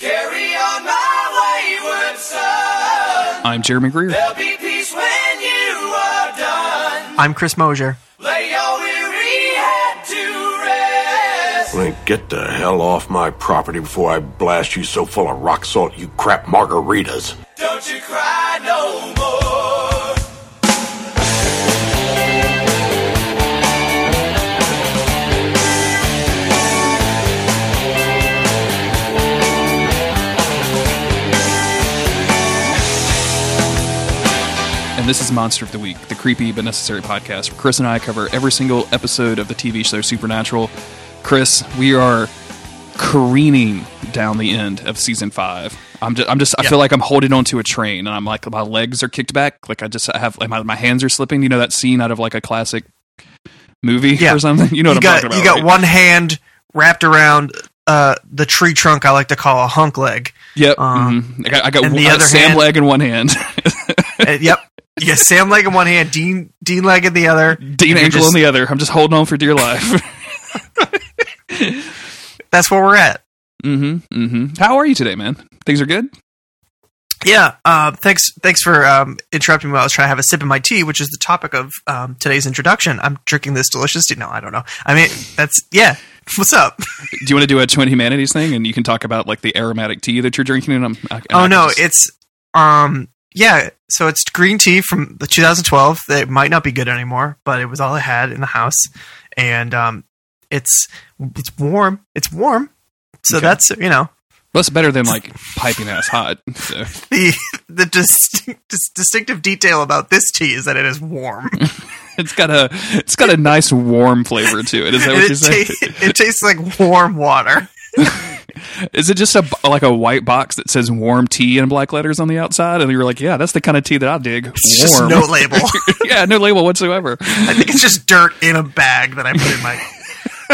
Carry on my wayward son. I'm Jeremy Greer. There'll be peace when you are done. I'm Chris Mosier. Lay your weary head to rest. Link, get the hell off my property before I blast you so full of rock salt you crap margaritas. Don't you cry no more. This is Monster of the Week, the creepy but necessary podcast where Chris and I cover every single episode of the TV show Supernatural. Chris, we are careening down the end of season five. I'm just, I'm just, I feel like I'm holding onto a train, and I'm like, my legs are kicked back, like I just I have, like my, my hands are slipping. You know that scene out of like a classic movie Yeah. or something. You know what you I'm got talking about? you got right? one hand wrapped around uh, the tree trunk I like to call a hunk leg. Yep. um, mhm. I got, I got one, the other Sam hand- leg in one hand, Uh, yep. Yeah, Sam leg in one hand, Dean Dean leg in the other. Dean Angel just- in the other. I'm just holding on for dear life. That's where we're at. mm-hmm. Mm-hmm. How are you today, man? Things are good. Yeah. Uh, thanks. Thanks for um, interrupting me while I was trying to have a sip of my tea, which is the topic of um, today's introduction. I'm drinking this delicious tea. No, I don't know. I mean, that's yeah. What's up? Do you want to do a Twin Humanities thing, and you can talk about like the aromatic tea that you're drinking? And I'm, I, and oh can no, just- it's um yeah. So it's green tea from the 2012. That might not be good anymore, but it was all I had in the house, and um, it's it's warm. It's warm. So Okay. that's you know that's better than like piping ass hot. So. the the distinct, dis- distinctive detail about this tea is that it is warm. It's got a it's got a nice warm flavor to it. Is that what it, you're saying? it tastes like warm water. Is it just a like a white box that says "warm tea" in black letters on the outside, and you're like, yeah, that's the kind of tea that I dig. It's just warm. no label. yeah, no label whatsoever. I think it's just dirt in a bag that I put in my.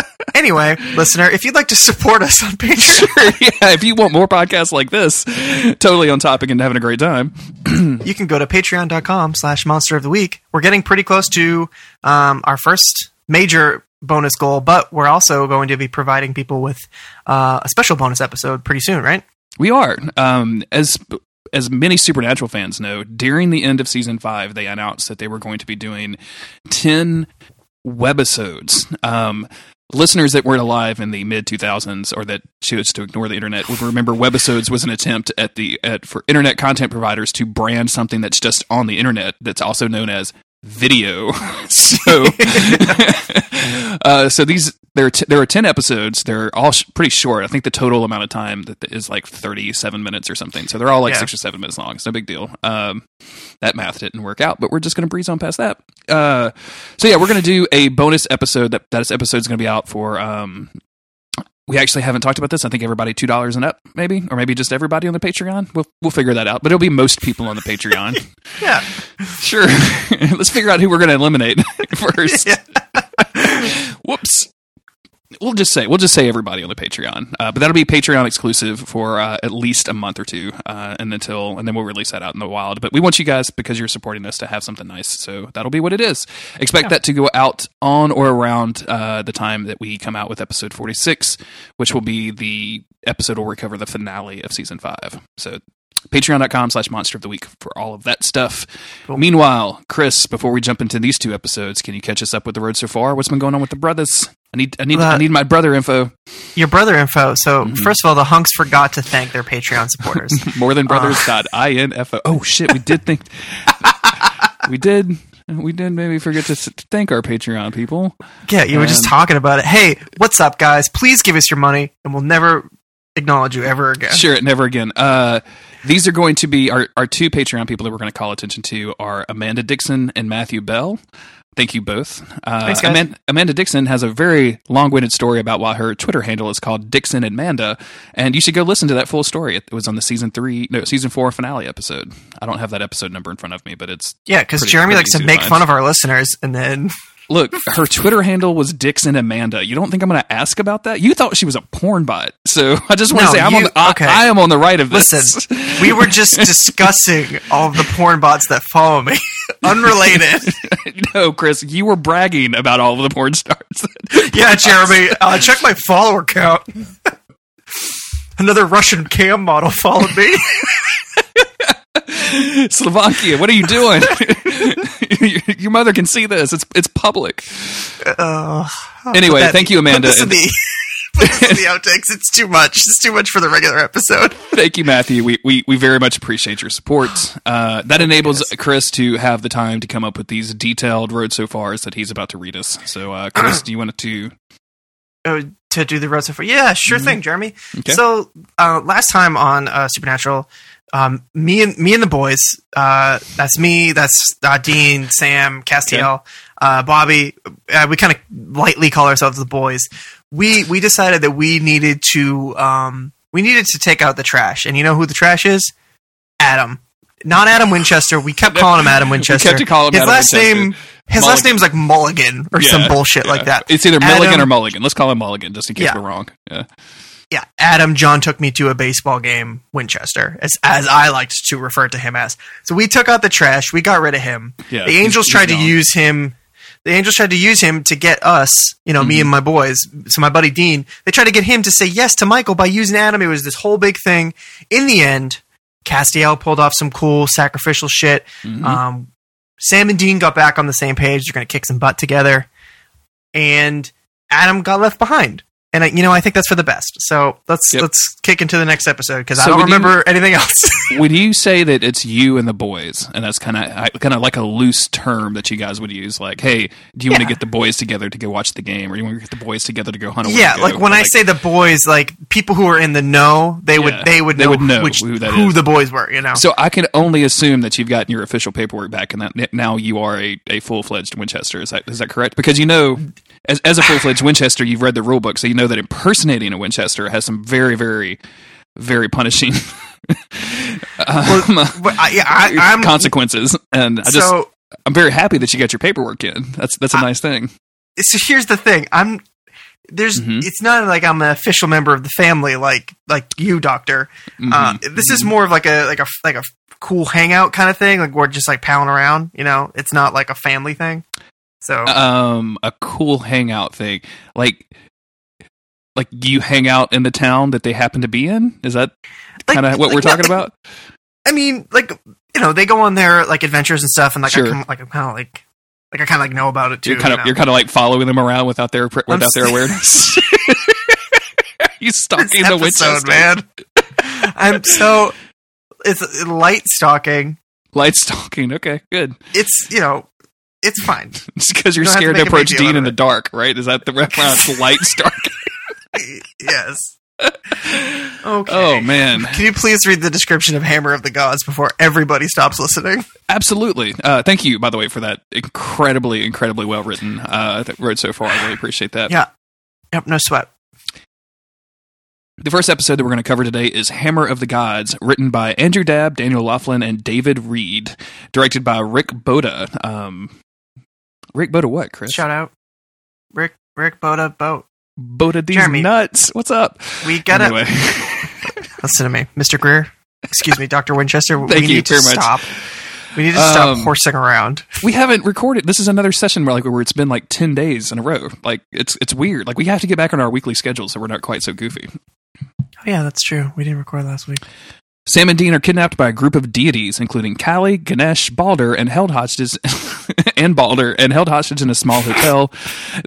anyway, listener, if you'd like to support us on Patreon, yeah, if you want more podcasts like this, totally on topic and having a great time. you can go to patreon.com slash monster of the week. We're getting pretty close to um, our first major bonus goal, but we're also going to be providing people with uh, a special bonus episode pretty soon, right? We are. Um, as as many Supernatural fans know, during the end of season five, they announced that they were going to be doing ten webisodes. Um, listeners that weren't alive in the mid 2000s or that chose to ignore the internet would remember webisodes was an attempt at the at for internet content providers to brand something that's just on the internet that's also known as video. So uh, so these there are t- there are 10 episodes. They're all sh- pretty short. I think the total amount of time that is like 37 minutes or something. So they're all like Yeah. 6 or 7 minutes long. It's no big deal. Um, that math didn't work out but we're just going to breeze on past that. Uh, so yeah we're going to do a bonus episode that that episode is going to be out for um, we actually haven't talked about this. I think everybody two dollars and up, maybe, or maybe just everybody on the Patreon. We'll we'll figure that out. But it'll be most people on the Patreon. Yeah. sure. Let's figure out who we're going to eliminate first. Whoops. We'll just say we'll just say everybody on the Patreon, uh, but that'll be Patreon exclusive for uh, at least a month or two, uh, and until and then we'll release that out in the wild. But we want you guys because you're supporting us to have something nice, so that'll be what it is. Expect that to go out on or around uh, the time that we come out with episode 46, which will be the episode where we cover the finale of season five. So patreon.com slash monster of the week for all of that stuff. Meanwhile, Chris, before we jump into these two episodes, can you catch us up with the road so far? What's been going on with the brothers? I need I need I Uh, need my brother info. Your brother info. So, Mm-hmm. first of all, the hunks forgot to thank their Patreon supporters. More than brothers dot info. Oh shit, we did think we did we did maybe forget to thank our Patreon people. yeah, you were just talking about it. Hey, what's up, guys? Please give us your money, and we'll never acknowledge you ever again. Sure, never again. Uh, these are going to be our, our two Patreon people that we're going to call attention to are Amanda Dixon and Matthew Bell. Thank you both. Uh, Thanks. Amanda, Amanda Dixon has a very long winded story about why her Twitter handle is called Dixon and Manda, and you should go listen to that full story. It was on the season three, no, season four finale episode. I don't have that episode number in front of me, but it's Yeah, because Jeremy pretty likes to easy to make fun of our listeners, and then Look, her Twitter handle was Dixon Amanda. You don't think I'm going to ask about that? You thought she was a porn bot, so I just want No, to say I'm on the, I, okay. I am on the right of this. listen, we were just discussing all of the porn bots that follow me, unrelated. no, Chris, you were bragging about all of the porn stars. yeah, Jeremy, uh, check my follower count. another Russian cam model followed me. Slovakia, what are you doing? Your mother can see this. It's it's public. Uh, Anyway, thank you, Amanda. Put this in the, this in the outtakes. It's too much. It's too much for the regular episode. Thank you, Matthew. We, we, we very much appreciate your support. Uh, that enables Chris to have the time to come up with these detailed road so fars that he's about to read us. So, uh, Chris, do you want to? Oh, to do the road so far. Yeah, sure thing, Jeremy. Mm-hmm. Okay. So uh, last time on uh, Supernatural, um, me and me and the boys. Uh, that's me. That's uh, Dean, Sam, Castiel, uh, Bobby. Uh, we kind of lightly call ourselves the boys. We we decided that we needed to um, we needed to take out the trash, and you know who the trash is? Adam. Not Adam Winchester. We kept calling him Adam Winchester. kept calling him his Adam last Winchester. name. His Mulligan. last name's like Mulligan or some Yeah, bullshit like that. It's either Milligan Adam- or Mulligan. Let's call him Mulligan just in case Yeah. we're wrong. Yeah. Yeah, Adam John took me to a baseball game, Winchester, as as I liked to refer to him as. So we took out the trash, we got rid of him. Yeah, the Angels he's tried to gone. use him. The Angels tried to use him to get us, you know, Mm-hmm. me and my boys. So my buddy Dean, they tried to get him to say yes to Michael by using Adam. It was this whole big thing. In the end, Castiel pulled off some cool sacrificial shit. Mm-hmm. Um, Sam and Dean got back on the same page. They're going to kick some butt together, and Adam got left behind. And I, you know, I think that's for the best. So let's Yep. let's kick into the next episode because I don't when you- remember anything else. Would you say that it's you and the boys, and that's kind of kind of like a loose term that you guys would use? Like, hey, do you want to get the boys together to go watch the game, or do you want to get the boys together to go hunt? Yeah, like when I say the boys, like people who are in the know, they Yeah, would they would they know, would know which who who the boys were. You know, So I can only assume that you've gotten your official paperwork back, and that now you are a, a full fledged Winchester. Is that is that correct? Because you know, as, as a full fledged Winchester, you've read the rule book, so you know that impersonating a Winchester has some very, very, very punishing um, I, I, consequences. And I just, so. I'm very happy that you got your paperwork in. That's that's a nice thing. So here's the thing. I'm there's. Mhm. It's not like I'm an official member of the family, like like you, Doctor. Uh, Mhm. this is more of like a like a like a cool hangout kind of thing. Like we're just like palling around. You know, it's not like a family thing. So um a cool hangout thing like like you hang out in the town that they happen to be in is that kind of what like, we're talking no, about I mean, like you know, they go on their like adventures and stuff, and like Sure. I kind like I'm kind of like like I kind of like know about it too. you're kind of you know? you're kind of like following them around without their without I'm their awareness you stalking the Winchester man. I'm so it's light stalking. light stalking okay good It's you know, it's fine. it's because you're You to scared to big approach Dean in the dark right is that the reference light stalking yes. Okay. oh man Can you please read the description of Hammer of the Gods before everybody stops listening? Absolutely. Uh, thank you, by the way, for that incredibly, incredibly well written uh, that wrote so far. I really appreciate that. Yeah. Yep, no sweat. The first episode that we're going to cover today is Hammer of the Gods, written by Andrew Dabb, Daniel Loflin, and David Reed, directed by Rick Bota. Um, Rick Bota, what, Chris? Shout out. Rick Rick Bota Boat. Boda these Jeremy. nuts. What's up? We gotta Anyway. listen to me. Mr. Greer. Excuse me, Dr. Winchester. Thank we you need to very much. stop. We need to stop Um, horsing around. we haven't recorded. This is another session where like where it's been like ten days in a row. Like it's it's weird. Like we have to get back on our weekly schedule so we're not quite so goofy. Oh, yeah, that's true. We didn't record last week. Sam and Dean are kidnapped by a group of deities, including Kali, Ganesh, Balder, and held hostage and Balder, and held hostage in a small hotel.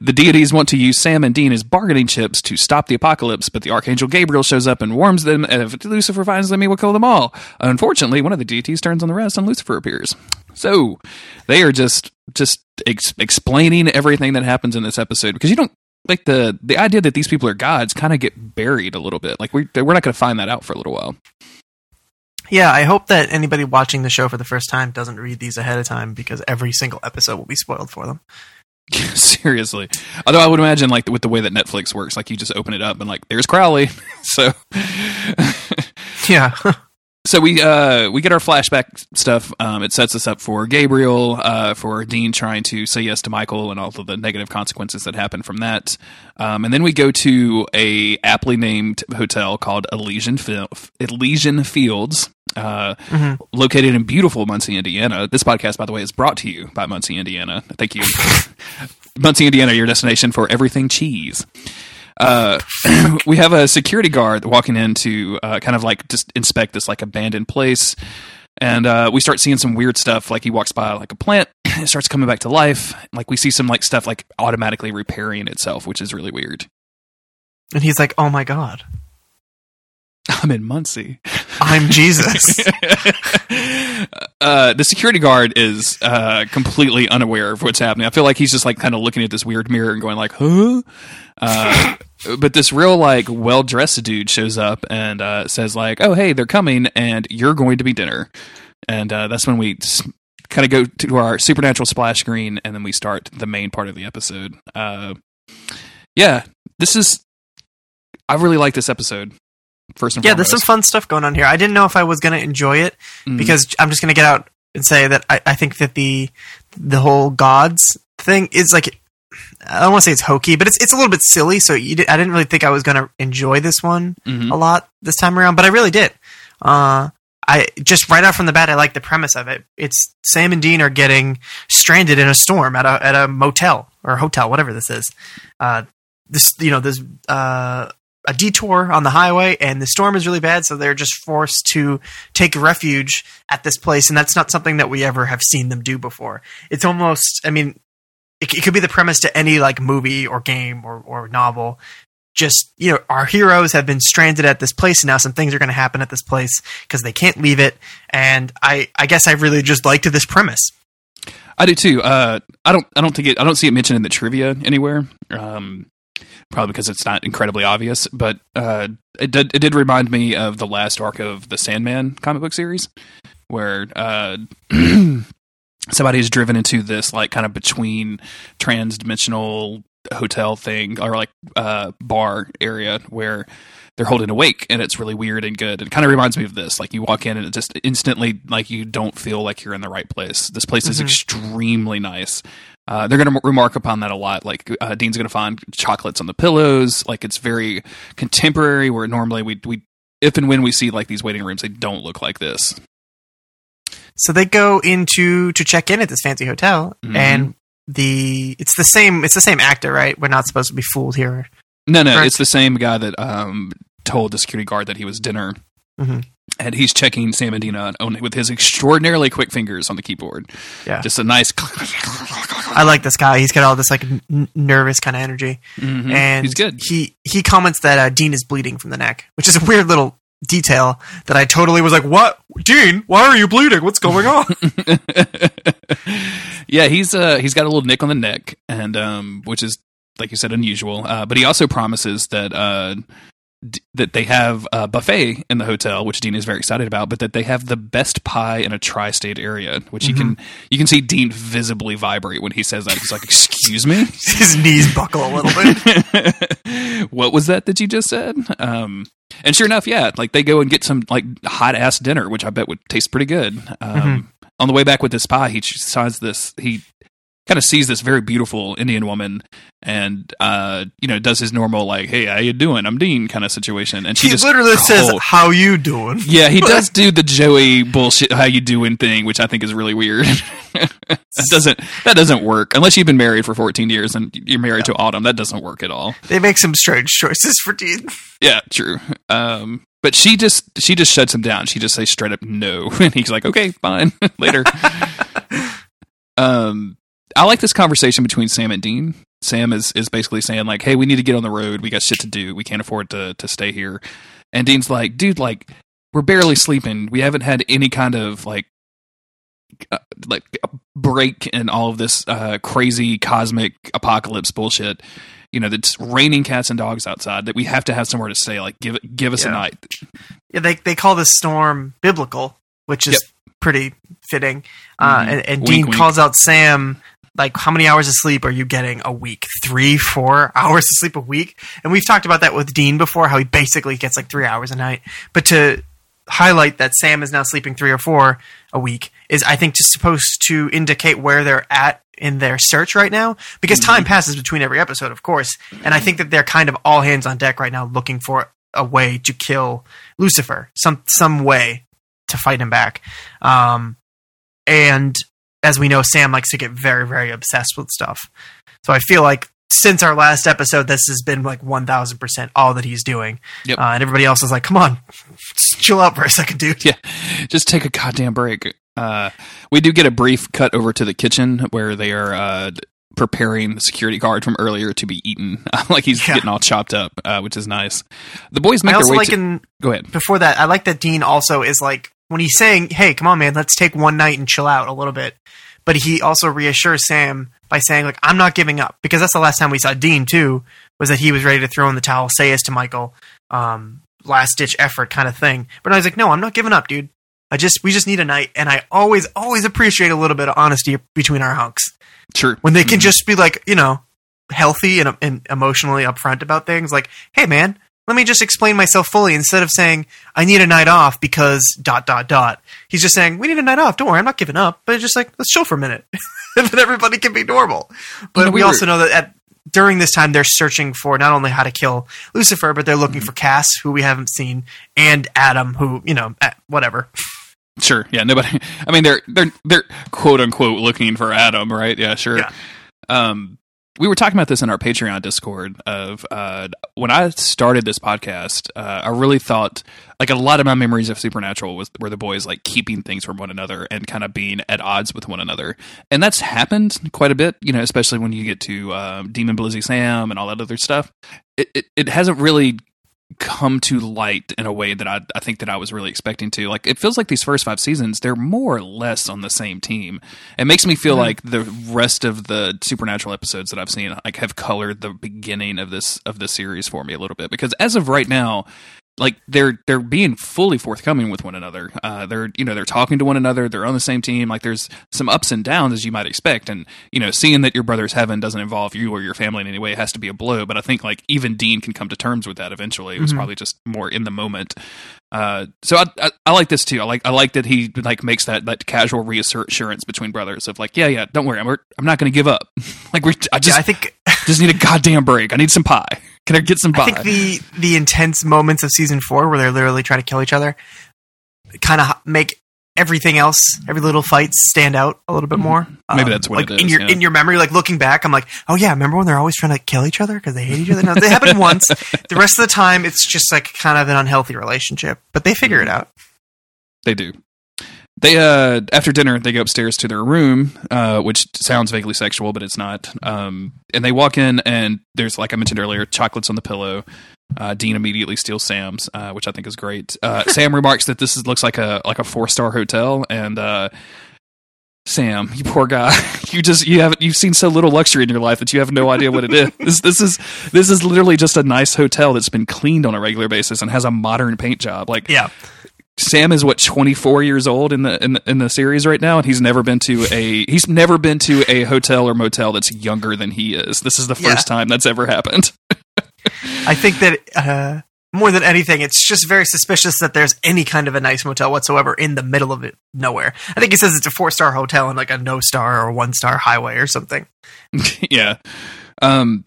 The deities want to use Sam and Dean as bargaining chips to stop the apocalypse, but the archangel Gabriel shows up and warns them, and if Lucifer finds them, he will kill them all. Unfortunately, one of the deities turns on the rest, and Lucifer appears. So they are just just ex- explaining everything that happens in this episode because you don't like the the idea that these people are gods kind of get buried a little bit. Like we we're not going to find that out for a little while. Yeah, I hope that anybody watching the show for the first time doesn't read these ahead of time because every single episode will be spoiled for them. Seriously. Although I would imagine, like with the way that Netflix works, like you just open it up and like there's Crowley. So, Yeah. So we uh we get our flashback stuff. Um, it sets us up for Gabriel, uh, for Dean trying to say yes to Michael, and all of the negative consequences that happen from that. Um, and then we go to a aptly named hotel called Elysian, Fil- Elysian Fields. Uh, Mhm. located in beautiful Muncie, Indiana. This podcast, by the way, is brought to you by Muncie, Indiana. Thank you. Muncie, Indiana, your destination for everything cheese. Uh, we have a security guard walking in to uh, kind of like just inspect this like abandoned place. And uh, we start seeing some weird stuff. Like he walks by like a plant, it starts coming back to life. Like we see some like stuff like automatically repairing itself, which is really weird. And he's like, "Oh my god, I'm in Muncie. I'm Jesus." uh, the security guard is uh, completely unaware of what's happening. I feel like he's just like kind of looking at this weird mirror and going like, "Huh." Uh, but this real like well dressed dude shows up and uh, says like, "Oh hey, they're coming, and you're going to be dinner." And uh, that's when we kind of go to our supernatural splash screen, and then we start the main part of the episode. Uh, yeah, this is. I really like this episode. First and yeah, there's some fun stuff going on here. I didn't know if I was going to enjoy it Mhm. because I'm just going to get out and say that I, I think that the the whole gods thing is like I don't want to say it's hokey, but it's it's a little bit silly. So you did, I didn't really think I was going to enjoy this one Mhm. a lot this time around, but I really did. Uh, I just right out from the bat, I like the premise of it. It's Sam and Dean are getting stranded in a storm at a at a motel or hotel, whatever this is. Uh, this you know there's uh, a detour on the highway, and the storm is really bad, so they're just forced to take refuge at this place, and that's not something that we ever have seen them do before. It's almost, I mean, it, it could be the premise to any like movie or game or or novel just you know our heroes have been stranded at this place and now some things are going to happen at this place because they can't leave it and i i guess i really just liked this premise I do too. Uh, I don't. I don't think it. I don't see it mentioned in the trivia anywhere. Um, probably because it's not incredibly obvious. But uh, it did. It did remind me of the last arc of the Sandman comic book series, where uh, somebody is driven into this like kind of between trans-dimensional hotel thing or like uh, bar area where they're holding a wake and it's really weird and good. It kind of reminds me of this. Like you walk in and it just instantly like you don't feel like you're in the right place. This place is Mhm. extremely nice. Uh, they're going to remark upon that a lot. Like uh, Dean's going to find chocolates on the pillows. Like it's very contemporary. Where normally we we if and when we see like these waiting rooms, they don't look like this. So they go into to check in at this fancy hotel Mhm. and the it's the same it's the same actor right we're not supposed to be fooled here No, no, Correct. it's the same guy that um, told the security guard that he was dinner. Mhm. And he's checking Sam and Dina on, with his extraordinarily quick fingers on the keyboard. Yeah. Just a nice. i like this guy he's got all this like n- nervous kind of energy Mhm. and he's good. he he comments that uh, dean is bleeding from the neck which is a weird little detail that i totally was like what dean why are you bleeding? What's going on? Yeah, he's uh he's got a little nick on the neck, and um, which is like you said unusual. Uh, but he also promises that uh that they have a buffet in the hotel, which Dean is very excited about, but that they have the best pie in a tri-state area, which you can you can see Dean visibly vibrate when he says that. He's like, "Excuse me." his knees buckle a little bit what was that that you just said? Um, and sure enough, yeah, like they go and get some like hot ass dinner, which I bet would taste pretty good. Um, On the way back with this pie, he signs this. He kind of sees this very beautiful Indian woman, and uh, you know, does his normal like, "Hey, how you doing? I'm Dean" kind of situation, and she he just literally says how you doing Yeah, he does do the Joey bullshit how you doing thing, which I think is really weird. that doesn't that doesn't work unless you've been married for 14 years and you're married to Autumn. That doesn't work at all. they make some strange choices for dean Yeah, true. Um, but she just she just shuts him down. She just says straight up no, and he's like, okay, fine, later. um, I like this conversation between Sam and Dean. Sam is is basically saying like, hey, we need to get on the road. We got shit to do. We can't afford to to stay here. And Dean's like, dude, like we're barely sleeping. We haven't had any kind of like uh, like a break in all of this uh, crazy cosmic apocalypse bullshit. You know, that's raining cats and dogs outside. That we have to have somewhere to stay. Like, give it, give us a night. Yeah, they they call this storm biblical, which is pretty fitting. Uh, Mhm. and, and Wink, Dean wink. calls out Sam like, "How many hours of sleep are you getting a week? Three, four hours of sleep a week?" And we've talked about that with Dean before, how he basically gets like three hours a night. But to highlight that Sam is now sleeping three or four a week is, I think, just supposed to indicate where they're at in their search right now because time passes between every episode, of course. And I think that they're kind of all hands on deck right now, looking for a way to kill Lucifer, some some way to fight him back. Um, and as we know, Sam likes to get very very obsessed with stuff. So I feel like since our last episode, this has been like one thousand percent all that he's doing. Yep. Uh, and everybody else is like, "Come on, chill out for a second, dude." Yeah, just take a goddamn break. Uh, we do get a brief cut over to the kitchen where they are uh, preparing the security guard from earlier to be eaten, like he's Yeah. getting all chopped up, uh, which is nice. The boys I make also their way. like to- in Go ahead. before that, I like that Dean also is like when he's saying, "Hey, come on, man, let's take one night and chill out a little bit," but he also reassures Sam by saying, "Like I'm not giving up," because that's the last time we saw Dean too. Was that he was ready to throw in the towel, say as to Michael, um, last ditch effort kind of thing. But I was like, "No, I'm not giving up, dude. I just we just need a night." And I always always appreciate a little bit of honesty between our hunks Sure. when they can Mhm. just be like, you know, healthy and, and emotionally upfront about things. Like, hey, man, let me just explain myself fully instead of saying I need a night off because dot dot dot. He's just saying we need a night off. Don't worry, I'm not giving up. But just like let's chill for a minute, and then everybody can be normal. But we, we were- also know that at, during this time they're searching for not only how to kill Lucifer, but they're looking for Cass, who we haven't seen, and Adam, who you know, eh, whatever. Sure. Yeah. Nobody. I mean, they're they're they're quote unquote looking for Adam, right? Yeah. Sure. Yeah. Um, we were talking about this in our Patreon Discord. Of uh, when I started this podcast, uh, I really thought like a lot of my memories of Supernatural was were the boys like keeping things from one another and kind of being at odds with one another, and that's happened quite a bit. You know, especially when you get to um, Demon Blizzy Sam and all that other stuff. It, it it hasn't really come to light in a way that I, I think that I was really expecting to. Like it feels like these first five seasons, they're more or less on the same team. It makes me feel like the rest of the supernatural episodes that I've seen like have colored the beginning of this of the series for me a little bit. Because as of right now, like they're they're being fully forthcoming with one another. Uh, they're you know they're talking to one another. They're on the same team. Like there's some ups and downs as you might expect. And you know seeing that your brother's heaven doesn't involve you or your family in any way has to be a blow. But I think like even Dean can come to terms with that eventually. It was Mhm. probably just more in the moment. Uh, so I, I I like this too. I like I like that he like makes that that casual reassurance between brothers of like yeah yeah don't worry I'm I'm not going to give up. like we I just yeah, I think just need a goddamn break. I need some pie. Can I get some pie? I think the the intense moments of season four, where they're literally trying to kill each other, kind of make everything else, every little fight, stand out a little bit more. Mm-hmm. Maybe that's what like it in your yeah. in your memory. Like looking back, I'm like, oh yeah, remember when they're always trying to kill each other because they hate each other? No, they happen once. The rest of the time, it's just like kind of an unhealthy relationship, but they figure it Mm-hmm. out. They do. They uh after dinner they go upstairs to their room, uh, which sounds vaguely sexual, but it's not. Um, and they walk in and there's like I mentioned earlier, chocolates on the pillow. Uh, Dean immediately steals Sam's, uh, which I think is great. Uh, Sam remarks that this is, looks like a like a four star hotel, and uh, Sam, you poor guy, you just you haven't you've seen so little luxury in your life that you have no idea what it is. This, this is this is literally just a nice hotel that's been cleaned on a regular basis and has a modern paint job. Like Yeah, Sam is what 24 years old in the in the, in the series right now, and he's never been to a he's never been to a hotel or motel that's younger than he is. This is the Yeah. first time that's ever happened. I think that uh, more than anything, it's just very suspicious that there's any kind of a nice motel whatsoever in the middle of it nowhere. I think he says it's a four star hotel and like a no star or one star highway or something. yeah. Um,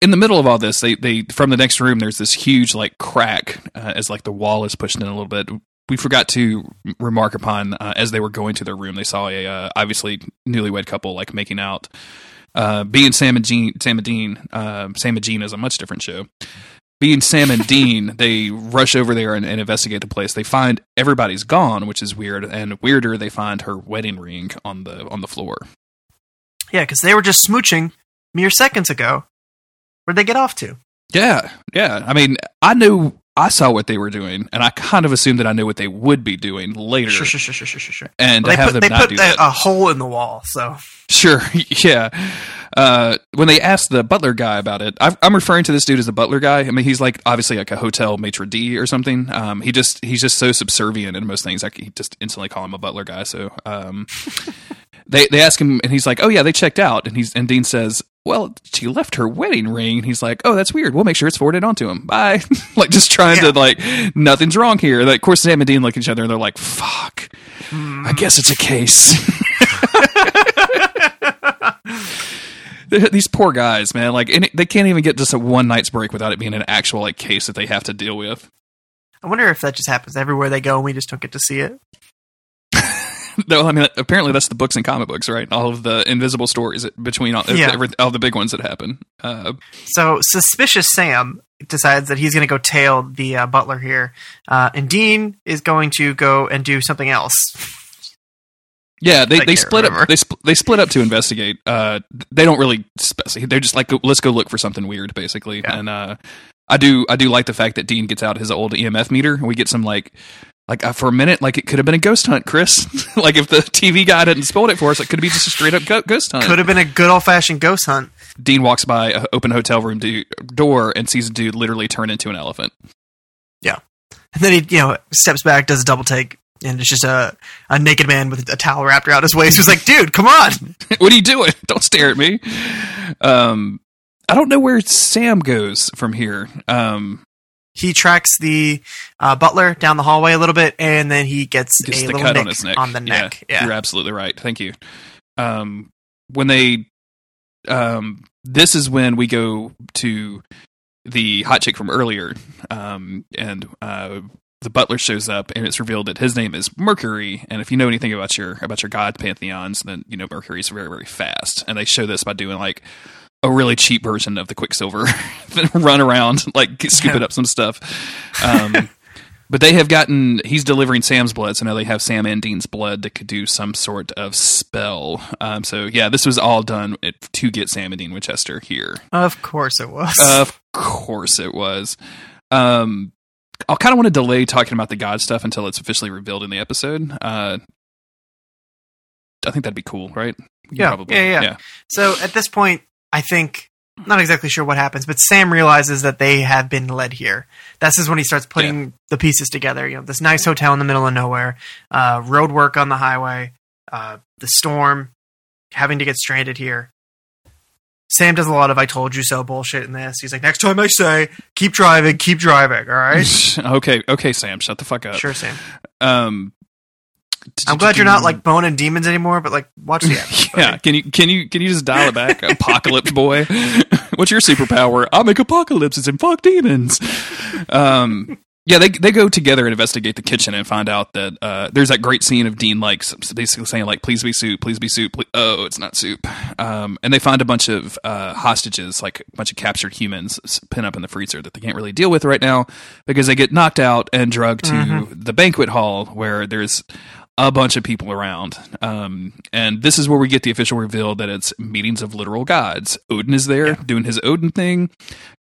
in the middle of all this, they they from the next room, there's this huge like crack uh, as like the wall is pushed in a little bit. We forgot to remark upon uh, as they were going to their room, they saw a uh, obviously newlywed couple like making out. Uh, being Sam and Jean, Sam and Dean, uh, Sam and Jean is a much different show. Being Sam and Dean, they rush over there and, and investigate the place. They find everybody's gone, which is weird, and weirder, they find her wedding ring on the on the floor. Yeah, because they were just smooching mere seconds ago. Where'd they get off to? Yeah, yeah. I mean, I knew I saw what they were doing, and I kind of assumed that I knew what they would be doing later. Sure, sure, sure, sure, sure, sure. And Well, they have put, them they not put that. a hole in the wall, so Sure, yeah. Uh, when they asked the butler guy about it, I've, I'm referring to this dude as the butler guy. I mean, he's like obviously like a hotel maitre d or something. Um, he just he's just so subservient in most things. I can just instantly call him a butler guy. So um, they they ask him, and he's like, "Oh yeah, they checked out." And he's and Dean says, "Well, she left her wedding ring." And he's like, "Oh, that's weird. We'll make sure it's forwarded on to him." Bye. like just trying Yeah. to like nothing's wrong here. Like, of course, Sam and Dean look at each other and they're like, "Fuck." I guess it's a case. These poor guys, man. Like, it- they can't even get just a one night's break without it being an actual like case that they have to deal with. I wonder if that just happens everywhere they go and we just don't get to see it. Though I mean, apparently that's the books and comic books, right? All of the invisible stories between all, Yeah. every, all the big ones that happen. Uh, So suspicious Sam decides that he's going to go tail the uh, butler here, uh, and Dean is going to go and do something else. yeah, they, they split remember. up. They sp- they split up to investigate. Uh, they don't really. Spec- they're just like, let's go look for something weird, basically. Yeah. And uh, I do I do like the fact that Dean gets out his old EMF meter, and we get some like. Like uh, for a minute, like it could have been a ghost hunt, Chris. like if the TV guy didn't spoil it for us, it could be just a straight up go- ghost hunt. Could have been a good old fashioned ghost hunt. Dean walks by an open hotel room do- door and sees a dude literally turn into an elephant. Yeah, and then he, you know, steps back, does a double take, and it's just a, a naked man with a towel wrapped around his waist who's like, dude, come on. what are you doing? Don't stare at me. Um, I don't know where Sam goes from here. Um, He tracks the uh, butler down the hallway a little bit, and then he gets, gets a the little cut nick on his neck. On the neck. Yeah. you're absolutely right. Thank you. Um, when they, um, this is when we go to the hot chick from earlier, um, and uh, the butler shows up, and it's revealed that his name is Mercury. And if you know anything about your about your god pantheons, then you know Mercury's very very fast. And they show this by doing like a really cheap version of the Quicksilver, run around like scooping up some stuff. Um, but they have gotten he's delivering Sam's blood, so now they have Sam and Dean's blood that could do some sort of spell. Um, so yeah, this was all done it, to get Sam and Dean Winchester here. Of course it was. Of course it was. Um, I kind of want to delay talking about the God stuff until it's officially revealed in the episode. Uh, I think that'd be cool, right? Yeah, yeah, yeah. So at this point, I think not exactly sure what happens, but Sam realizes that they have been led here. This is when he starts putting the pieces together. You know, this nice hotel in the middle of nowhere, uh, road work on the highway, uh, the storm, having to get stranded here. Sam does a lot of "I told you so" bullshit in this. He's like, "Next time I say, keep driving, keep driving." All right, okay, okay, Sam, shut the fuck up. sure, Sam. Um, I'm glad you're not like boning demons anymore, but like, watch the episode. Yeah, can you can you can you just dial it back, Apocalypse Boy? What's your superpower? I'll make apocalypses and fuck demons. Um, yeah, they they go together and investigate the kitchen and find out that uh, there's that great scene of Dean like basically saying like, "Please be soup, please be soup." Please. Oh, it's not soup. Um, and they find a bunch of uh, hostages, like a bunch of captured humans, pin up in the freezer that they can't really deal with right now because they get knocked out and drugged to the banquet hall where there's a bunch of people around. Um, and this is where we get the official reveal that it's meetings of literal gods. Odin is there doing his Odin thing.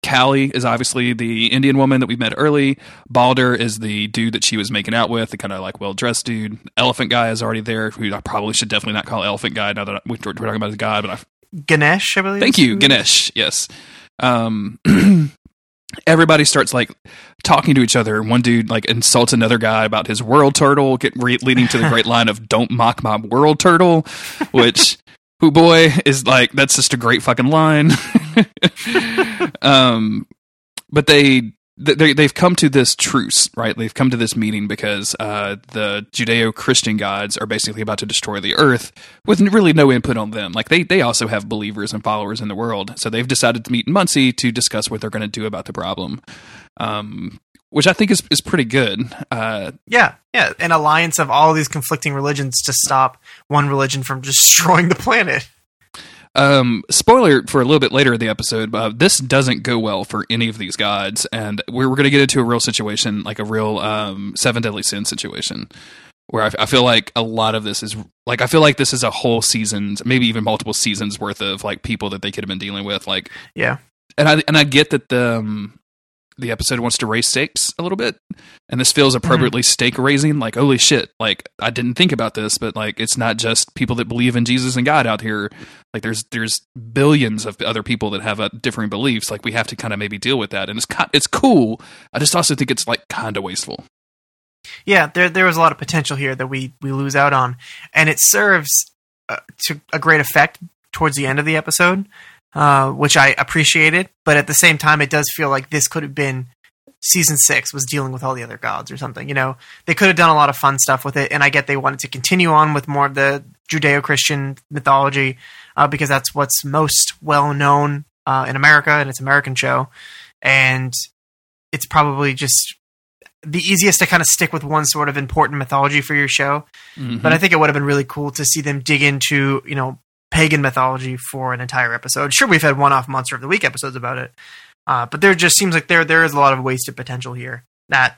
Kali is obviously the Indian woman that we met early. Balder is the dude that she was making out with, the kind of like well dressed dude. Elephant guy is already there, who I probably should definitely not call elephant guy now that we're we're talking about his god, but I Ganesh, I believe. Thank you, Ganesh. Yes. Um, everybody starts like talking to each other. One dude like insults another guy about his world turtle, get re- leading to the great line of "Don't mock my world turtle," which. Who boy is like that's just a great fucking line. um, but they they they've come to this truce, right? They've come to this meeting because uh, the Judeo-Christian gods are basically about to destroy the earth with really no input on them. Like they they also have believers and followers in the world, so they've decided to meet in Muncie to discuss what they're going to do about the problem. Um, which I think is is pretty good. Uh, Yeah, yeah, an alliance of all these conflicting religions to stop one religion from destroying the planet. Um, spoiler for a little bit later in the episode, uh, this doesn't go well for any of these gods, and we're, we're going to get into a real situation, like a real um, seven deadly sin situation, where I, I feel like a lot of this is like I feel like this is a whole season's, maybe even multiple seasons worth of like people that they could have been dealing with, like, Yeah, and I and I get that the um, the episode wants to raise stakes a little bit, and this feels appropriately stake raising. Like, holy shit! Like, I didn't think about this, but like, it's not just people that believe in Jesus and God out here. Like, there's there's billions of other people that have uh, differing beliefs. Like, we have to kind of maybe deal with that, and it's it's cool. I just also think it's like kind of wasteful. yeah. There there was a lot of potential here that we we lose out on, and it serves uh, to a great effect towards the end of the episode, uh, which I appreciated. But at the same time, it does feel like this could have been season six was dealing with all the other gods or something. You know, they could have done a lot of fun stuff with it, and I get they wanted to continue on with more of the Judeo-Christian mythology uh, because that's what's most well known uh, in America, and it's an American show, and it's probably just the easiest to kind of stick with one sort of important mythology for your show. Mhm. But I think it would have been really cool to see them dig into, you know, pagan mythology for an entire episode. Sure, we've had one-off Monster of the Week episodes about it, uh, but there just seems like there there is a lot of wasted potential here. That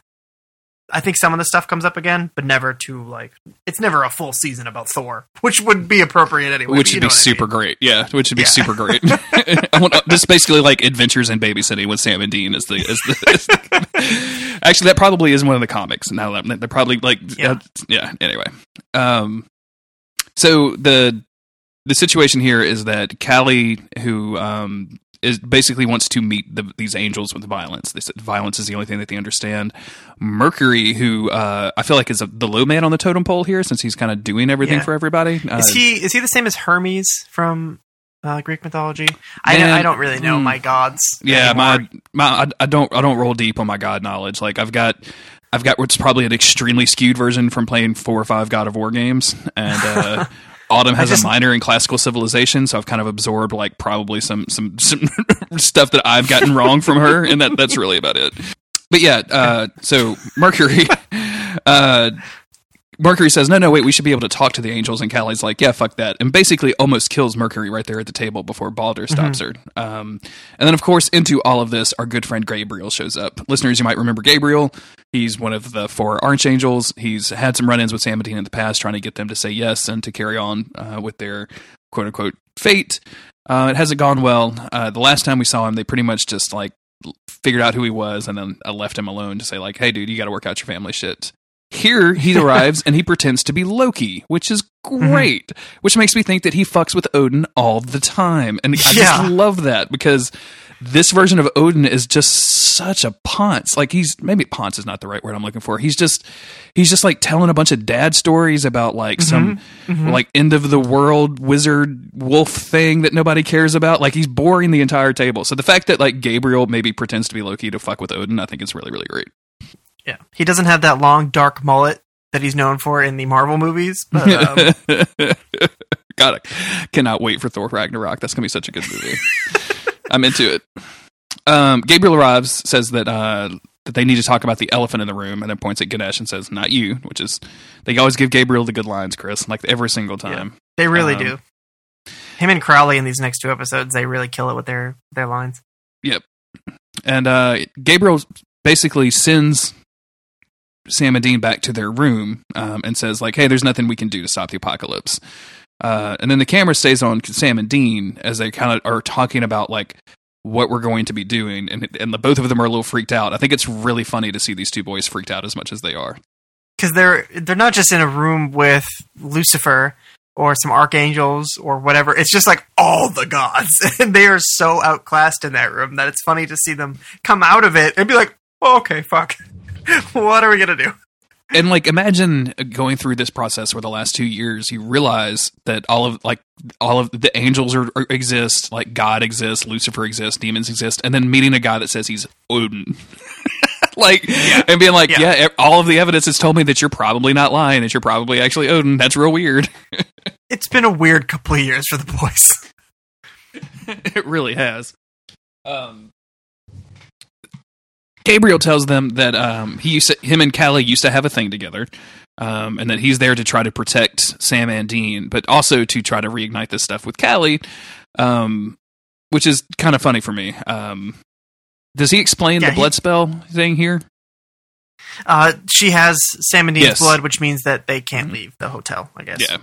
I think some of the stuff comes up again, but never to like it's never a full season about Thor, which would be appropriate anyway. which would be what I super mean. great. Yeah, which would be Yeah. super great. Want this is basically like Adventures in Babysitting with Sam and Dean is the is the, is the actually that probably is one of the comics. Now that they're probably like Yeah. uh, yeah. Anyway, um, so the the situation here is that Kali, who um is basically wants to meet the, these angels with violence. They said violence is the only thing that they understand. Mercury, who uh, I feel like is a, the low man on the totem pole here, since he's kind of doing everything Yeah. for everybody. Uh, Is he is he the same as Hermes from uh, Greek mythology? I, I don't really know mm. my gods. yeah anymore. my my I, I don't i don't roll deep on my god knowledge like i've got i've got what's probably an extremely skewed version from playing four or five god of war games and uh autumn has just- a minor in classical civilization so i've kind of absorbed like probably some some some stuff that i've gotten wrong from her and that that's really about it but yeah uh so mercury uh Mercury says, "No, no, wait. We should be able to talk to the angels." And Kali's like, "Yeah, fuck that," and basically almost kills Mercury right there at the table before Balder stops her. Um, and then, of course, into all of this, our good friend Gabriel shows up. Listeners, you might remember Gabriel. He's one of the four archangels. He's had some run-ins with Sam and in the past, trying to get them to say yes and to carry on uh, with their quote unquote fate. Uh, it hasn't gone well. Uh, the last time we saw him, they pretty much just like figured out who he was and then uh, left him alone to say like, "Hey, dude, you got to work out your family shit." Here he arrives and he pretends to be Loki, which is great. Which makes me think that he fucks with Odin all the time, and I Yeah. just love that because this version of Odin is just such a ponce. Like he's maybe ponce is not the right word I'm looking for. He's just he's just like telling a bunch of dad stories about like some like end of the world wizard wolf thing that nobody cares about. Like he's boring the entire table. So the fact that like Gabriel maybe pretends to be Loki to fuck with Odin, I think is really really great. Yeah, he doesn't have that long dark mullet that he's known for in the Marvel movies. But, um, God, I cannot wait for Thor Ragnarok. That's gonna be such a good movie. I'm into it. Um, Gabriel arrives, says that uh, that they need to talk about the elephant in the room, and then points at Ganesh and says, "Not you," which is they always give Gabriel the good lines, Chris, like every single time. they really Um, do. Him and Crowley in these next two episodes, they really kill it with their their lines. Yep. And uh, Gabriel basically sends Sam and Dean back to their room um, and says, like, hey, there's nothing we can do to stop the apocalypse. Uh, and then the camera stays on Sam and Dean as they kind of are talking about, like, what we're going to be doing. And, and the, both of them are a little freaked out. I think it's really funny to see these two boys freaked out as much as they are. because they're they're not just in a room with Lucifer or some archangels or whatever. It's just like all the gods, and they are so outclassed in that room that it's funny to see them come out of it and be like, oh, "Okay, fuck, what are we gonna do?" And like imagine going through this process for the last two years you realize that all of like all of the angels are, are exist like god exists lucifer exists demons exist and then meeting a guy that says he's odin like and being like yeah. Yeah. all of the evidence has told me that you're probably not lying that you're probably actually odin that's real weird It's been a weird couple of years for the boys. it really has. Um, Gabriel tells them that um, he used to, him and Kali used to have a thing together, um, and that he's there to try to protect Sam and Dean, but also to try to reignite this stuff with Kali, um, which is kind of funny for me. Um, does he explain Yeah, the he- blood spell thing here? Uh, she has Sam and Dean's Yes. blood, which means that they can't Mhm. leave the hotel. I guess. Yeah.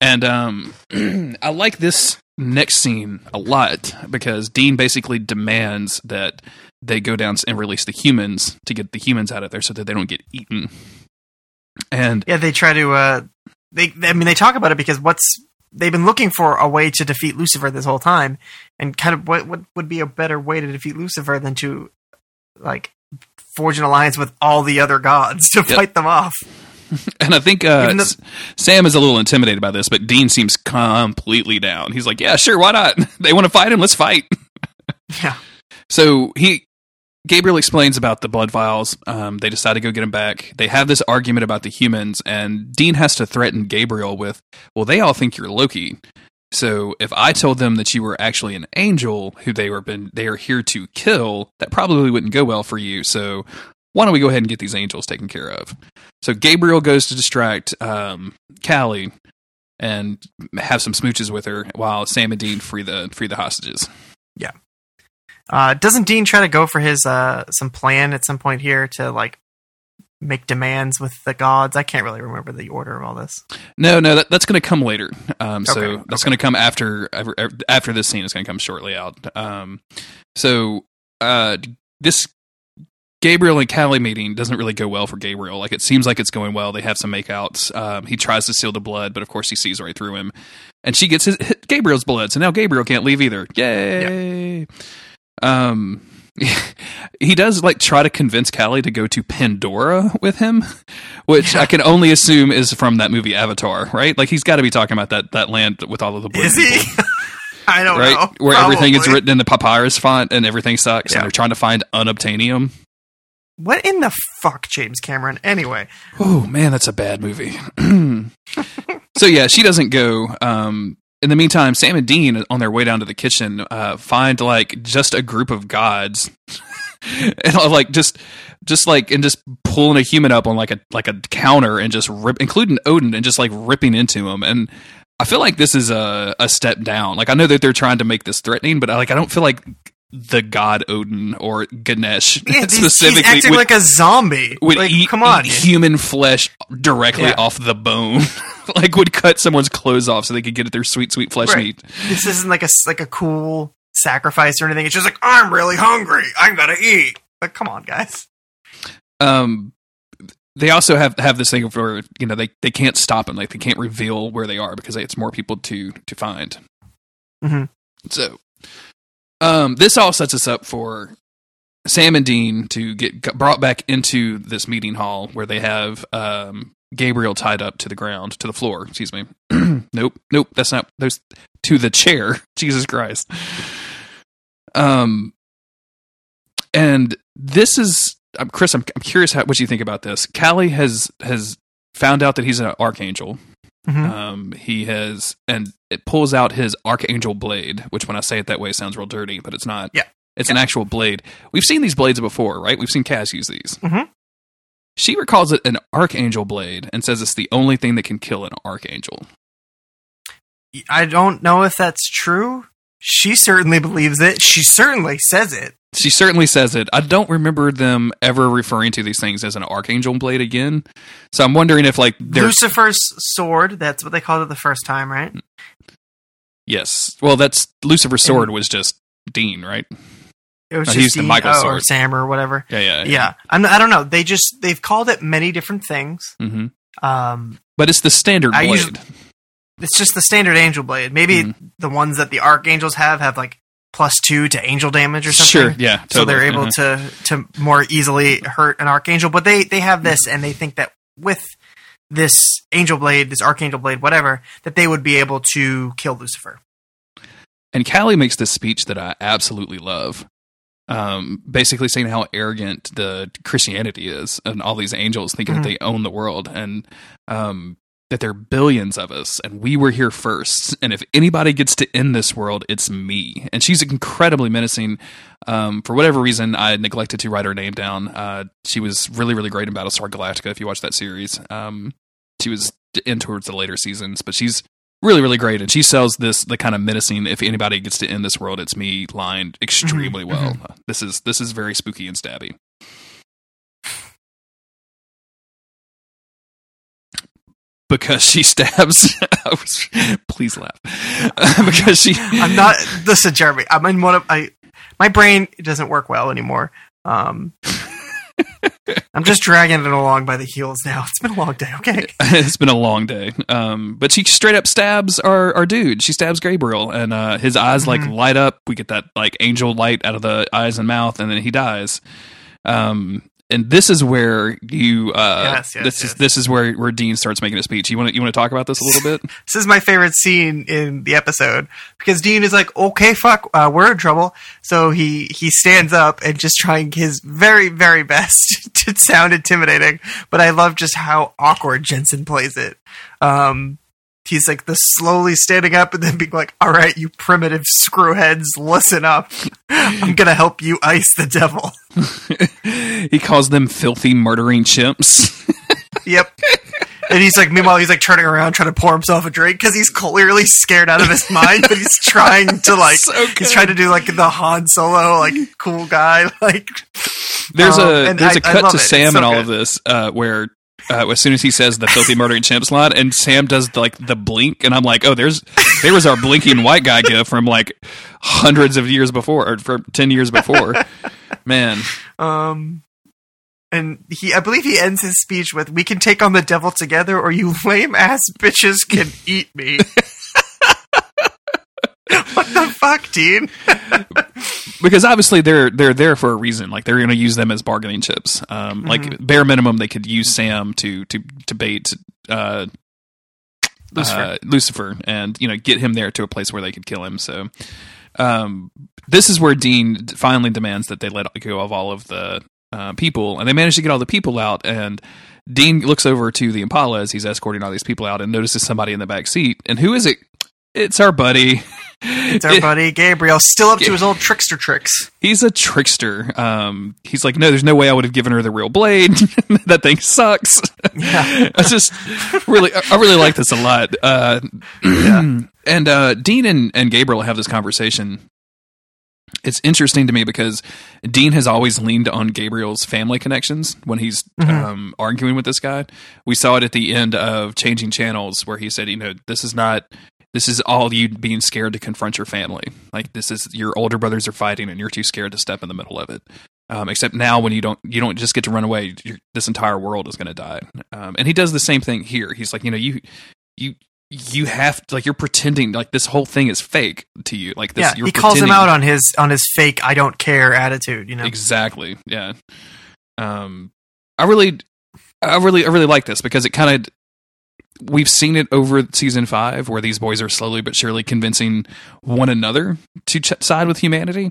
And um, I like this next scene a lot because Dean basically demands that they go down and release the humans to get the humans out of there so that they don't get eaten. And Yeah, they try to. Uh, they, I mean, they talk about it because what's they've been looking for a way to defeat Lucifer this whole time, and kind of what what would be a better way to defeat Lucifer than to like forge an alliance with all the other gods to Yep. fight them off. and I think uh, though- Sam is a little intimidated by this, but Dean seems completely down. He's like, "Yeah, sure, why not? They want to fight him. Let's fight." Yeah, So he Gabriel explains about the blood vials. Um, they decide to go get him back. They have this argument about the humans, and Dean has to threaten Gabriel with, "Well, they all think you're Loki. So if I told them that you were actually an angel who they were been they are here to kill, that probably wouldn't go well for you. So why don't we go ahead and get these angels taken care of? So Gabriel goes to distract um, Kali and have some smooches with her while Sam and Dean free the free the hostages. Uh, doesn't Dean try to go for his uh, some plan at some point here to like make demands with the gods? I can't really remember the order of all this. No, no, that, that's going to come later. Um, so Okay, that's okay. going to come after after this scene is going to come shortly out. Um, so uh, this Gabriel and Kali meeting doesn't really go well for Gabriel. Like it seems like it's going well. They have some makeouts. Um, he tries to seal the blood, but of course he sees right through him, and she gets his Gabriel's blood. So now Gabriel can't leave either. Yay! Um. He does like try to convince Kali to go to Pandora with him, which I can only assume is from that movie Avatar, right? Like he's got to be talking about that that land with all of the blue Is he? I don't right? know. Where everything is written in the papyrus font and everything sucks, Yeah. and they're trying to find unobtainium. What in the fuck, James Cameron? Anyway, Oh man, that's a bad movie. so yeah, she doesn't go. Um, in the meantime, Sam and Dean on their way down to the kitchen uh, find like just a group of gods, and like just just like and just pulling a human up on like a like a counter and just rip, including Odin, and just like ripping into him. And I feel like this is a a step down. Like I know that they're trying to make this threatening, but like I don't feel like the god Odin or Ganesh yeah, specifically he's acting would- like a zombie. would like, eat, come on, eat human flesh directly Yeah. off the bone. like would cut someone's clothes off so they could get at their sweet, sweet flesh Right. meat. this isn't like a like a cool sacrifice or anything. It's just like I'm really hungry. I'm gonna eat. Like, come on, guys. Um, they also have have this thing where you know they, they can't stop them, like they can't reveal where they are because it's more people to to find. Mhm. So, um, this all sets us up for Sam and Dean to get brought back into this meeting hall where they have um Gabriel tied up to the ground to the floor. Excuse me. nope, nope. That's not those to the chair. Jesus Christ. Um, and this is um, Chris. I'm, I'm curious how, what you think about this. Kali has has found out that he's an archangel. Mhm. Um, he has, and it pulls out his archangel blade, which when I say it that way sounds real dirty, but it's not. Yeah. It's an actual blade. We've seen these blades before, right? We've seen Cass use these. Mhm. She recalls it an archangel blade and says it's the only thing that can kill an archangel. I don't know if that's true. She certainly believes it. She certainly says it. She certainly says it. I don't remember them ever referring to these things as an archangel blade again. So I'm wondering if like they're Lucifer's sword. That's what they called it the first time, right? yes. Well, that's Lucifer's sword was just Dean, right? It was No, just the Dean- Michael oh, or. Sam or whatever. Yeah, yeah, Yeah, I'm, I don't know. They just they've called it many different things. hmm Um, But it's the standard I blade. usually- it's just the standard angel blade. Maybe Mhm. the ones that the archangels have have like plus two to angel damage or something. Sure, yeah, So they're able Uh-huh. to to more easily hurt an archangel. But they they have this, and they think that with this angel blade, this archangel blade, whatever, that they would be able to kill Lucifer. And Kali makes this speech that I absolutely love. Um, basically saying how arrogant the Christianity is and all these angels thinking Mhm. that they own the world and um, that there are billions of us and we were here first. And if anybody gets to end this world, it's me. And she's incredibly menacing. Um, for whatever reason, I neglected to write her name down. Uh, she was really, really great in Battlestar Galactica. If you watch that series, um, she was in towards the later seasons, but she's really really great and she sells this the kind of menacing if anybody gets to end this world it's me line extremely Mhm, well this is this is very spooky and stabby because she stabs please laugh because she I'm not. Listen, Jeremy. I'm in one of I. My brain doesn't work well anymore. Um, I'm just dragging it along by the heels now. It's been a long day. Okay. it's been a long day. Um, but she straight up stabs our, our dude. She stabs Gabriel, and uh, his eyes like Mhm. light up. We get that like angel light out of the eyes and mouth, and then he dies. Um, and this is where you. Uh, Yes, yes, this yes. is this is where where Dean starts making a speech. You want to you want to talk about this a little bit? This is my favorite scene in the episode because Dean is like, "Okay, fuck, uh, we're in trouble." So he he stands up and just trying his very very best to sound intimidating. But I love just how awkward Jensen plays it. Um, he's like the slowly standing up and then being like, "All right, you primitive screwheads, listen up. I'm gonna help you ice the devil." he calls them filthy murdering chimps. Yep. And he's like, meanwhile, he's like turning around trying to pour himself a drink because he's clearly scared out of his mind, but he's trying to like, So he's trying to do like the Han Solo, like cool guy, like. There's Um, a there's I- a cut to it. Sam so in all good. of this uh, where uh, as soon as he says the filthy murdering chimps line, and Sam does like the blink, and I'm like, oh, there's there was our blinking white guy gif from like hundreds of years before, or from ten years before. Man, Um, and he, I believe he ends his speech with, "We can take on the devil together, or you lame ass bitches can eat me." what the fuck, Dean? Because obviously they're they're there for a reason. Like they're going to use them as bargaining chips. Um, Like bare minimum, they could use Sam to to to bait uh, Lucifer. uh, Lucifer, and you know get him there to a place where they could kill him. So, um, this is where Dean finally demands that they let go of all of the uh, people, and they manage to get all the people out. And Dean looks over to the Impala as he's escorting all these people out, and notices somebody in the back seat. And who is it? It's our buddy. It's our buddy Gabriel, still up to his old trickster tricks. He's a trickster. Um, he's like, no, there's no way I would have given her the real blade. that thing sucks. Yeah. I just really, I really like this a lot. Uh, and uh, Dean and, and Gabriel have this conversation. It's interesting to me because Dean has always leaned on Gabriel's family connections when he's um, arguing with this guy. We saw it at the end of Changing Channels where he said, you know, this is not. This is all you being scared to confront your family. Like this is your older brothers are fighting, and you're too scared to step in the middle of it. Um, except now, when you don't, you don't just get to run away. This entire world is going to die. Um, and he does the same thing here. He's like, you know, you, you, you have like you're pretending like this whole thing is fake to you. Like this, yeah, you're he calls him out on his on his fake "I don't care" attitude. You know, Exactly. Yeah. Um, I really, I really, I really like this because it kind of we've seen it over season five where these boys are slowly but surely convincing one another to ch- side with humanity.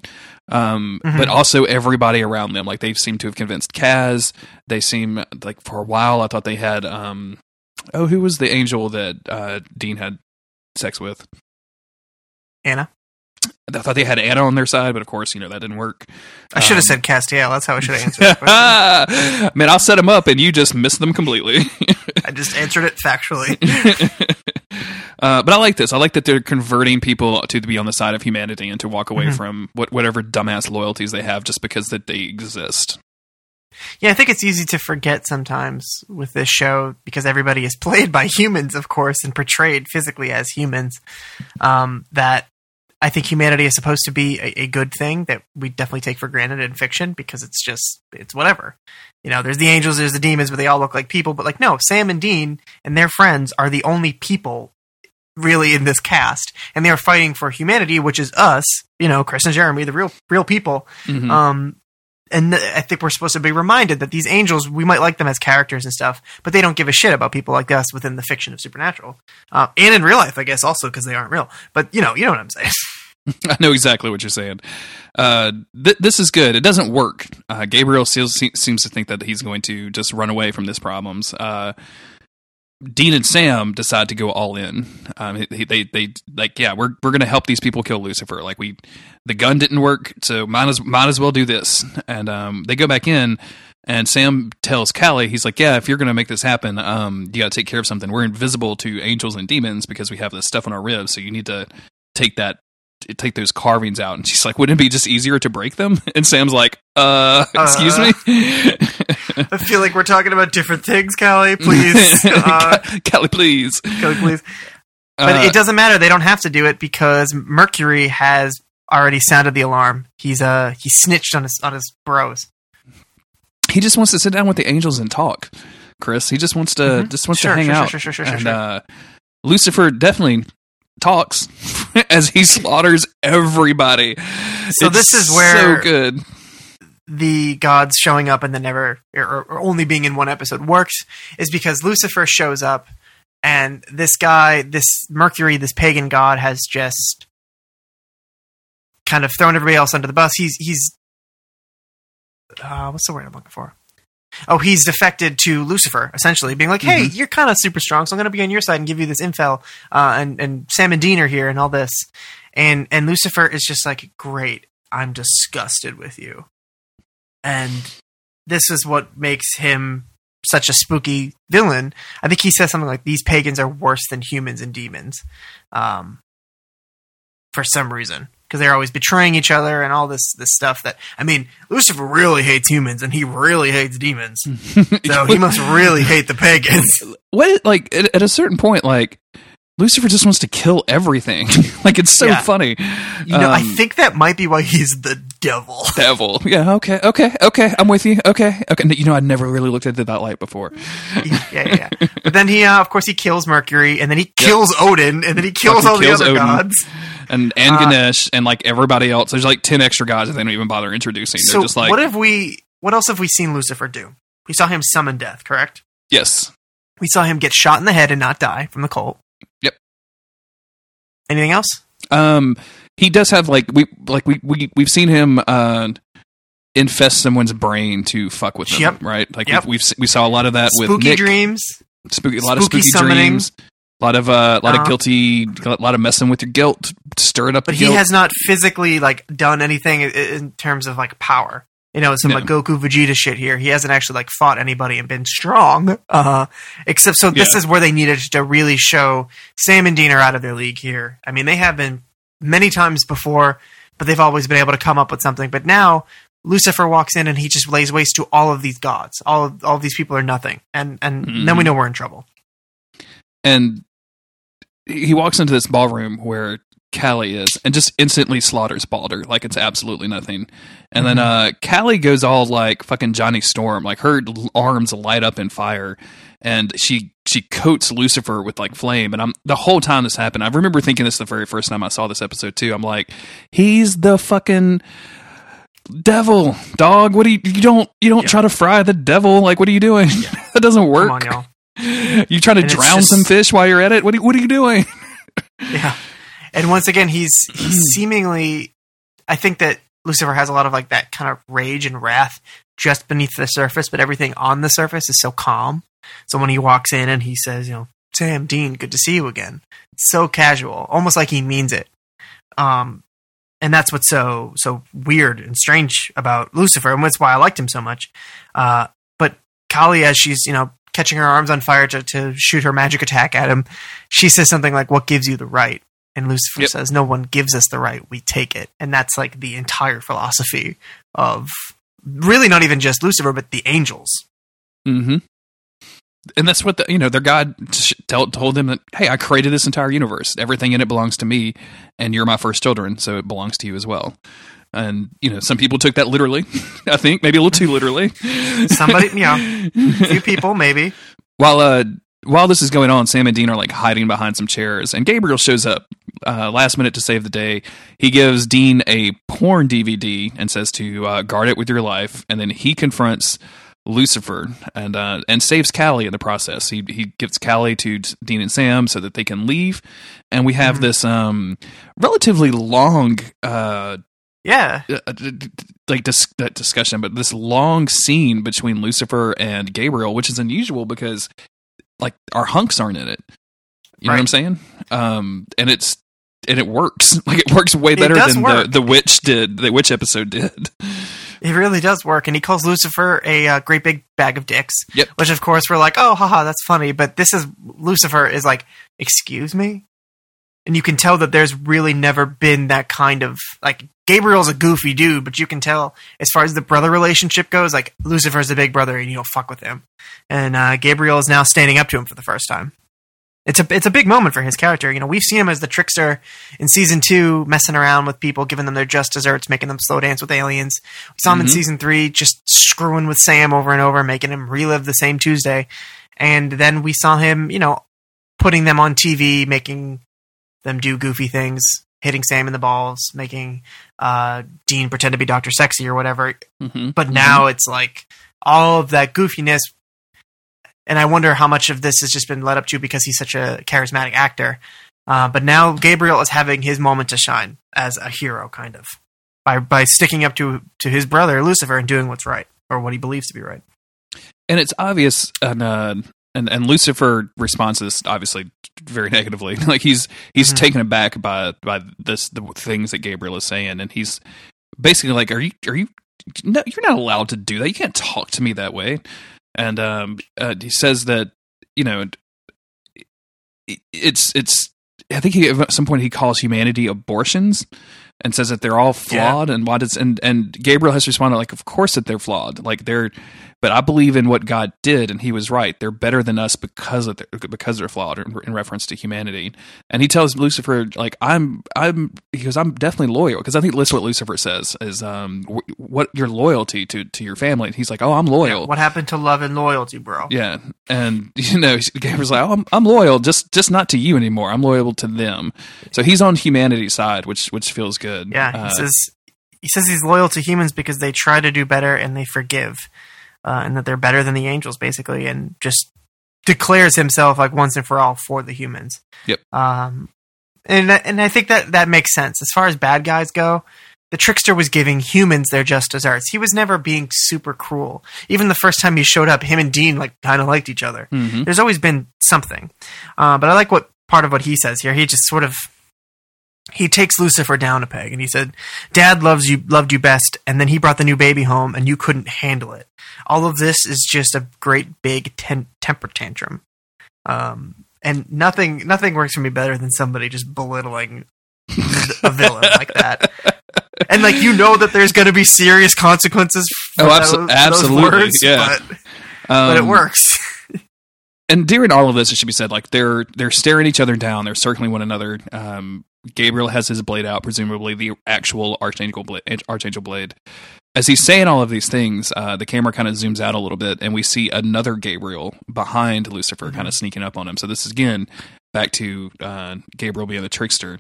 Um, Mhm. but also everybody around them. Like they seem to have convinced Cass. They seem like for a while I thought they had um, oh, who was the angel that uh, Dean had sex with? Anna. I thought they had Anna on their side, but of course, you know that didn't work. I should have Um, said Castiel. That's how I should have answered. the question. Man, I'll set them up and you just miss them completely. I just answered it factually. uh, but I like this. I like that they're converting people to be on the side of humanity and to walk away Mhm. from what, whatever dumbass loyalties they have just because that they exist. Yeah, I think it's easy to forget sometimes with this show because everybody is played by humans, of course, and portrayed physically as humans. Um, that I think humanity is supposed to be a, a good thing that we definitely take for granted in fiction because it's just it's whatever. You know, there's the angels, there's the demons, but they all look like people. But like, no, Sam and Dean and their friends are the only people really in this cast, and they are fighting for humanity, which is us. You know, Chris and Jeremy, the real real people. Mhm. Um, and th- I think we're supposed to be reminded that these angels, we might like them as characters and stuff, but they don't give a shit about people like us within the fiction of supernatural, uh, and in real life, I guess, also because they aren't real. But you know, you know what I'm saying. I know exactly what you're saying. Uh, th- this is good. It doesn't work. Uh, Gabriel se- seems to think that he's going to just run away from these problems. Uh, Dean and Sam decide to go all in. Um, they, they, they, like, yeah, we're we're going to help these people kill Lucifer. Like we, the gun didn't work, so might as might as well do this. And um, they go back in, and Sam tells Kali, he's like, yeah, if you're going to make this happen, um, you got to take care of something. We're invisible to angels and demons because we have this stuff on our ribs. So you need to take that take those carvings out and she's like wouldn't it be just easier to break them and sam's like uh excuse Uh. me I feel like we're talking about different things, Kali. Please, uh, kelly please Kali, please. But Uh, it doesn't matter. They don't have to do it because Mercury has already sounded the alarm. He's uh he snitched on his on his bros. he just wants to sit down with the angels and talk chris he just wants to Mhm. just wants Sure, to hang sure, out sure, sure, sure, sure, and sure. uh lucifer definitely talks as he slaughters everybody So It's this is where- so good the gods showing up and then never or, or only being in one episode works is because Lucifer shows up and this guy, this Mercury, this pagan god has just kind of thrown everybody else under the bus. He's he's uh, what's the word I'm looking for? Oh, he's defected to Lucifer, essentially, being like, "Hey, you're kind of super strong, so I'm going to be on your side and give you this intel." Uh, and and Sam and Dean are here, and all this, and and Lucifer is just like, "Great, I'm disgusted with you." and this is what makes him such a spooky villain. I think he says something like these pagans are worse than humans and demons. Um, for some reason. Because they're always betraying each other and all this this stuff that I mean, Lucifer really hates humans and he really hates demons. so he must really hate the pagans. what like at, at a certain point, like Lucifer just wants to kill everything. like it's so Yeah. funny. You know, I Um, think that might be why he's the devil. devil. Yeah. Okay. Okay. Okay. I'm with you. Okay. Okay. You know, I never really looked into that light before. yeah, yeah, yeah. But then he, uh, of course, he kills Mercury, and then he kills Odin, and then he kills Fucking all the other Odin. gods. And and Uh, Ganesh and like everybody else. There's like ten extra guys that they don't even bother introducing. They're So, just like what have we? What else have we seen Lucifer do? We saw him summon death, correct? yes. We saw him get shot in the head and not die from the cult. Yep. Anything else? Um, he does have like we like we we we've seen him uh infest someone's brain to fuck with them, Yep. right? Like Yep. we've, we've we saw a lot of that with Spooky dreams. spooky, a lot of spooky spooky summoning. dreams, a lot of uh, a lot Uh, of guilty, a lot of messing with your guilt, stirring up. but the he guilt. has not physically like done anything in terms of like power. You know, some No. like Goku Vegeta shit here. He hasn't actually like fought anybody and been strong. Uh, except so this Yeah. is where they needed to really show Sam and Dean are out of their league here. I mean, they have been many times before, but they've always been able to come up with something. But now Lucifer walks in and he just lays waste to all of these gods. All of all of these people are nothing, and and then we Mhm. know we're in trouble. and he walks into this ballroom where Kali is and just instantly slaughters Baldur like it's absolutely nothing. And then uh Kali goes all like fucking Johnny Storm, like her arms light up in fire and she she coats Lucifer with like flame and I'm the whole time this happened. I remember thinking this the very first time I saw this episode too. I'm like, he's the fucking devil, dog. What do you you don't you don't Yeah. try to fry the devil like what are you doing? that doesn't work. Come on, y'all. You trying to And drown just- some fish while you're at it? What are, what are you doing? Yeah. And once again, he's he's seemingly. I think that Lucifer has a lot of like that kind of rage and wrath just beneath the surface, but everything on the surface is so calm. So when he walks in and he says, you know, Sam, Dean, good to see you again. It's so casual, almost like he means it. Um, and that's what's so so weird and strange about Lucifer, and that's why I liked him so much. Uh, but Kali, as she's you know catching her arms on fire to, to shoot her magic attack at him, she says something like, "What gives you the right?" And Lucifer Yep. says, "No one gives us the right; we take it." And that's like the entire philosophy of really not even just Lucifer, but the angels. Mm-hmm. And that's what the, you know. Their God told told them that, hey, I created this entire universe. Everything in it belongs to me, and you're my first children, so it belongs to you as well. And you know, some people took that literally. I think maybe a little too literally. Somebody, yeah, a few people maybe. while uh while this is going on, Sam and Dean are like hiding behind some chairs, and Gabriel shows up uh, last minute to save the day. He gives Dean a porn DVD and says to uh, guard it with your life, and then he confronts Lucifer and uh, and saves Kali in the process. He he gives Kali to Dean and Sam so that they can leave, and we have Mhm. this um relatively long uh Yeah, uh, d- like dis- that discussion, but this long scene between Lucifer and Gabriel, which is unusual because like our hunks aren't in it. You know what I'm saying? Um, and it's and it works. Like it works way better than work. the the witch did. The witch episode did. it really does work. And he calls Lucifer a uh, great big bag of dicks. Yep. Which of course we're like, oh, haha, that's funny. But this is Lucifer is like, excuse me, and you can tell that there's really never been that kind of like Gabriel's a goofy dude, but you can tell as far as the brother relationship goes, like Lucifer's the big brother, and you don't fuck with him. And uh, Gabriel is now standing up to him for the first time. It's a it's a big moment for his character. You know, we've seen him as the trickster in season two, messing around with people, giving them their just desserts, making them slow dance with aliens. We saw him in Mhm. season three, just screwing with Sam over and over, making him relive the same Tuesday. And then we saw him, you know, putting them on TV, making them do goofy things, hitting Sam in the balls, making uh, Dean pretend to be Doctor Sexy or whatever. Mm-hmm. But now it's like all of that goofiness. And I wonder how much of this has just been led up to because he's such a charismatic actor. Uh, but now Gabriel is having his moment to shine as a hero, kind of by by sticking up to to his brother Lucifer and doing what's right or what he believes to be right. and it's obvious and uh and, and Lucifer responds to this obviously very negatively. Like he's he's Mhm. taken aback by by this the things that Gabriel is saying, and he's basically like, "Are you are you no, you're not allowed to do that. You can't talk to me that way. And um, uh, he says that you know it's it's. I think he, at some point he calls humanity abortions and says that they're all flawed and why does and and Gabriel has responded like of course that they're flawed like they're but I believe in what God did and he was right they're better than us because of their, because they're flawed in, in reference to humanity and he tells Lucifer like I'm I'm goes I'm definitely loyal because I think that's what Lucifer says is um wh- what your loyalty to to your family and he's like oh I'm loyal What happened to love and loyalty, bro? yeah, and you know, Gabriel's like, oh, I'm, I'm loyal, just just not to you anymore. I'm loyal to them. So he's on humanity's side, which which feels good. Yeah, he Uh, says he says he's loyal to humans because they try to do better and they forgive, uh, and that they're better than the angels, basically, and just declares himself like once and for all for the humans. Yep. Um, and and I think that that makes sense as far as bad guys go. The trickster was giving humans their just desserts. He was never being super cruel. Even the first time he showed up, him and Dean like kind of liked each other. mhm. There's always been something. Uh, but I like what part of what he says here. He just sort of he takes Lucifer down a peg and he said, "Dad loves you, loved you best, and then he brought the new baby home, and you couldn't handle it. All of this is just a great big ten- temper tantrum." Um, and nothing, nothing works for me better than somebody just belittling a villain like that. And like you know that there's going to be serious consequences. For Oh, abso- those, for those absolutely, words, yeah. but, but it Um, works. and during all of this, it should be said, like they're they're staring each other down. They're circling one another. Um, Gabriel has his blade out, presumably the actual archangel blade. Archangel blade. As he's saying all of these things, uh, the camera kind of zooms out a little bit, and we see another Gabriel behind Lucifer, kind of sneaking up on him. So this is again back to uh, Gabriel being the trickster.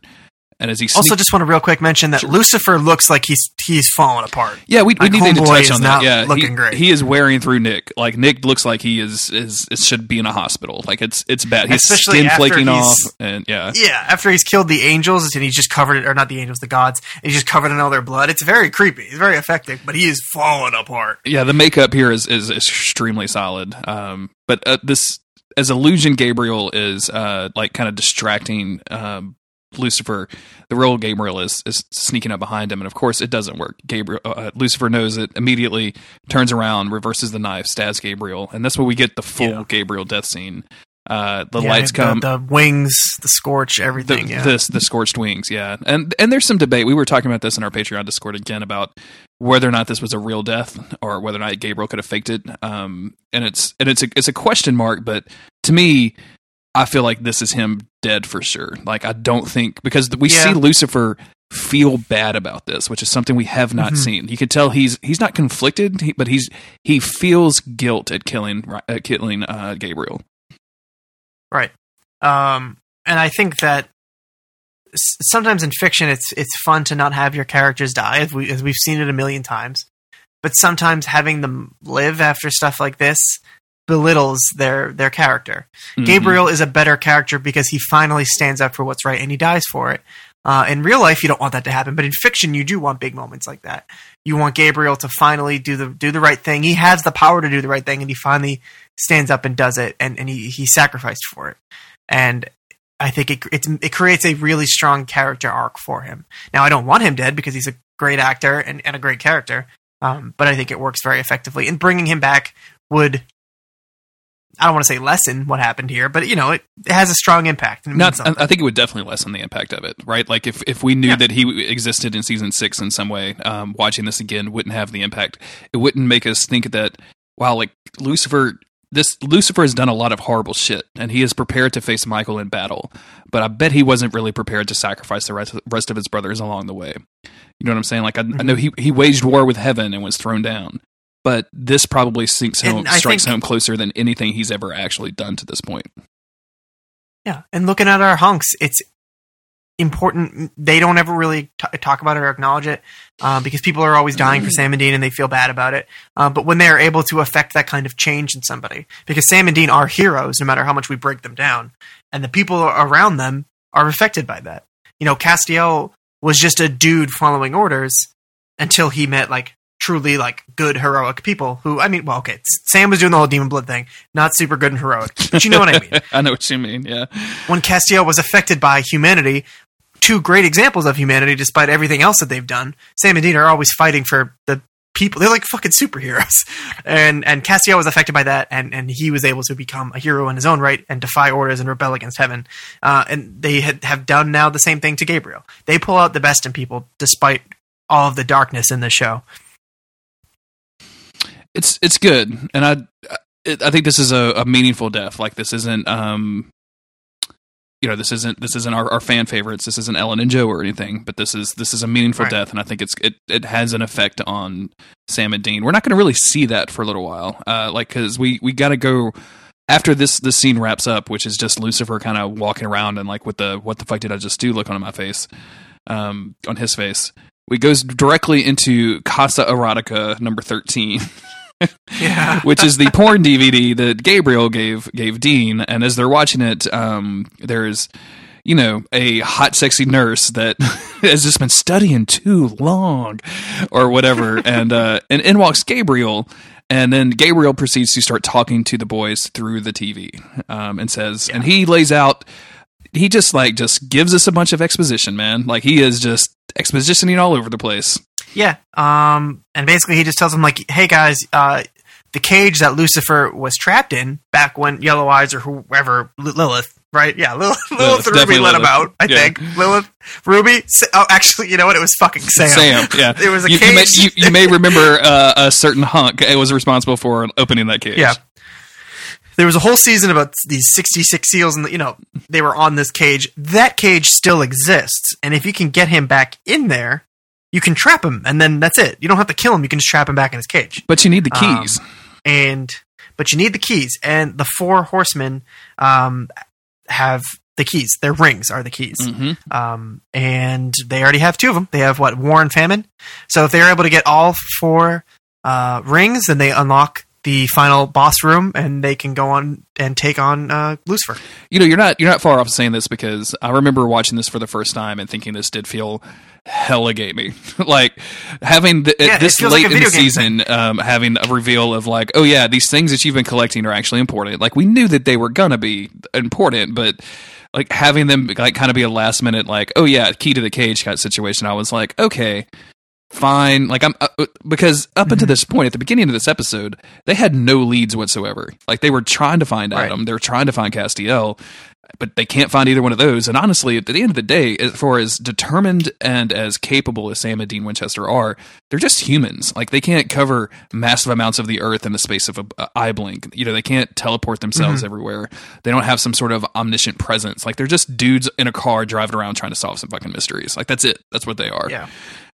And as he Also, just want to real quick mention that Lucifer looks like he's he's falling apart. Yeah, we, we Like, need to touch on that. Yeah, looking he, great. He is wearing through Nick. Like Nick looks like he is is, is should be in a hospital. Like it's it's bad. His Especially skin flaking off, and yeah, Yeah, after he's killed the angels and he's just covered it, or not the angels, the gods, and he's just covered in all their blood. It's very creepy. It's very effective, but he is falling apart. yeah. The makeup here is is extremely solid. Um, but uh, this as illusion Gabriel is uh like kind of distracting um Lucifer. The real Gabriel is is sneaking up behind him, and of course it doesn't work. Gabriel uh, Lucifer knows it immediately, turns around, reverses the knife, stabs Gabriel, and that's where we get the full Yeah. Gabriel death scene. Uh, the Yeah, lights the- come. the, wings, the scorch, the, everything. yeah. this the scorched wings yeah and and there's some debate we were talking about this in our patreon discord again about whether or not this was a real death or whether or not gabriel could have faked it um and it's and it's a it's a question mark but to me i feel like this is him dead for sure like i don't think because we Yeah. see lucifer feel bad about this which is something we have not Mhm. seen you can tell he's he's not conflicted but he's he feels guilt at killing at killing uh gabriel Right. Um, and I think that sometimes in fiction, it's it's fun to not have your characters die, as we as we've seen it a million times. But sometimes having them live after stuff like this belittles their their character. Mhm. Gabriel is a better character because he finally stands up for what's right and he dies for it. Uh, in real life, you don't want that to happen, but in fiction, you do want big moments like that. You want Gabriel to finally do the do the right thing. He has the power to do the right thing, and he finally stands up and does it, and, and he he sacrificed for it. And I think it it's, it creates a really strong character arc for him. Now, I don't want him dead because he's a great actor and, and a great character, um, but I think it works very effectively. And bringing him back would I don't want to say lessen what happened here, but you know, it, it has a strong impact. And Not. I think it would definitely lessen the impact of it, right? Like if, if we knew Yeah. that he existed in season six in some way, um, watching this again wouldn't have the impact. It wouldn't make us think that wow, like Lucifer, this Lucifer has done a lot of horrible shit, and he is prepared to face Michael in battle. But I bet he wasn't really prepared to sacrifice the rest, rest of his brothers along the way. You know what I'm saying? Like I, I know he he waged war with heaven and was thrown down. But this probably sinks home, strikes think- home closer than anything he's ever actually done to this point. Yeah, and looking at our hunks, it's important. They don't ever really t- talk about it or acknowledge it uh, because people are always dying for Sam and Dean and they feel bad about it. Uh, but when they are able to affect that kind of change in somebody, because Sam and Dean are heroes, no matter how much we break them down, and the people around them are affected by that. You know, Castiel was just a dude following orders until he met like truly like good heroic people who I mean well okay Sam was doing the whole demon blood thing not super good and heroic but you know what I mean I know what you mean. Yeah. when Castiel was affected by humanity, two great examples of humanity, despite everything else that they've done. Sam and Dean are always fighting for the people. They're like fucking superheroes. And and Castiel was affected by that, and and he was able to become a hero in his own right and defy orders and rebel against heaven. Uh, and they had, have done now the same thing to Gabriel. They pull out the best in people despite all of the darkness in the show. It's it's good, and I it, I think this is a, a meaningful death. Like this isn't um, you know, this isn't this isn't our, our fan favorites. This isn't Ellen and Jo or anything, but this is this is a meaningful Right. death, and I think it's it it has an effect on Sam and Dean. We're not going to really see that for a little while, uh, like because we we got to go. After this, this scene wraps up, which is just Lucifer kind of walking around and like with the "what the fuck did I just do?" look on my face, um, on his face. We goes directly into Casa Erotica number thirteen. Yeah. which is the porn DVD that Gabriel gave gave Dean. And as they're watching it, um, there's you know a hot, sexy nurse that has just been studying too long, or whatever. and uh, and in walks Gabriel. And then Gabriel proceeds to start talking to the boys through the TV, um, and says, and he lays out, he just like just gives us a bunch of exposition, man. Like he is just expositioning all over the place. Yeah. Um, and basically, he just tells them like, "Hey guys, uh, the cage that Lucifer was trapped in back when Yellow Eyes or whoever Li- Lilith, right? Yeah, Lilith, Lilith and Ruby let him out. I Yeah. think Lilith, Ruby. Oh, actually, you know what? It was fucking Sam. Sam, yeah. It was a you, you may, cage. you, you may remember uh, a certain hunk it was responsible for opening that cage. Yeah. There was a whole season about these 66 seals, and you know they were on this cage. That cage still exists, and if you can get him back in there, you can trap him, and then that's it. You don't have to kill him; you can just trap him back in his cage. But you need the Um, keys. and but you need the keys and the four horsemen um, have the keys their rings are the keys Mhm. um, and they already have two of them they have what war and famine so if they're able to get all four uh, rings then they unlock the final boss room and they can go on and take on uh, lucifer You know, you're not you're not far off saying this because I remember watching this for the first time and thinking this did feel hella gamey. like having the, Yeah, this late like in the season, um, having a reveal of like, oh yeah, these things that you've been collecting are actually important. Like we knew that they were gonna be important, but like having them like kind of be a last minute like, oh yeah, key to the cage kind of situation. I was like, okay. Fine, like I'm uh, uh, because up Mm-hmm. until this point, at the beginning of this episode, they had no leads whatsoever. Like they were trying to find Right. Adam, they were trying to find Castiel, but they can't find either one of those. And honestly, at the end of the day, as far as determined and as capable as Sam and Dean Winchester are, they're just humans. Like they can't cover massive amounts of the earth in the space of a, a eye blink. You know, they can't teleport themselves everywhere. They don't have some sort of omniscient presence. Like they're just dudes in a car driving around trying to solve some fucking mysteries. Like that's it. That's what they are. yeah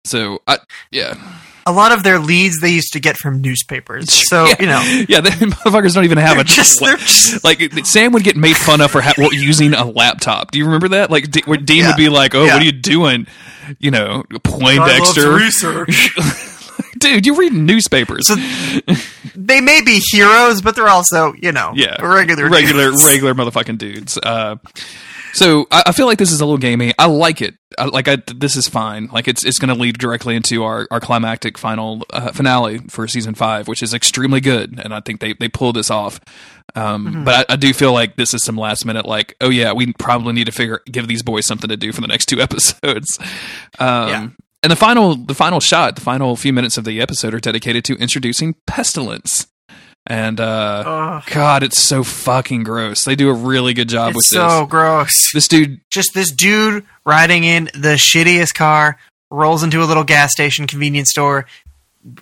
So, I, yeah. a lot of their leads they used to get from newspapers so yeah. you know yeah, the motherfuckers don't even have a just, just like Sam would get made fun of for ha- using a laptop. Do you remember that? Like D- where Dean Yeah. would be like, "Oh, Yeah. what are you doing?" You know, Poindexter. research. Dude, you read newspapers. So they may be heroes, but they're also, you know, yeah, regular, regular, dudes. regular motherfucking dudes. Uh, so I, I feel like this is a little gamey. I like it. I, like I, this is fine. Like it's it's going to lead directly into our our climactic final uh, finale for season five, which is extremely good, and I think they they pulled this off. Um, Mm-hmm. But I, I do feel like this is some last minute, like, oh yeah, we probably need to figure give these boys something to do for the next two episodes. Um, Yeah. And the final the final shot, the final few minutes of the episode are dedicated to introducing pestilence. And uh, Ugh, God, it's so fucking gross. They do a really good job with it's so gross. this. This dude, Just this dude riding in the shittiest car, rolls into a little gas station, convenience store,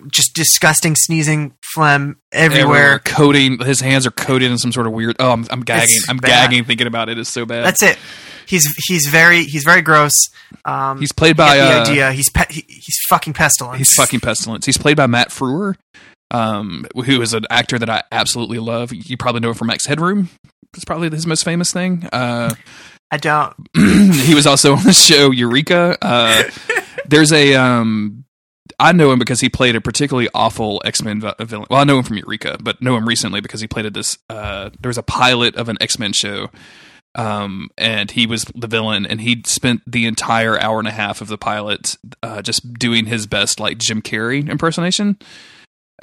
just disgusting sneezing phlegm everywhere. everywhere, coating. His hands are coated in some sort of weird. Oh, I'm, I'm gagging. It's I'm bad. gagging thinking about it. It's so bad. That's it. He's he's very he's very gross. Um, He's played by get the uh, idea. He's pe- he, he's fucking pestilence. he's fucking pestilence. He's played by Matt Frewer, um, who is an actor that I absolutely love. You probably know him from Max Headroom. It's probably his most famous thing. Uh, I don't. he was also on the show Eureka. Uh, there's a um, I know him because he played a particularly awful X Men villain. Well, I know him from Eureka, but know him recently because he played at this. Uh, there was a pilot of an X Men show, um, and he was the villain, and he spent the entire hour and a half of the pilot uh, just doing his best like Jim Carrey impersonation.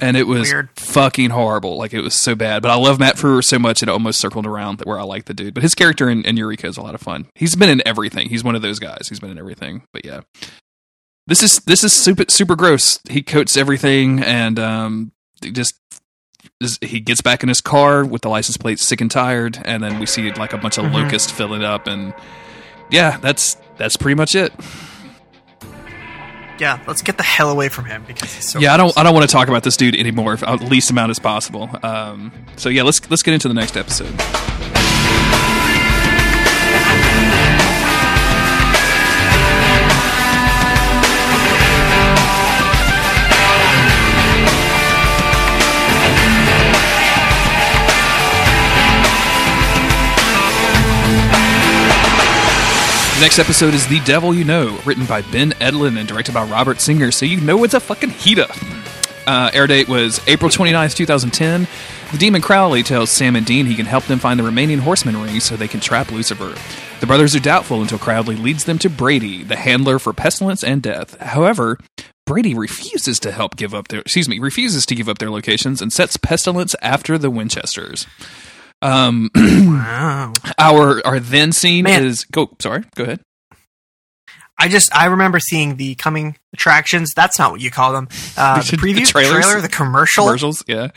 And it was Weird. fucking horrible. Like it was so bad. But I love Matt Frewer so much it almost circled around where I like the dude. But his character in, in Eureka is a lot of fun. He's been in everything. He's one of those guys. He's been in everything. But yeah. this is this is super super gross. He coats everything and um, just he gets back in his car with the license plate sick and tired, and then we see like a bunch of Mhm. locusts filling up, and yeah, that's that's pretty much it. Yeah, let's get the hell away from him because he's so. yeah, I don't I don't want to talk about this dude anymore, at least amount as possible. Um, so yeah, let's let's get into the next episode. The next episode is The Devil You Know, written by Ben Edlund and directed by Robert Singer, so you know it's a fucking heater. Uh, air date was April 29th, 2010. The demon Crowley tells Sam and Dean he can help them find the remaining horseman rings so they can trap Lucifer. The brothers are doubtful until Crowley leads them to Brady, the handler for pestilence and death. However, Brady refuses to help give up their excuse me, refuses to give up their locations and sets pestilence after the Winchesters. Um Wow. our our then scene Man. is go sorry, go ahead. I just I remember seeing the coming attractions. That's not what you call them. Uh, the preview, the trailers? trailer, the commercial Commercials, yeah.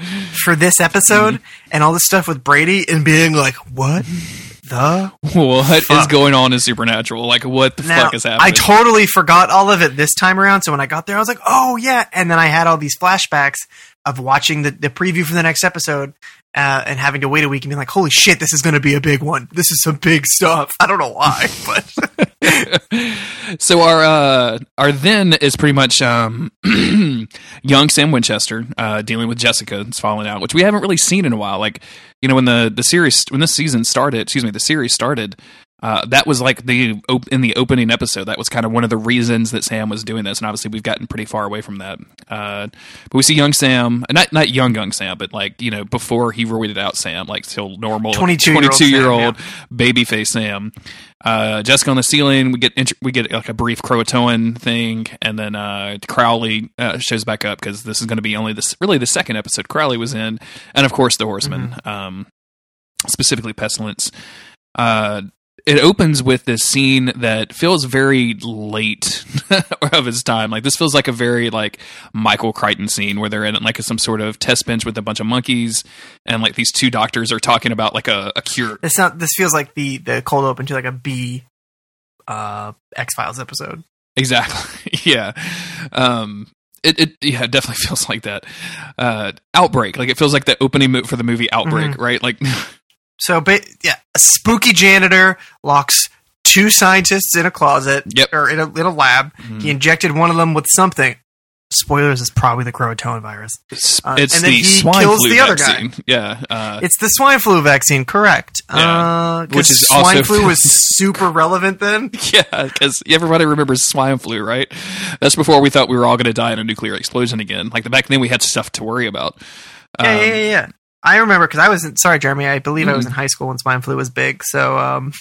for this episode, and all this stuff with Brady, and being like, "What the What is Fuck. going on in Supernatural? Like, what the Now, fuck is happening? I totally forgot all of it this time around. So when I got there, I was like, "Oh yeah!" And then I had all these flashbacks of watching the, the preview for the next episode uh, and having to wait a week and being like, "Holy shit, this is going to be a big one. This is some big stuff." I don't know why, but so our uh, our then is pretty much um, young Sam Winchester uh, dealing with Jessica that's falling out, which we haven't really seen in a while. Like, you know, when the the series when this season started, excuse me, the series started. Uh, that was like the op- in the opening episode. That was kind of one of the reasons that Sam was doing this, and obviously we've gotten pretty far away from that. Uh, but we see young Sam, not not young young Sam, but like you know before he roided out Sam, like still normal 22-year-old 22 year old baby face Sam. Uh, Jessica on the ceiling. We get int- we get like a brief Croatoan thing, and then uh, Crowley uh, shows back up because this is going to be only this really the second episode Crowley was in, and of course the Horseman, um, specifically Pestilence. Uh, it opens with this scene that feels very late of his time. Like this feels like a very like Michael Crichton scene where they're in like some sort of test bench with a bunch of monkeys, and like these two doctors are talking about like a, a cure. this not this feels like the the cold open to like a B uh, X Files episode. Exactly. yeah. Um, it, it yeah it definitely feels like that. Uh, Outbreak. Like it feels like the opening mo- for the movie Outbreak, right? Like So, ba- yeah, a spooky janitor locks two scientists in a closet Yep. or in a, in a lab. He injected one of them with something. Spoilers is probably the Croatoan virus. it's, Uh, it's and then the he swine kills flu the other guy. vaccine. Yeah. Uh, It's the swine flu vaccine, correct? Yeah. Uh, Which is swine also- flu was super relevant then. yeah, because everybody remembers swine flu, right? That's before we thought we were all going to die in a nuclear explosion again. Like the back then, we had stuff to worry about. Yeah, Um, yeah, yeah, yeah. I remember because I was in, sorry, Jeremy. I believe I was in high school when swine flu was big. So um,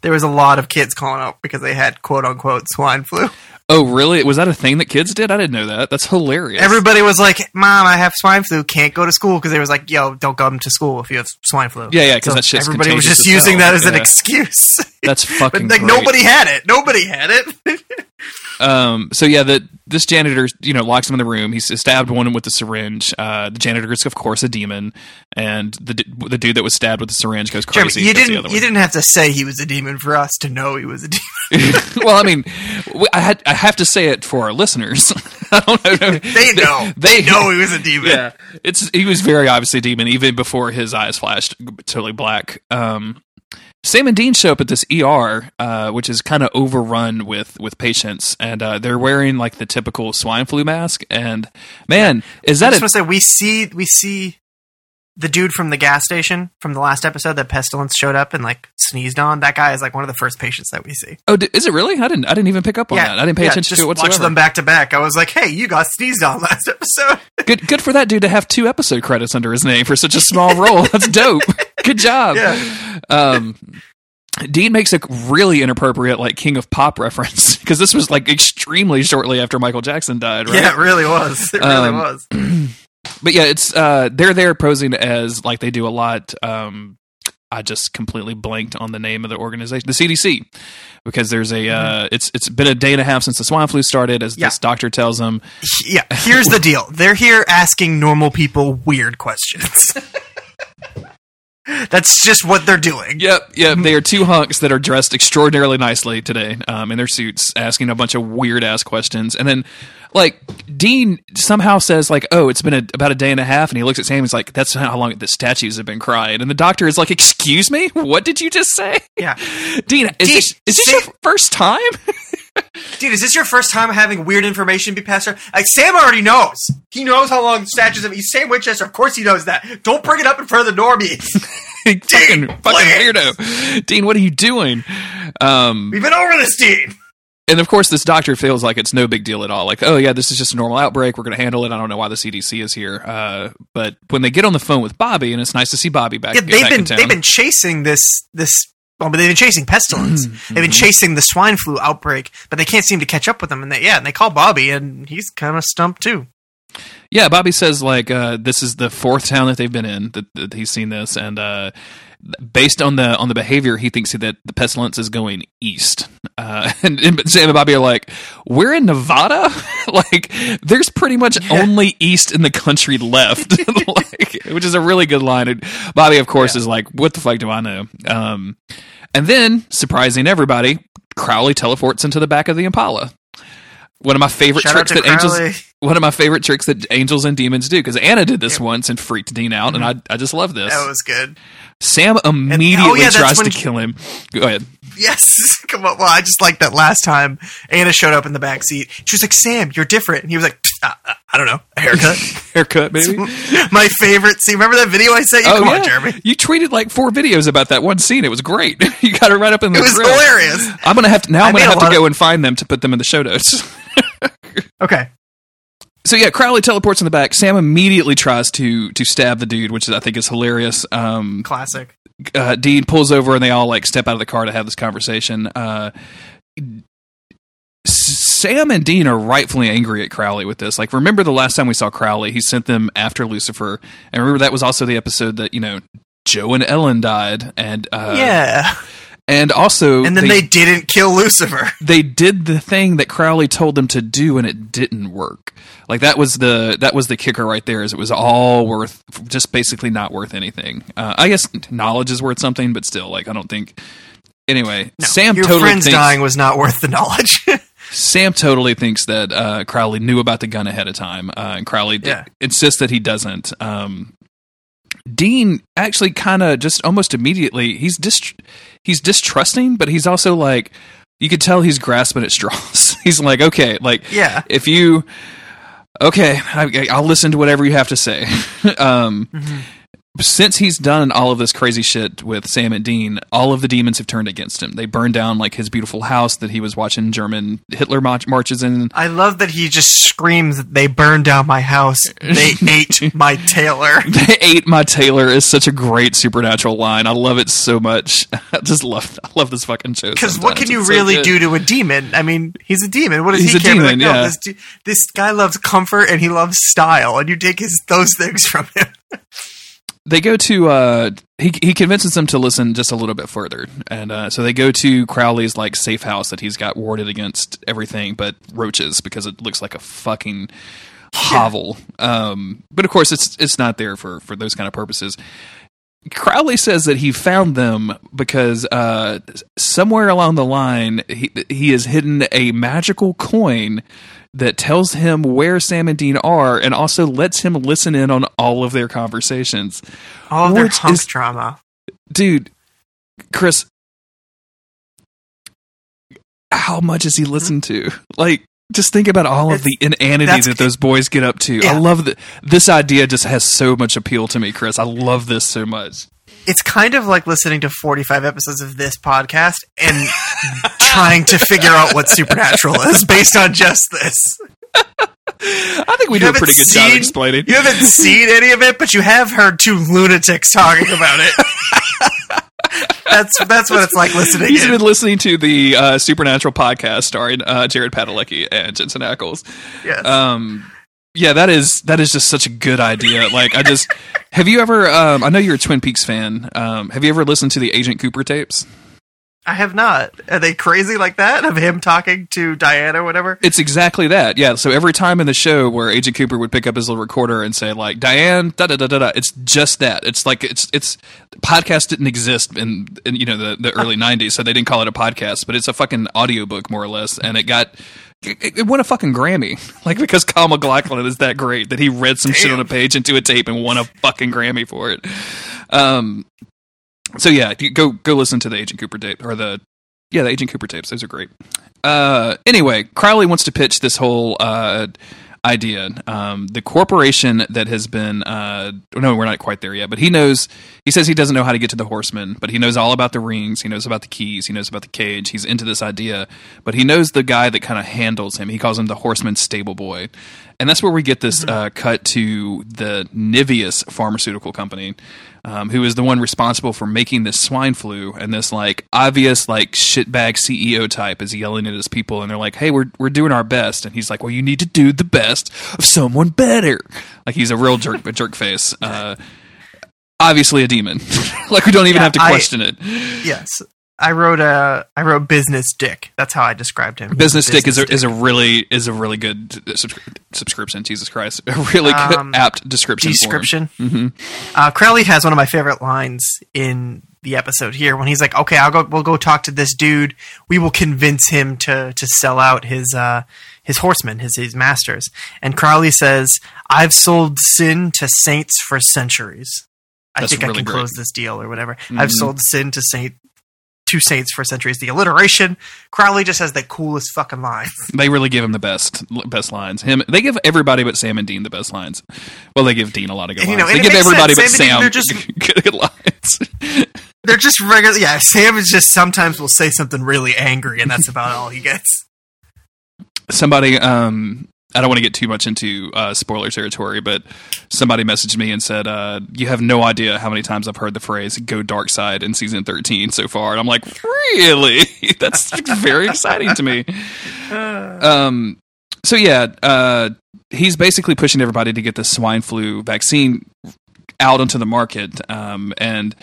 there was a lot of kids calling up because they had quote unquote swine flu. Oh, really? Was that a thing that kids did? I didn't know that. That's hilarious. Everybody was like, "Mom, I have swine flu. Can't go to school." Because they was like, "Yo, don't come to school if you have swine flu." Yeah, yeah, 'cause So that shit's everybody was just using hell. that as an excuse. That's but fucking like great. nobody had it. Nobody had it. Um, so yeah, the this janitor, you know, locks him in the room. He's stabbed one with the syringe. Uh, the janitor is of course a demon, and the the dude that was stabbed with the syringe goes Jeremy, crazy. you didn't. You didn't have to say he was a demon for us to know he was a demon. well, I mean, I had I have to say it for our listeners. I don't know. They know. They They know he was a demon. Yeah, it's he was very obviously a demon even before his eyes flashed totally black. Um, Sam and Dean show up at this ER, uh, which is kind of overrun with with patients, and uh, they're wearing like the typical swine flu mask. And man, is I that just a, want to say we see we see the dude from the gas station from the last episode that pestilence showed up and like sneezed on. That guy is like one of the first patients that we see. oh, is it really? I didn't I didn't even pick up on that. I didn't pay yeah, attention to it whatsoever Watch them back to back. I was like, hey, you got sneezed on last episode. Good good for that dude to have two episode credits under his name for such a small role. That's dope. Good job. Yeah. Um, Dean makes a really inappropriate like King of Pop reference because this was like extremely shortly after Michael Jackson died, right? Yeah, it really was. It really Um, was. But yeah, it's uh they're there posing as like they do a lot. Um, I just completely blanked on the name of the organization, the CDC, because there's a uh, it's it's been a day and a half since the swine flu started, as Mm-hmm. Yeah. this doctor tells them. Yeah, here's the deal. They're here asking normal people weird questions. That's just what they're doing. Yep, yep. They are two hunks that are dressed extraordinarily nicely today, um, in their suits, asking a bunch of weird ass questions, and then. Like Dean somehow says, like, "Oh, it's been a, about a day and a half," and he looks at Sam. He's like, "That's how long the statues have been crying." And the doctor is like, "Excuse me, what did you just say?" Yeah. Dean, is Dean, this, is this say- your first time? Dude, is this your first time having weird information be passed around? Like, Sam already knows. He knows how long the statues have. He's Sam Winchester. Of course he knows that. Don't bring it up in front of the normies. fucking fucking weirdo. Dean, what are you doing? Um, We've been over this, Dean. And of course, this doctor feels like it's no big deal at all. Like, oh yeah, this is just a normal outbreak. We're going to handle it. I don't know why the CDC is here. Uh, but when they get on the phone with Bobby, and it's nice to see Bobby back, Yeah, they've back been they've been chasing this this. Well, but they've been chasing pestilence. Mm-hmm. they've been chasing the swine flu outbreak, but they can't seem to catch up with them. And they, yeah, and they call Bobby, and he's kind of stumped too. Yeah, Bobby says like uh, this is the fourth town that they've been in that, that he's seen this, and uh, based on the on the behavior, he thinks that the pestilence is going east. Uh, and, and Sam and Bobby are like, "We're in Nevada, like there's pretty much only east in the country left," like, which is a really good line. And Bobby, of course, is like, "What the fuck do I know?" Um, and then, surprising everybody, Crowley teleports into the back of the Impala. One of my favorite Shout tricks that angels Crowley. One of my favorite tricks that angels and demons do because Anna did this once and freaked Dean out, and mm-hmm. I, I just love this. That was good. Sam immediately oh, yeah, tries to kill him. Go ahead. Yes, come on. Well, I just like that last time Anna showed up in the back seat. She was like, "Sam, you're different," and he was like, "I, I- I don't know, a haircut." Haircut, baby. My favorite scene. Remember that video I sent you? Oh come yeah, on, Jeremy. you tweeted like four videos about that one scene. It was great. you got it right up in the. It was grill. hilarious. I'm gonna have to now. I I'm gonna have to go of- and find them to put them in the show notes. Okay. So yeah, Crowley teleports in the back. Sam immediately tries to to stab the dude, which I think is hilarious. Um, Classic. uh, Dean pulls over and they all like step out of the car to have this conversation. Uh, Sam and Dean are rightfully angry at Crowley with this. Like, remember the last time we saw Crowley? He sent them after Lucifer, and remember that was also the episode that you know Jo and Ellen died, and uh, yeah. And also And then they, didn't kill Lucifer. they did the thing that Crowley told them to do and it didn't work. Like that was the that was the kicker right there. Is it was all worth just basically not worth anything. Uh, I guess knowledge is worth something, but still, like I don't think. Anyway, Sam Your totally friend's thinks, dying was not worth the knowledge. Sam totally thinks that uh, Crowley knew about the gun ahead of time, uh, and Crowley d- insists that he doesn't. Um, Dean actually kind of just almost immediately he's dist- he's distrusting, but he's also like you could tell he's grasping at straws. he's like, okay, like Yeah. if you okay, I, I'll listen to whatever you have to say. um, Since he's done all of this crazy shit with Sam and Dean, all of the demons have turned against him. They burned down like his beautiful house that he was watching German Hitler march- marches in. I love that he just screams, "They burned down my house. They ate my tailor." They ate my tailor is such a great supernatural line. I love it so much. I just love I love this fucking show. Because what can you It's really good. do to a demon? I mean, he's a demon. What does He's he care? Like, no, yeah. this, this guy loves comfort and he loves style, and you take his those things from him. They go to uh he he convinces them to listen just a little bit further. And uh so they go to crowley's like safe house that he's got warded against everything but roaches because it looks like a fucking hovel. Um but of course it's it's not there for for those kind of purposes. Crowley says that he found them because uh, somewhere along the line he he has hidden a magical coin that tells him where Sam and Dean are and also lets him listen in on all of their conversations. All of their hunk is- drama. Dude, Chris, how much has he mm-hmm. listened to? Like, just think about all of the inanity that those boys get up to. I love that. This idea just has so much appeal to me, Chris. I love this so much. It's kind of like listening to 45 episodes of this podcast and trying to figure out what supernatural is based on just this. I think we You do a pretty good job seen- explaining. You haven't seen any of it, but you have heard two lunatics talking about it. that's that's what it's like listening. He's in. been listening to the uh, Supernatural podcast starring uh, Jared Padalecki and Jensen Ackles. Yes. Um, Yeah, that is that is just such a good idea. Like, I just have you ever? Um, I know you're a Twin Peaks fan. Um, have you ever listened to the Agent Cooper tapes? I have not. Are they crazy like that of him talking to Diana or whatever? It's exactly that. Yeah. So every time in the show where Agent Cooper would pick up his little recorder and say like Diane, da da da da da, it's just that. It's like it's it's podcast didn't exist in, in you know the the early '90s, so they didn't call it a podcast, but it's a fucking audiobook more or less, and it got. It, it won a fucking Grammy, like because Kyle MacLachlan is that great that he read some shit on a page into a tape and won a fucking Grammy for it. Um, so yeah, go go listen to the Agent Cooper tape or the yeah the Agent Cooper tapes. Those are great. Uh, anyway, Crowley wants to pitch this whole uh, idea. Um, the corporation that has been uh, no, we're not quite there yet, but he knows. He says he doesn't know how to get to the Horseman, but he knows all about the rings. He knows about the keys. He knows about the cage. He's into this idea, but he knows the guy that kind of handles him. He calls him the Horseman stable boy, and that's where we get this uh, cut to the Niveus pharmaceutical company, um, who is the one responsible for making this swine flu. And this like obvious like shitbag CEO type is yelling at his people, and they're like, "Hey, we're we're doing our best," and he's like, "Well, you need to do the best of someone better." Like he's a real jerk, a jerk face. Uh, obviously a demon. like we don't even Yeah, have to I- question it. Yes. I wrote a I wrote business dick. That's how I described him. Business dick is a, Business is a really is a really good subscri- subscription. Jesus Christ, a really good, Um, apt description. description. Mm-hmm. Uh, Crowley has one of my favorite lines in the episode here when he's like, "Okay, I'll go. We'll go talk to this dude. We will convince him to to sell out his uh, his horsemen, his his masters." And Crowley says, "I've sold sin to saints for centuries. I That's think I can great. Mm-hmm. close this deal or whatever. I've sold sin to saint." To saints for centuries. The alliteration. Crowley just has the coolest fucking lines. They really give him the best best lines. Him, they give everybody but Sam and Dean the best lines. Well, they give Dean a lot of good And, you lines. know, they give everybody sense. but Sam Sam Dean, they're good, good lines. They're just regular. Yeah, Sam is just sometimes will say something really angry, and that's about all he gets. somebody um I don't want to get too much into uh, spoiler territory, but somebody messaged me and said, uh, "You have no idea how many times I've heard the phrase "go dark side" in season thirteen so far." And I'm like, "Really? That's very exciting to me." Um, so yeah, uh, he's basically pushing everybody to get the swine flu vaccine out onto the market, um, and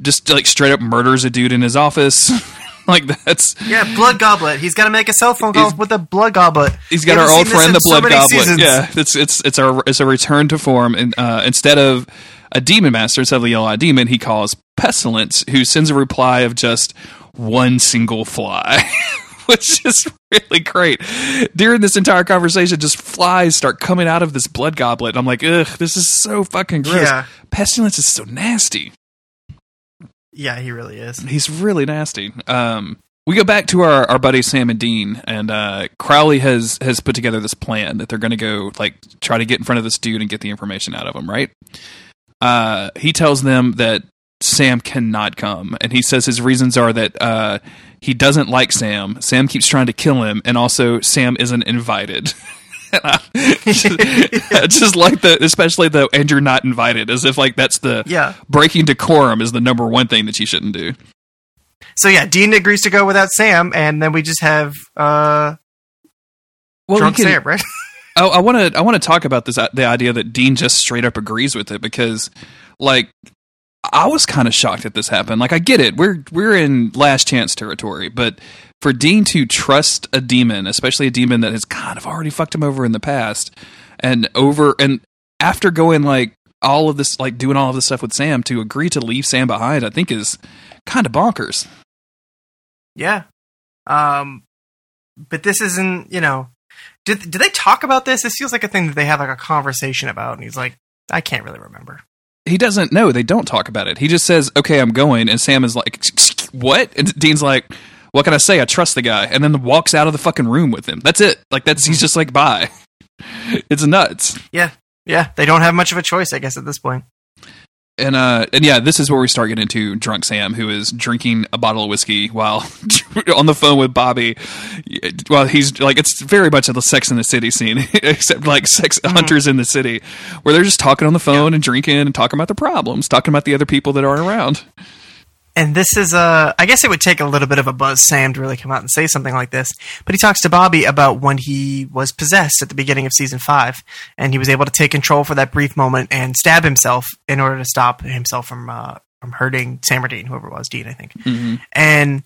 just like straight up murders a dude in his office. like that's Yeah, blood goblet. He's got to make a cell phone call with a blood goblet. He's got We our old friend, the Blood many Goblet. seasons. Yeah, it's it's it's a it's a return to form. And uh, instead of a demon master, instead of the yellow-eyed demon, he calls pestilence, who sends a reply of just one single fly. Which is really great. During this entire conversation, just flies start coming out of this blood goblet. I'm like, ugh, this is so fucking gross. Yeah. Pestilence is so nasty. Yeah, he really is. He's really nasty. Um, we go back to our, our buddy Sam and Dean, and uh, Crowley has has put together this plan that they're going to go like try to get in front of this dude and get the information out of him. Right? Uh, he tells them that Sam cannot come, and he says his reasons are that uh, he doesn't like Sam. Sam keeps trying to kill him, and also Sam isn't invited. I just, like the, especially the and you're not invited, as if like that's the Yeah. breaking decorum is the number one thing that you shouldn't do. So yeah, Dean agrees to go without Sam, and then we just have uh, Well, drunk we can- Sam, right? I- I want to I want to talk about this uh, the idea that Dean just straight up agrees with it because like I was kind of shocked that this happened. Like I get it. We're we're in last chance territory, but for Dean to trust a demon, especially a demon that has kind of already fucked him over in the past and over and after going like all of this like doing all of this stuff with Sam to agree to leave Sam behind, I think is kind of bonkers. yeah. Um, but this isn't. You know, did did they talk about this? This feels like a thing that they have like a conversation about, and he's like, I can't really remember. he doesn't know they don't talk about it he just says okay i'm going and sam is like what and dean's like what can i say? I trust the guy. And then walks out of the fucking room with him. That's it. Like that's he's just like bye. It's nuts. Yeah, yeah. They don't have much of a choice, I guess, at this point. and uh and yeah this is where we start getting into drunk sam who is drinking a bottle of whiskey while on the phone with bobby. Well he's like it's very much of the sex in the city scene except like sex hunters in the city where they're just talking on the phone and drinking and talking about the problems talking about the other people that aren't around And this is a, I guess it would take a little bit of a buzz Sam to really come out and say something like this. But he talks to Bobby about when he was possessed at the beginning of season five, and he was able to take control for that brief moment and stab himself in order to stop himself from uh, from hurting Sam or Dean, whoever it was, Dean, I think. And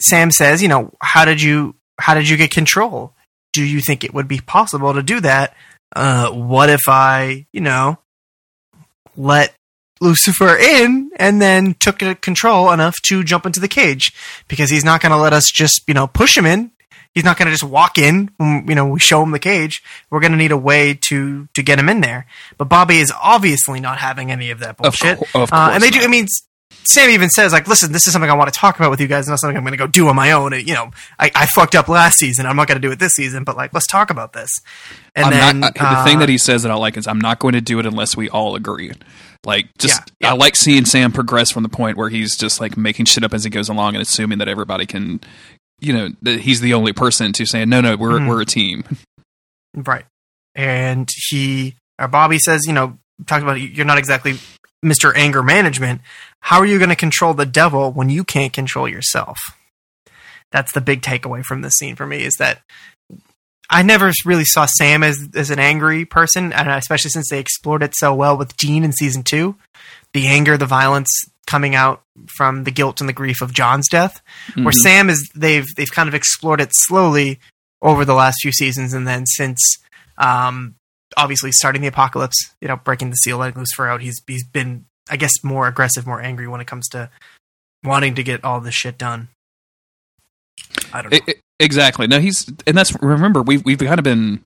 Sam says, you know, how did you how did you get control? Do you think it would be possible to do that? Uh, what if I, you know, let Lucifer in and then took uh, control enough to jump into the cage because he's not going to let us just, you know, push him in. He's not going to just walk in when, you know, we show him the cage. We're going to need a way to, to get him in there. But Bobby is obviously not having any of that bullshit. cour- of uh, and they do, I mean, Sam even says, like, listen, this is something I want to talk about with you guys, not something I'm going to go do on my own. And, you know, I, I fucked up last season. I'm not going to do it this season, but, like, let's talk about this. And I'm then, not, I- the thing uh, that he says that I like is I'm not going to do it unless we all agree. Like, just Yeah, yeah. I like seeing Sam progress from the point where he's just like making shit up as he goes along and assuming that everybody can, you know, that he's the only person to saying no, no, we're Mhm. we're a team. Right. And he, or Bobby says, you know, talks about you're not exactly Mr. Anger Management. How are you going to control the devil when you can't control yourself? That's the big takeaway from this scene for me is that I never really saw Sam as as an angry person, and especially since they explored it so well with Dean in season two, the anger, the violence coming out from the guilt and the grief of John's death. Where Mhm. Sam is, they've they've kind of explored it slowly over the last few seasons, and then since um, obviously starting the apocalypse, you know, breaking the seal, letting Lucifer out, he's he's been, I guess, more aggressive, more angry when it comes to wanting to get all this shit done. I don't know. I- I- exactly. No, he's and that's remember we've we've kind of been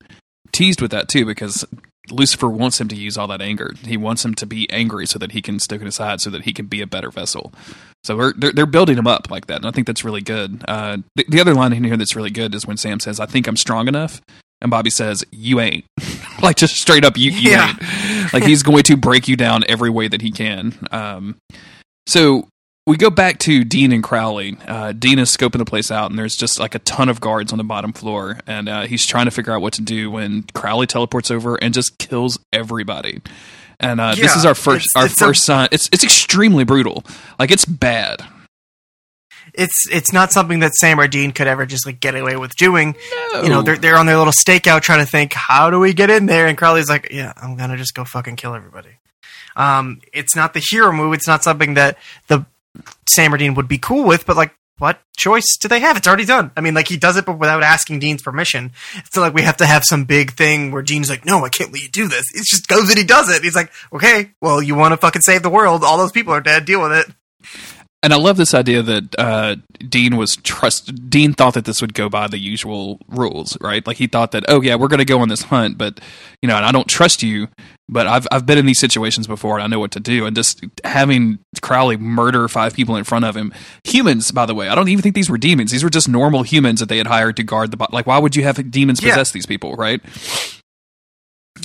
teased with that too because Lucifer wants him to use all that anger. He wants him to be angry so that he can stoke it aside, so that he can be a better vessel. So we're, they're they're building him up like that, and I think that's really good. Uh, the, the other line in here that's really good is when Sam says, "I think I'm strong enough," and Bobby says, "You ain't." like just straight up, you, you Yeah. ain't. Like he's going to break you down every way that he can. Um, so we go back to Dean and Crowley. Uh, Dean is scoping the place out, and there's just like a ton of guards on the bottom floor, and uh, he's trying to figure out what to do when Crowley teleports over and just kills everybody. And uh, this is our first it's- our it's a- first sign. It's it's extremely brutal. Like it's bad. it's it's not something that Sam or Dean could ever just like get away with doing. No. You know, they're they're on their little stakeout trying to think, how do we get in there? And Crowley's like, yeah, I'm gonna just go fucking kill everybody. Um, it's not the hero move. It's not something that the Sam or Dean would be cool with. But like, what choice do they have? It's already done. I mean, like he does it, but without asking Dean's permission. It's not like we have to have some big thing where Dean's like, no, I can't let you do this. It just goes and he does it. He's like, okay, well, you want to fucking save the world? All those people are dead. Deal with it. And I love this idea that uh, Dean was trust. Dean thought that this would go by the usual rules, right? Like he thought that, oh yeah, we're going to go on this hunt, but you know, and I don't trust you, but I've I've been in these situations before, and I know what to do. And just having Crowley murder five people in front of him, humans, by the way, I don't even think these were demons. These were just normal humans that they had hired to guard the. bo- Like, why would you have demons Yeah. possess these people, right?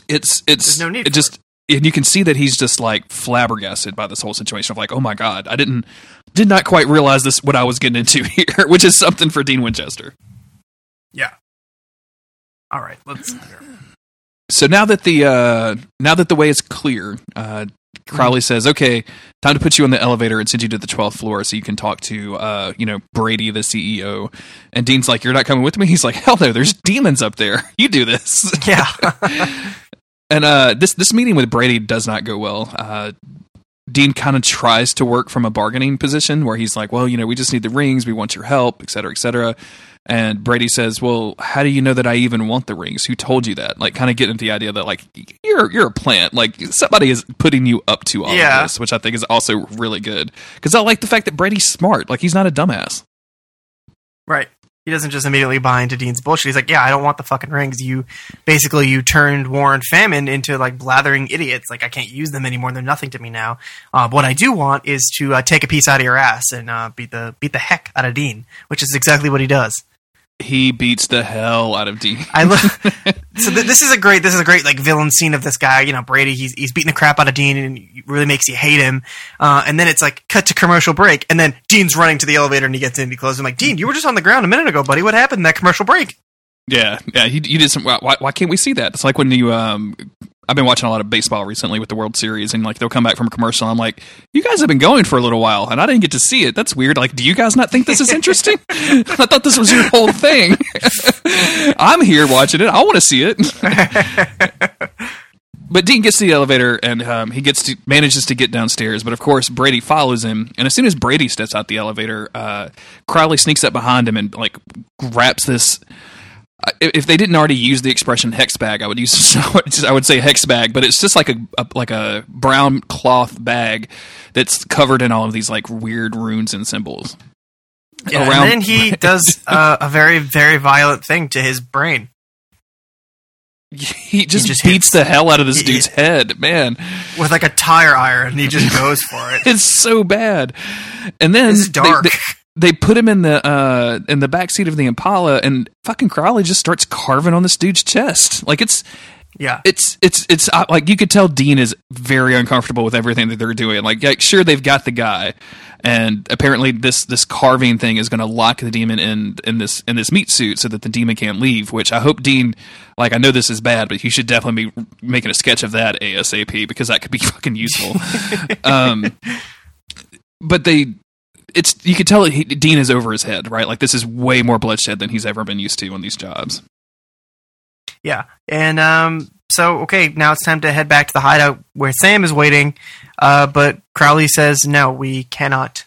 It's it's There's no need it just and you can see that he's just like flabbergasted by this whole situation of like, oh my god, I didn't did not quite realize this what I was getting into here, which is something for Dean Winchester. Yeah. All right, let's. So now that the uh, now that the way is clear, uh, Crowley says, "Okay, time to put you on the elevator and send you to the twelfth floor so you can talk to uh, you know Brady, the CEO." And Dean's like, "You're not coming with me." He's like, "Hell no, there's demons up there. You do this." Yeah. And uh, this this meeting with Brady does not go well. Uh, Dean kind of tries to work from a bargaining position where he's like, "Well, you know, we just need the rings. We want your help, et cetera, et cetera." And Brady says, "Well, how do you know that I even want the rings? Who told you that?" Like, kind of getting into the idea that like you're you're a plant. Like somebody is putting you up to all Yeah. of this, which I think is also really good because I like the fact that Brady's smart. Like he's not a dumbass. Right. He doesn't just immediately buy into Dean's bullshit. He's like, "Yeah, I don't want the fucking rings. You basically you turned War and Famine into like blathering idiots. Like I can't use them anymore. They're nothing to me now. Uh, what I do want is to uh, take a piece out of your ass and uh, beat the beat the heck out of Dean, which is exactly what he does. He beats the hell out of Dean. I love. so th- this is a great. This is a great like villain scene of this guy. You know, Brady. He's he's beating the crap out of Dean, and really makes you hate him. Uh, and then it's like cut to commercial break, and then Dean's running to the elevator, and he gets in. And He closes. I'm like, Dean, you were just on the ground a minute ago, buddy. What happened in that commercial break? Yeah, yeah. You, you did some. Why, why can't we see that? It's like when you um I've been watching a lot of baseball recently with the World Series, and like they'll come back from a commercial. I'm like, you guys have been going for a little while, and I didn't get to see it. That's weird. Like, do you guys not think this is interesting? I thought this was your whole thing. I'm here watching it. I want to see it. but Dean gets to the elevator and um, he gets to manages to get downstairs. But of course, Brady follows him, and as soon as Brady steps out the elevator, uh, Crowley sneaks up behind him and like grabs this. If they didn't already use the expression hex bag, I would use I would say hex bag, but it's just like a, a like a brown cloth bag that's covered in all of these like weird runes and symbols. Yeah, Around- and then he does uh, a very, very violent thing to his brain. He just, just beats hits- the hell out of this he- dude's head, man. with like a tire iron. He just goes for it. It's so bad. And then It's they- dark. They, they put him in the uh, in the back seat of the Impala, and fucking Crowley just starts carving on this dude's chest. Like it's Yeah, it's it's it's uh, like you could tell Dean is very uncomfortable with everything that they're doing. Like, like sure they've got the guy, and apparently this this carving thing is going to lock the demon in in this in this meat suit so that the demon can't leave. Which I hope Dean, like I know this is bad, but you should definitely be making a sketch of that asap because that could be fucking useful. um, but they. It's you could tell he, Dean is over his head, right? Like this is way more bloodshed than he's ever been used to on these jobs. yeah. And um, so okay, now it's time to head back to the hideout where Sam is waiting. Uh, but Crowley says no, we cannot.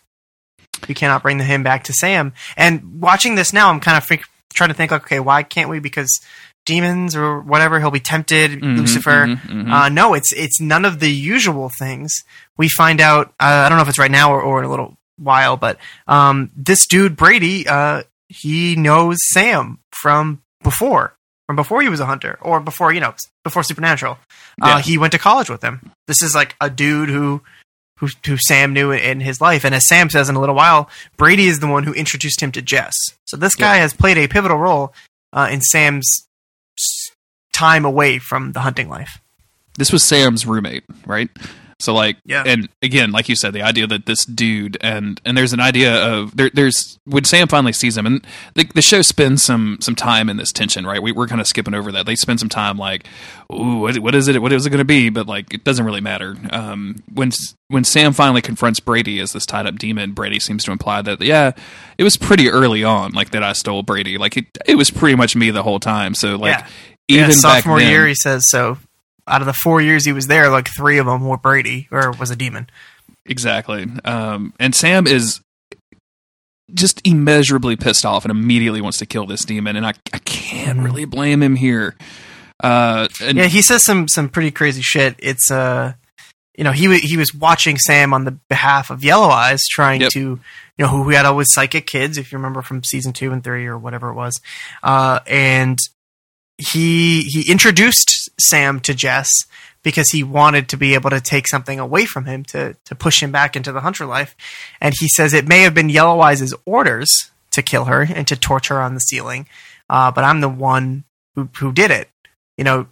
We cannot bring him back to Sam. And watching this now, I'm kind of freak, trying to think, like, okay, why can't we? Because demons or whatever, he'll be tempted. Mhm, Lucifer. mhm, mhm. Uh, no, it's it's none of the usual things. We find out. Uh, I don't know if it's right now or, or in a little while, but um, this dude Brady, uh, he knows Sam from before, from before he was a hunter, or before you know, before Supernatural. Uh, Yeah. he went to college with him. This is like a dude who. Who, who Sam knew in his life, and as Sam says in a little while, Brady is the one who introduced him to Jess. So this guy has played a pivotal role uh, in Sam's time away from the hunting life. this was Sam's roommate, right? So like, Yeah. and again, like you said, the idea that this dude and and there's an idea of there, there's when Sam finally sees him, and the, the show spends some some time in this tension, right? We, we're kind of skipping over that. They spend some time like, ooh, what, what is it? What is it going to be? But like, it doesn't really matter. Um, when when Sam finally confronts Brady as this tied up demon, Brady seems to imply that yeah, it was pretty early on, like that I stole Brady. Like it, it was pretty much me the whole time. So like. Yeah. Even yeah, back sophomore then, year, he says so. Out of the four years he was there, like three of them were Brady or was a demon. Exactly. Um, and Sam is just immeasurably pissed off and immediately wants to kill this demon, and I, I can't really blame him here. Uh, and Yeah, he says some some pretty crazy shit. It's uh, you know, he wa- he was watching Sam on the behalf of Yellow Eyes, trying Yep. to you know who we had always psychic kids, if you remember from season two and three or whatever it was, uh, and he he introduced Sam to Jess because he wanted to be able to take something away from him to to push him back into the hunter life, and he says it may have been Yellow Eyes' orders to kill her and to torture her on the ceiling, uh, but I'm the one who who did it. You know,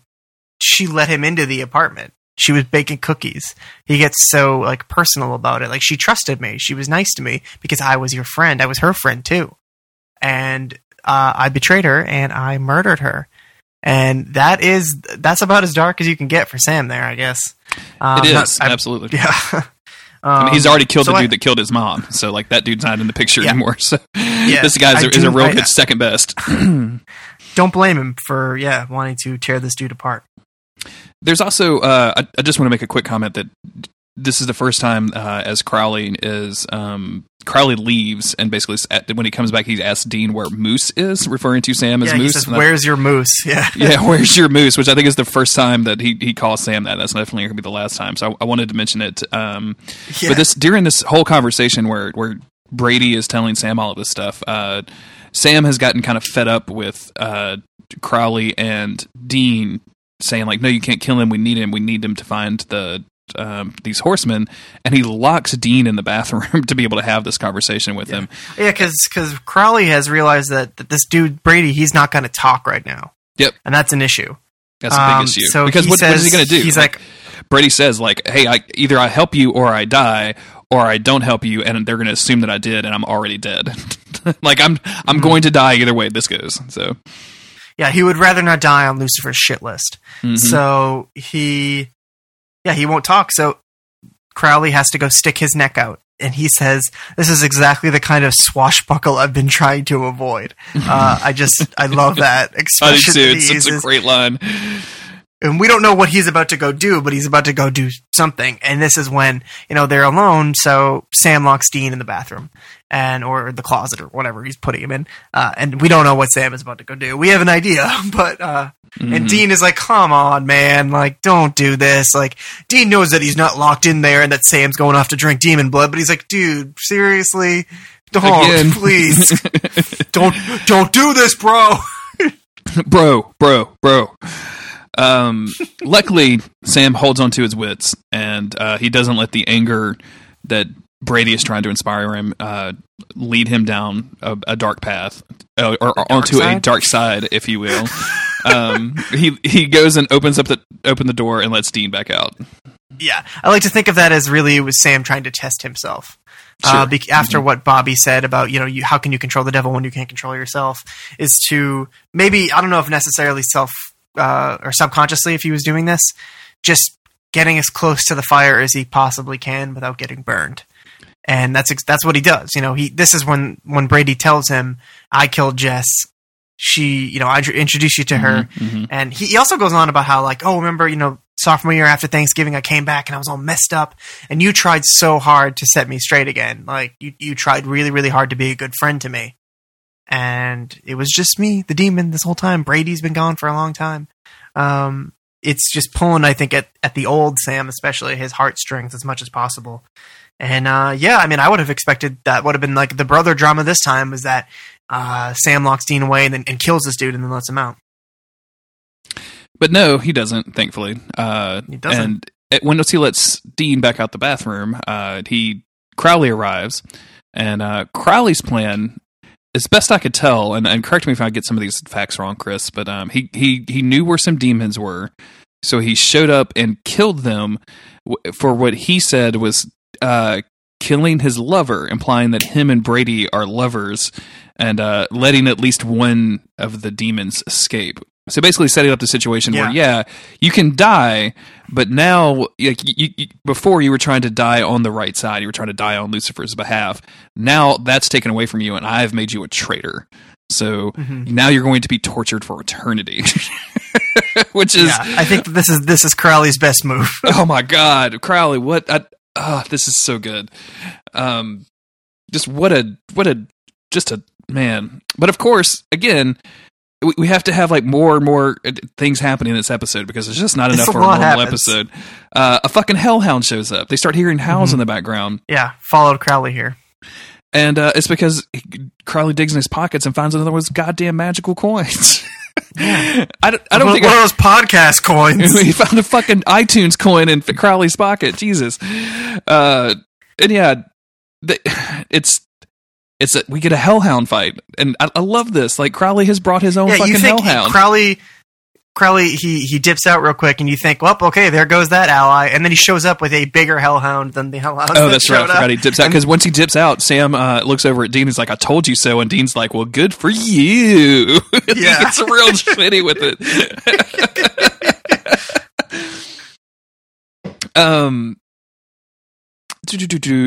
she let him into the apartment. She was baking cookies. He gets so like personal about it. Like she trusted me. She was nice to me because I was your friend. I was her friend too. And uh, I betrayed her and I murdered her. And that is that's about as dark as you can get for Sam there, I guess. Um, it not- I- absolutely. yeah. I mean, Um, he's already killed so the I- dude that killed his mom, so like that dude's not in the picture Yeah. anymore. So this guy is, is a real good second best. don't blame him for yeah wanting to tear this dude apart. There's also uh, I, I just want to make a quick comment that this is the first time uh, as Crowley is um, Crowley leaves and basically at, when he comes back he asks Dean where Moose is, referring to Sam as yeah, he Moose. says, "Where's your moose?" Yeah, yeah, where's your moose? Which I think is the first time that he, he calls Sam that. That's definitely going to be the last time. So I, I wanted to mention it. Um, Yeah. But this during this whole conversation where where Brady is telling Sam all of this stuff, uh, Sam has gotten kind of fed up with uh, Crowley and Dean saying like, "No, you can't kill him. We need him. We need him to find the." Um, these horsemen, and he locks Dean in the bathroom to be able to have this conversation with him. Yeah, because Crowley has realized that, that this dude Brady, he's not going to talk right now. Yep. and that's an issue. That's a Um, big issue so because what, what is he going to do? he's like- Brady says, like, "Hey, I either I help you or I die, or I don't help you, and they're going to assume that I did, and I'm already dead. like I'm Mm-hmm. I'm going to die either way this goes." So Yeah, he would rather not die on Lucifer's shit list. Mhm. So he, yeah, he won't talk. So Crowley has to go stick his neck out. And he says, This is exactly the kind of swashbuckle I've been trying to avoid. Uh, I just, I love that I do expression. too. It's, it's a great line. And we don't know what he's about to go do, but he's about to go do something. And this is when you know they're alone. So Sam locks Dean in the bathroom, and or the closet or whatever he's putting him in. Uh, and we don't know what Sam is about to go do. We have an idea, but uh, and Mhm. Dean is like, "Come on, man! Like, don't do this." Like, Dean knows that he's not locked in there, and that Sam's going off to drink demon blood. But he's like, "Dude, seriously." Don't Again. please don't don't do this, bro. bro, bro, bro. Um, luckily, Sam holds onto his wits, and uh, he doesn't let the anger that Brady is trying to inspire him uh, lead him down a, a dark path, uh, or, or onto a dark side, if you will. um, he he goes and opens up the open the door and lets Dean back out. Yeah, I like to think of that as really it was Sam trying to test himself. Uh, Sure. bec after what Bobby said about you know you, how can you control the devil when you can't control yourself is to maybe I don't know if necessarily self uh, or subconsciously if he was doing this, just getting as close to the fire as he possibly can without getting burned. And that's ex- that's what he does. You know, he this is when when Brady tells him, "I killed Jess." She, you know, I intro- introduced you to her, Mhm. and he, he also goes on about how, like, oh, remember, you know, sophomore year after Thanksgiving, I came back and I was all messed up, and you tried so hard to set me straight again. Like, you, you tried really, really hard to be a good friend to me. And it was just me, the demon, this whole time. Brady's been gone for a long time. Um, it's just pulling, I think, at, at the old Sam, especially his heartstrings, as much as possible. And uh, yeah, I mean, I would have expected that would have been like the brother drama this time was that uh, Sam locks Dean away and, then, and kills this dude and then lets him out. But no, he doesn't. Thankfully, uh, He doesn't. And it, when he lets Dean back out the bathroom, uh, he Crowley arrives, and uh, Crowley's plan, as best I could tell, and, and correct me if I get some of these facts wrong, Chris, but um, he he he knew where some demons were, so he showed up and killed them for what he said was uh, killing his lover, implying that him and Brady are lovers, and uh, letting at least one of the demons escape. So basically, setting up the situation where, yeah, you can die, but now, like you, you, before, you were trying to die on the right side. You were trying to die on Lucifer's behalf. Now that's taken away from you, and I've made you a traitor. So Mhm. now you're going to be tortured for eternity, which is yeah, I think this is this is Crowley's best move. oh my god, Crowley, what? I, oh, this is so good. Um, just what a what a just a man. But of course, again, we, we have to have like more and more uh, things happening in this episode because there's just not enough a for a normal happens. episode. Uh, a fucking hellhound shows up. They start hearing howls Mhm. in the background, yeah, followed Crowley here. and uh, it's because he- Crowley digs in his pockets and finds another one of those goddamn magical coins. I don't, I don't one, think one I, of those podcast coins. he found a fucking iTunes coin in Crowley's pocket. Jesus. Uh, and yeah, the, it's it's a, we get a hellhound fight, and I, I love this. Like Crowley has brought his own yeah, fucking you think hellhound. Crowley Crowley he he dips out real quick, and you think, well, okay, there goes that ally, and then he shows up with a bigger hellhound than the hellhound. Oh, that that's right. I forgot up. he dips out because once he dips out, Sam uh, looks over at Dean. He's like, "I told you so," and Dean's like, "Well, good for you." Yeah. it's real shitty with it. um.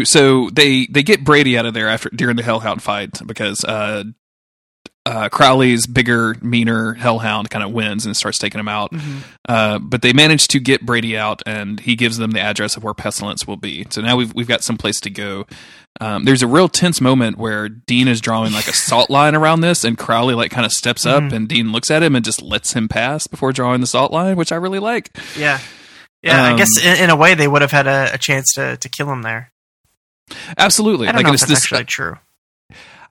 So they they get Brady out of there after during the Hellhound fight because uh, uh, Crowley's bigger, meaner Hellhound kind of wins and starts taking him out. Mhm. Uh, but they manage to get Brady out, and he gives them the address of where Pestilence will be. So now we've we've got some place to go. Um, there's a real tense moment where Dean is drawing like a salt line around this, and Crowley like kind of steps up, Mhm. and Dean looks at him and just lets him pass before drawing the salt line, which I really like. Yeah, yeah. I Um, guess in, in a way they would have had a, a chance to to kill him there. Absolutely, I don't like know if it's that's this. actually true.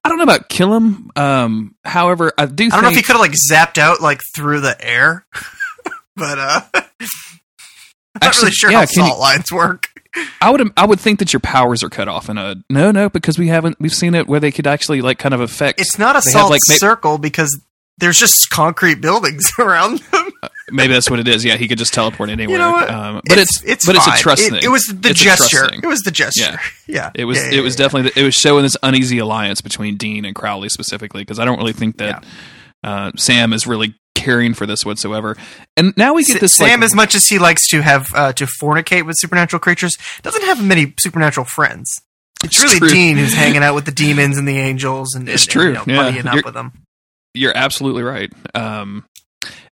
I don't know about kill him. Um, however, I do. I don't know if he could have like zapped out like through the air, but uh, I'm not really sure yeah, how can you- salt lines work. I would I would think that your powers are cut off in a no no because we haven't we've seen it where they could actually like kind of affect. It's not a have, salt like, circle because there's just concrete buildings around them. Maybe that's what it is. Yeah, he could just teleport anywhere. You know? Um, but it's, it's but it's a trust it, thing. It was the It's gesture. It was the gesture. Yeah. Yeah, It was Yeah, yeah, it was definitely it was showing this uneasy alliance between Dean and Crowley specifically because I don't really think that uh, Sam is really caring for this whatsoever. And now we get this Sam, like, as much as he likes to have uh, to fornicate with supernatural creatures, doesn't have many supernatural friends. It's It's really true. Dean who's hanging out with the demons and the angels, and It's and, true, you know, yeah. buddying up You're- with them. You're absolutely right. Um,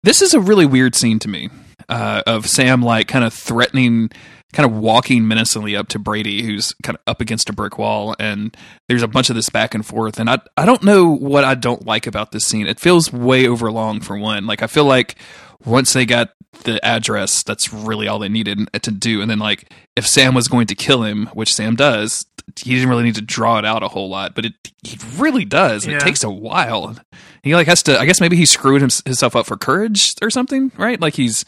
this is a really weird scene to me uh, of Sam like kind of threatening, kind of walking menacingly up to Brady, who's kind of up against a brick wall, and there's a bunch of this back and forth. And I I don't know what I don't like about this scene. It feels way overlong for one. Like I feel like once they got the address, that's really all they needed to do. And then like if Sam was going to kill him, which Sam does. He didn't really need to draw it out a whole lot, but it he really does. Yeah. It takes a while. He like has to. I guess maybe he screwed himself up for courage or something, right? Like he's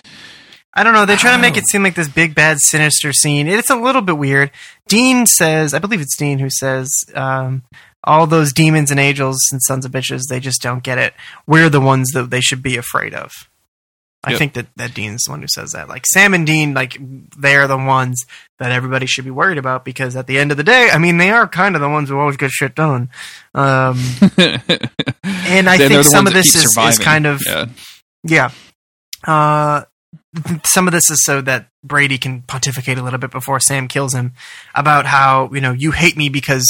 I don't know. They try to make Oh. it seem like this big, bad, sinister scene. It's a little bit weird. Dean says, I believe it's Dean who says, um, all those demons and angels and sons of bitches, they just don't get it. We're the ones that they should be afraid of. I Yep. think that, that Dean's the one who says that. Like Sam and Dean, like they're the ones that everybody should be worried about because at the end of the day, I mean, they are kind of the ones who always get shit done. Um, and I think some of this is- is kind of- yeah. Yeah. Uh, some of this is so that Brady can pontificate a little bit before Sam kills him about how, you know, you hate me because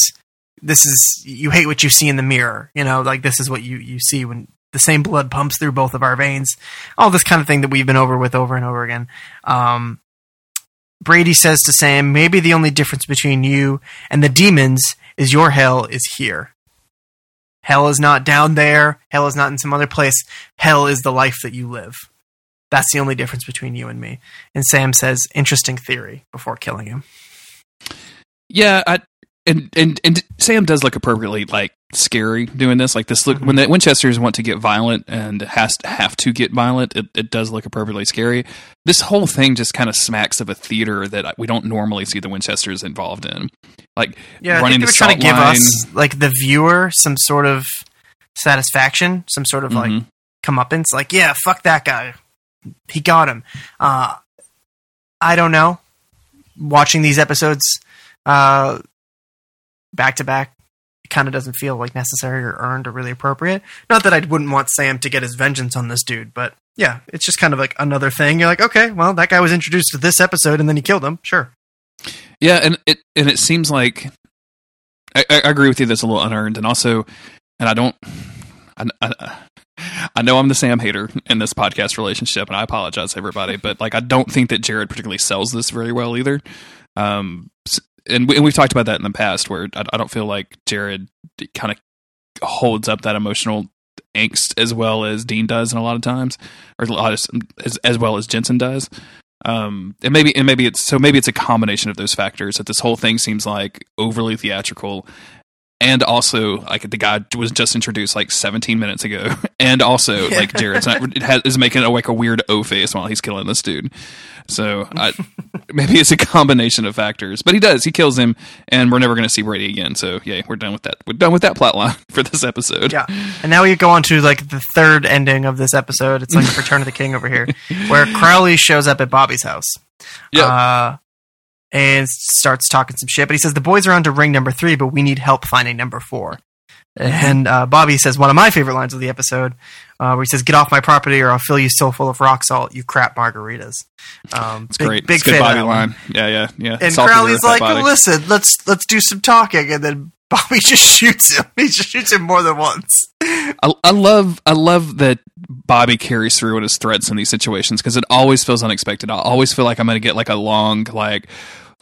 this is, you hate what you see in the mirror. You know, like this is what you, you see when the same blood pumps through both of our veins. All this kind of thing that we've been over with over and over again. Um, Brady says to Sam, maybe the only difference between you and the demons is your hell is here. Hell is not down there. Hell is not in some other place. Hell is the life that you live. That's the only difference between you and me. And Sam says, interesting theory before killing him. Yeah, I, and and and Sam does look appropriately like scary doing this. Like this look when the Winchesters want to get violent and has to have to get violent, it, it does look appropriately scary. This whole thing just kind of smacks of a theater that we don't normally see the Winchesters involved in. Like Yeah, I running think they were the trying to salt give us, like the viewer, some sort of satisfaction, some sort of like Mhm. comeuppance. Like, yeah, fuck that guy. He got him. Uh, I don't know. Watching these episodes uh, back to back, kind of doesn't feel like necessary or earned or really appropriate. Not that I wouldn't want Sam to get his vengeance on this dude, but yeah, it's just kind of like another thing. You're like, okay, well, that guy was introduced to this episode and then he killed him. Sure. Yeah, and it and it seems like I, I agree with you. That's a little unearned, and also, and I don't. I, I, I know I'm the Sam hater in this podcast relationship, and I apologize, everybody. But like, I don't think that Jared particularly sells this very well either. Um, and, we, we've talked about that in the past, where I, I don't feel like Jared kind of holds up that emotional angst as well as Dean does, in a lot of times, or a lot of, as as well as Jensen does. Um, and maybe and maybe it's so maybe it's a combination of those factors that this whole thing seems like overly theatrical, and also like the guy was just introduced like 17 minutes ago, and also Yeah. like Jared's not it has, is making a, like a weird O face while he's killing this dude. So I, maybe it's a combination of factors, but he does he kills him, and we're never going to see Brady again. So yeah, we're done with that. We're done with that plot line for this episode. Yeah. And now we go on to like the third ending of this episode. It's like Return of the King over here, where Crowley shows up at Bobby's house. Yeah. Uh, and starts talking some shit. But he says the boys are on to ring number three, but we need help finding number four. And uh, Bobby says one of my favorite lines of the episode, uh, where he says, "Get off my property, or I'll fill you so full of rock salt, you crap margaritas." Um, It's big, great. Big it's good Bobby line. Yeah, yeah, yeah. And Salty Crowley's like, "Listen, let's let's do some talking." And then Bobby just shoots him. He just shoots him more than once. I, I love I love that Bobby carries through with his threats in these situations because it always feels unexpected. I always feel like I'm going to get like a long like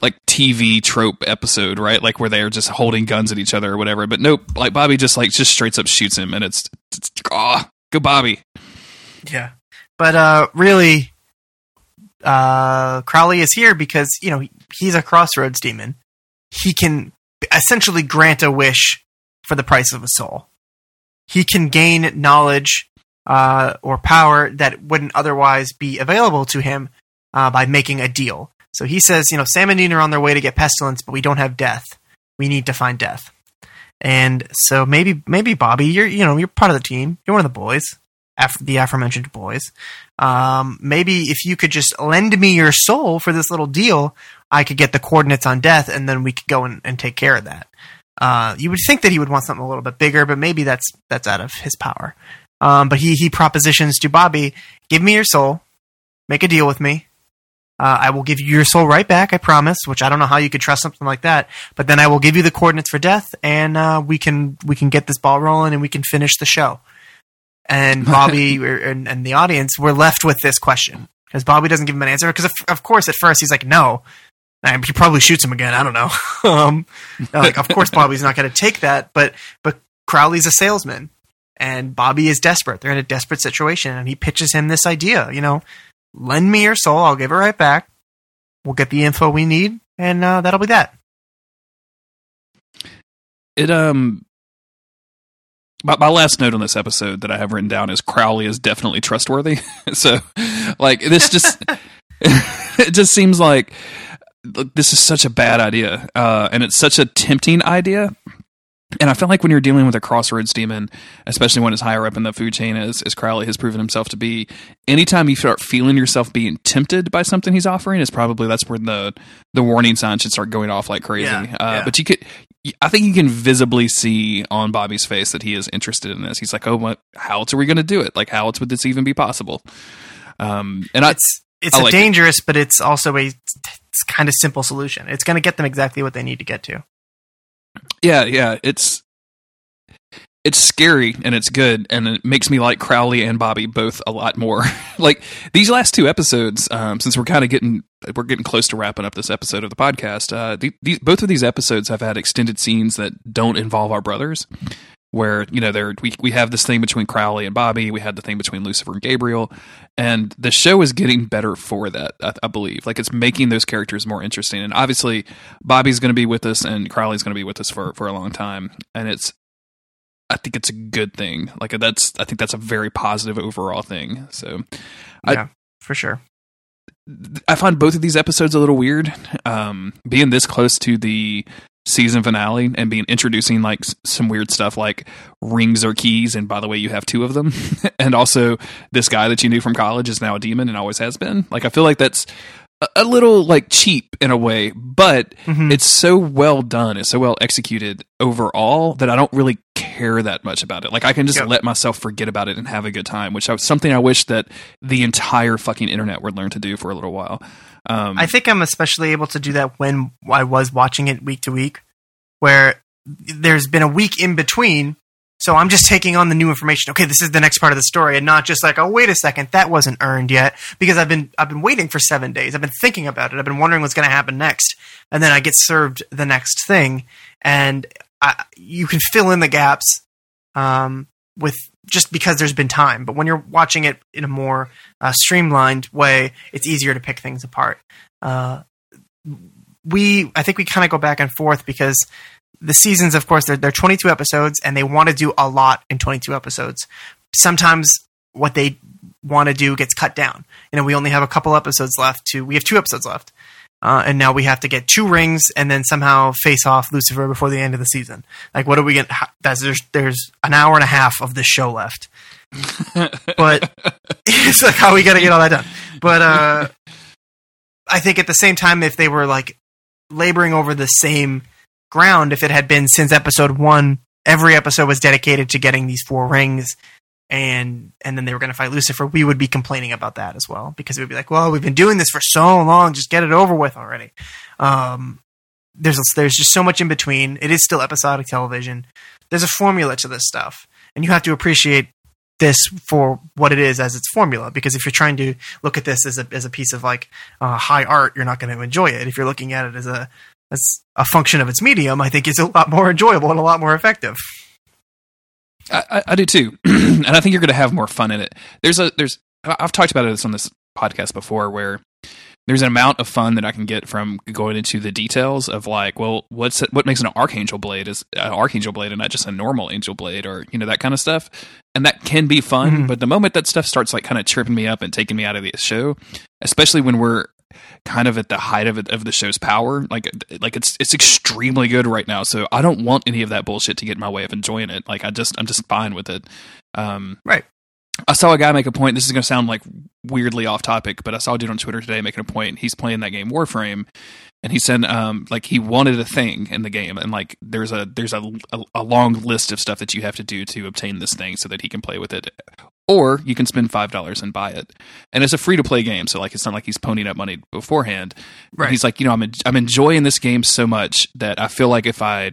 like TV trope episode, right? Like where they're just holding guns at each other or whatever. But nope, like Bobby just like just straight up shoots him, and it's, it's ah, go Bobby. Yeah. But uh really uh Crowley is here because, you know, he's a crossroads demon. He can essentially grant a wish for the price of a soul. He can gain knowledge uh or power that wouldn't otherwise be available to him uh by making a deal. So he says, you know, Sam and Dean are on their way to get pestilence, but we don't have death. We need to find death. And so maybe maybe Bobby, you're you know, you're part of the team. You're one of the boys the aforementioned boys. Um, maybe if you could just lend me your soul for this little deal, I could get the coordinates on death, and then we could go and, and take care of that. Uh, you would think that he would want something a little bit bigger, but maybe that's that's out of his power. Um, but he he propositions to Bobby, "Give me your soul, make a deal with me. Uh, I will give you your soul right back. I promise." Which I don't know how you could trust something like that. But then I will give you the coordinates for death, and uh, we can we can get this ball rolling, and we can finish the show. And Bobby and, and the audience were left with this question because Bobby doesn't give him an answer. Because of, of course, at first he's like, "No." And he probably shoots him again. I don't know. um, like, of course, Bobby's not going to take that, but but Crowley's a salesman, and Bobby is desperate. They're in a desperate situation, and he pitches him this idea. You know, lend me your soul, I'll give it right back. We'll get the info we need, and uh, that'll be that. It um my, my last note on this episode that I have written down is Crowley is definitely trustworthy. so like this just it just seems like this is such a bad idea. Uh and it's such a tempting idea. And I feel like when you're dealing with a crossroads demon, especially when it's higher up in the food chain as, as Crowley has proven himself to be, anytime you start feeling yourself being tempted by something he's offering, is probably that's where the the warning sign should start going off like crazy. Yeah, uh, yeah. But you could, I think you can visibly see on Bobby's face that he is interested in this. He's like, "Oh, what? How else are we going to do it? Like, how else would this even be possible?" Um, and I, It's it's I a like it. dangerous, but it's also a it's kind of simple solution. It's going to get them exactly what they need to get to. Yeah, yeah, it's it's scary and it's good, and it makes me like Crowley and Bobby both a lot more. like these last two episodes, um, since we're kind of getting we're getting close to wrapping up this episode of the podcast. Uh, the, these, both of these episodes have had extended scenes that don't involve our brothers. Where you know there we we have this thing between Crowley and Bobby, we had the thing between Lucifer and Gabriel, and the show is getting better for that. I, I believe, like it's making those characters more interesting. And obviously, Bobby's going to be with us, and Crowley's going to be with us for for a long time. And it's, I think it's a good thing. Like that's, I think that's a very positive overall thing. So, I- Yeah, for sure. I find both of these episodes a little weird. Um, being this close to the season finale and being introducing like s- some weird stuff like rings or keys, and by the way, you have two of them, and also this guy that you knew from college is now a demon and always has been. Like I feel like that's a, little like cheap in a way, but Mhm. it's so well done, it's so well executed overall that I don't really care that much about it. Like I can just Yep. let myself forget about it and have a good time, which is something I wish that the entire fucking internet would learn to do for a little while. Um, I think I'm especially able to do that when I was watching it week to week, where there's been a week in between. So I'm just taking on the new information. Okay, this is the next part of the story, and not just like, oh, wait a second, that wasn't earned yet, because I've been I've been waiting for seven days. I've been thinking about it. I've been wondering what's going to happen next, and then I get served the next thing, and I, you can fill in the gaps um, with just because there's been time. But when you're watching it in a more uh, streamlined way, it's easier to pick things apart. Uh, we, I think we kind of go back and forth because the seasons, of course, they're, they're 22 episodes and they want to do a lot in 22 episodes. Sometimes what they want to do gets cut down. You know, we only have a couple episodes left to, we have two episodes left. Uh, and now we have to get two rings and then somehow face off Lucifer before the end of the season. Like, what are we going to? That's there's there's an hour and a half of this show left, but it's like how we got to get all that done. But uh, I think at the same time, if they were like laboring over the same ground, if it had been since episode one, every episode was dedicated to getting these four rings, and and then they were going to fight Lucifer, we would be complaining about that as well because it would be like, well, we've been doing this for so long, just get it over with already. Um, there's there's just so much in between. It is still episodic television. There's a formula to this stuff, and you have to appreciate this for what it is as its formula. Because if you're trying to look at this as a as a piece of like uh, high art, you're not going to enjoy it. If you're looking at it as a as a function of its medium, I think it's a lot more enjoyable and a lot more effective. I, I, I do too, and I think you're going to have more fun in it. There's a there's I've talked about this on this podcast before, where there's an amount of fun that I can get from going into the details of like, well, what's what makes an archangel blade is an archangel blade and not just a normal angel blade, or you know that kind of stuff, and that can be fun. Mhm. But the moment that stuff starts like kind of tripping me up and taking me out of the show, especially when we're kind of at the height of it of the show's power. Like like it's it's extremely good right now. So I don't want any of that bullshit to get in my way of enjoying it. Like I just I'm just fine with it. Um, Right. I saw a guy make a point. This is going to sound like weirdly off topic, but I saw a dude on Twitter today making a point. He's playing that game Warframe, and he said um like he wanted a thing in the game, and like there's a there's a, a a long list of stuff that you have to do to obtain this thing so that he can play with it. Or you can spend five dollars and buy it, and it's a free to play game. So like it's not like he's ponying up money beforehand. Right. He's like, you know, I'm en- I'm enjoying this game so much that I feel like if I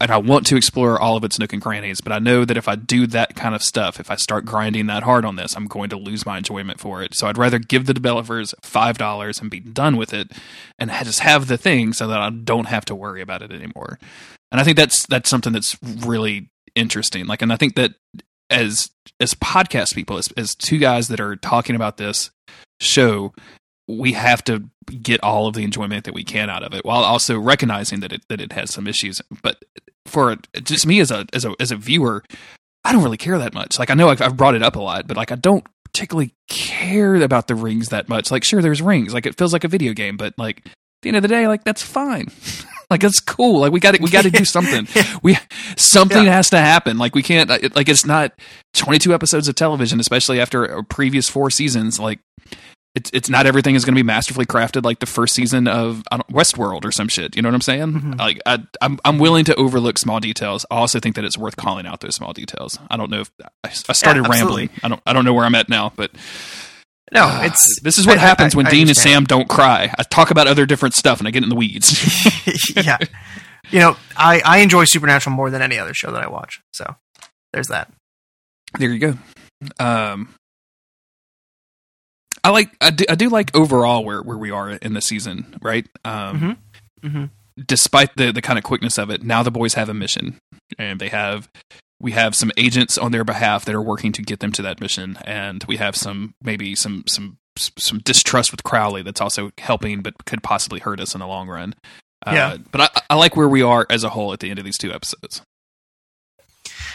and I want to explore all of its nook and crannies, but I know that if I do that kind of stuff, if I start grinding that hard on this, I'm going to lose my enjoyment for it. So I'd rather give the developers five dollars and be done with it, and just have the thing so that I don't have to worry about it anymore. And I think that's that's something that's really interesting. Like, and I think that as as podcast people, as, as two guys that are talking about this show, we have to get all of the enjoyment that we can out of it, while also recognizing that it that it has some issues. But for just me as a as a as a viewer, I don't really care that much. Like I know I've, I've brought it up a lot, but like I don't particularly care about the rings that much. Like sure, there's rings. Like it feels like a video game, but like at the end of the day, like that's fine. like that's cool. Like we got to we got to do something. We something Yeah. has to happen. Like we can't like it's not 22 episodes of television, especially after previous four seasons. Like it's it's not everything is going to be masterfully crafted like the first season of Westworld or some shit. You know what I'm saying? Like I, I'm I'm willing to overlook small details. I also think that it's worth calling out those small details. I don't know if I, I started absolutely. rambling. I don't I don't know where I'm at now, but No, uh, it's this is what I- happens when Dean and. Sam don't cry. I talk about other different stuff and I get in the weeds. yeah. You know, I, I enjoy Supernatural more than any other show that I watch. So there's that. there you go. Um, I like I do, I do like overall where where we are in the season, right? Um, Mhm. Mhm. Despite the the kind of quickness of it, now the boys have a mission, and they have we have some agents on their behalf that are working to get them to that mission, and we have some maybe some some some distrust with Crowley that's also helping, but could possibly hurt us in the long run. Uh, Yeah. but I, I like where we are as a whole at the end of these two episodes.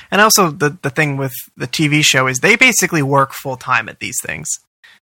And also the the thing with the TV show is they basically work full time at these things.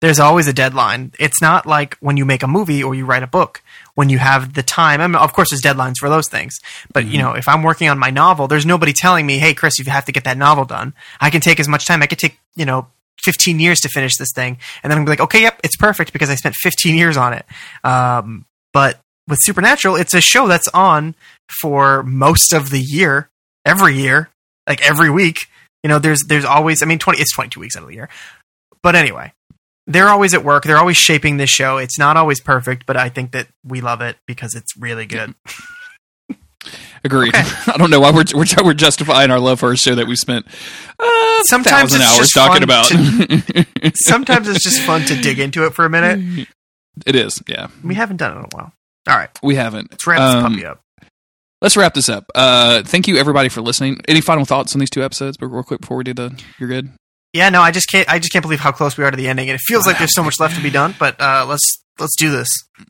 There's always a deadline. It's not like when you make a movie or you write a book when you have the time. I mean, of course, there's deadlines for those things. But you know, if I'm working on my novel, there's nobody telling me, "Hey, Chris, you have to get that novel done." I can take as much time. I could take you know 15 years to finish this thing, and then I'm like, "Okay, yep, it's perfect because I spent 15 years on it." Um, but with Supernatural, it's a show that's on for most of the year, every year, like every week. You know, there's there's always I mean 20 it's 22 weeks out of the year. But anyway, they're always at work. They're always shaping this show. It's not always perfect, but I think that we love it because it's really good. Agreed. Okay. I don't know why we're, we're we're justifying our love for a show that we spent uh, Sometimes thousand it's hours just talking about. Sometimes it's just fun to dig into it for a minute. it is, yeah. We haven't done it in a while. All right, We haven't. let's wrap this Um, puppy up. Let's wrap this up. Uh, thank you everybody for listening. Any final thoughts on these two episodes? But real quick before we do the, you're good. Yeah, no, I just can't. I just can't believe how close we are to the ending, and it feels like there's so much left to be done. But uh, let's let's do this.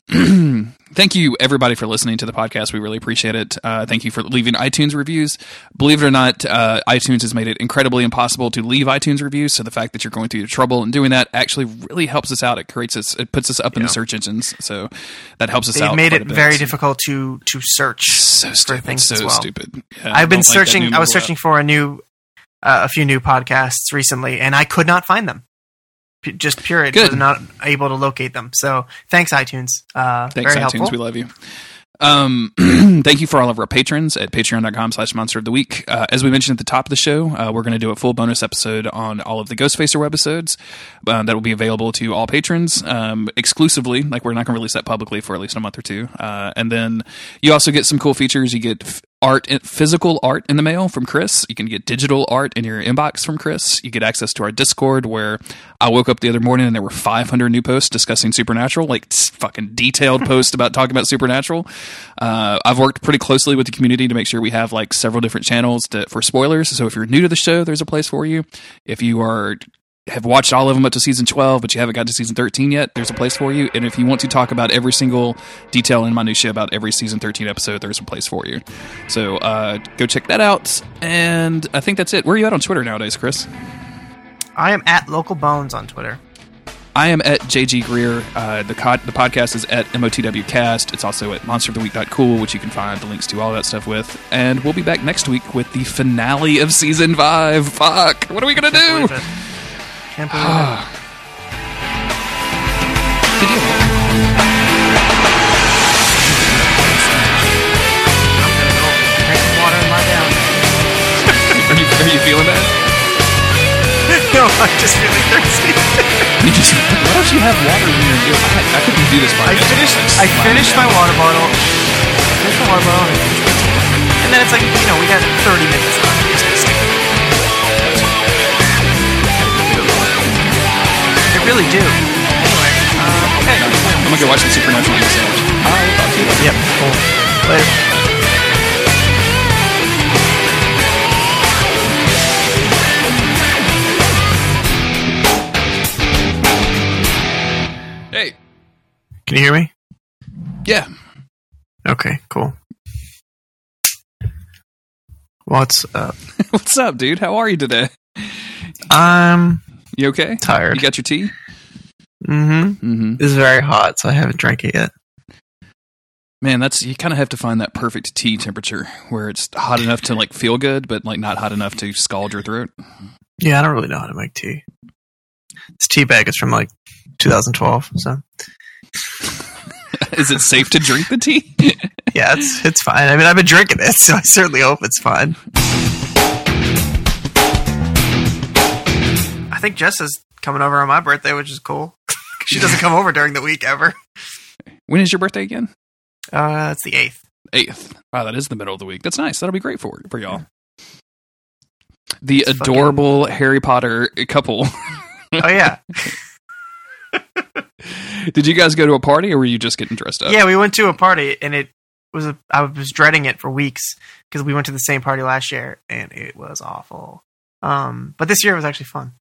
thank you everybody for listening to the podcast. We really appreciate it. Uh, thank you for leaving iTunes reviews. Believe it or not, uh, iTunes has made it incredibly impossible to leave iTunes reviews. So the fact that you're going through trouble and doing that actually really helps us out. It creates us, it puts us up in the search engines. So that helps us out. They've out. made it very difficult to to search. So stupid. things so as well. stupid. Yeah, I've been don't like searching. I was searching for a new, uh, a few new podcasts recently, and I could not find them. P- just period. Good. Was not able to locate them. So thanks, iTunes. Uh, Thanks, very iTunes. helpful. We love you. Um, thank you for all of our patrons at patreon.com slash monster of the week. Uh, as we mentioned at the top of the show, uh, we're going to do a full bonus episode on all of the Ghostfacer webisodes uh, that will be available to all patrons um, exclusively. Like, we're not going to release that publicly for at least a month or two. Uh, and then you also get some cool features. You get art, physical art in the mail from Chris. You can get digital art in your inbox from Chris. You get access to our Discord where I woke up the other morning and there were 500 new posts discussing Supernatural, like fucking detailed posts about talking about Supernatural. Uh, I've worked pretty closely with the community to make sure we have like several different channels to, for spoilers. So if you're new to the show, there's a place for you. If you are have watched all of them up to season 12 but you haven't got to season 13 yet there's a place for you and if you want to talk about every single detail in minutia about every season 13 episode there's a place for you so uh, go check that out and i think that's it where are you at on twitter nowadays chris I am at local bones on Twitter. I am at JG Greer. Uh, the, co- the podcast is at MOTWcast. It's also at monsteroftheweek.cool, which you can find the links to all that stuff with. And we'll be back next week with the finale of season five. Fuck. What are we going to do? Believe it. Can't believe it. Good deal. I'm gonna go drink some water and lie down. Are you, are you feeling that? no, I'm just really thirsty. You just, why don't you have water when you're doing I, I couldn't do this by I finished. I finished my water bottle. I finished my water bottle. And, I finished my tea. and then it's like you know we got 30 minutes left. Really do. Anyway, um, okay. I'm gonna go watch the Supernatural Eat Sandwich. I'll talk to you later. Yep. Cool. Later. Hey. Can you hear me? Yeah. Okay. Cool. What's up? What's up, dude? How are you today? I'm You okay? tired. You got your tea? mm-hmm. Mm-hmm. It's very hot, so I haven't drank it yet. Man, that's you kind of have to find that perfect tea temperature where it's hot enough to like feel good, but like not hot enough to scald your throat. Yeah, I don't really know how to make tea. This tea bag is from like 2012, so Is it safe to drink the tea? yeah, it's it's fine. I mean, I've been drinking it, so I certainly hope it's fine. Think Jess is coming over on my birthday, which is cool. she doesn't come over during the week ever. when is your birthday again? Uh, it's the eighth. Eighth. Wow, that is the middle of the week. That's nice. That'll be great for for y'all. The It's fucking- adorable Harry Potter couple. Oh yeah, Did you guys go to a party or were you just getting dressed up? yeah. We went to a party, and it was a, I was dreading it for weeks because we went to the same party last year, and it was awful. Um, but this year it was actually fun.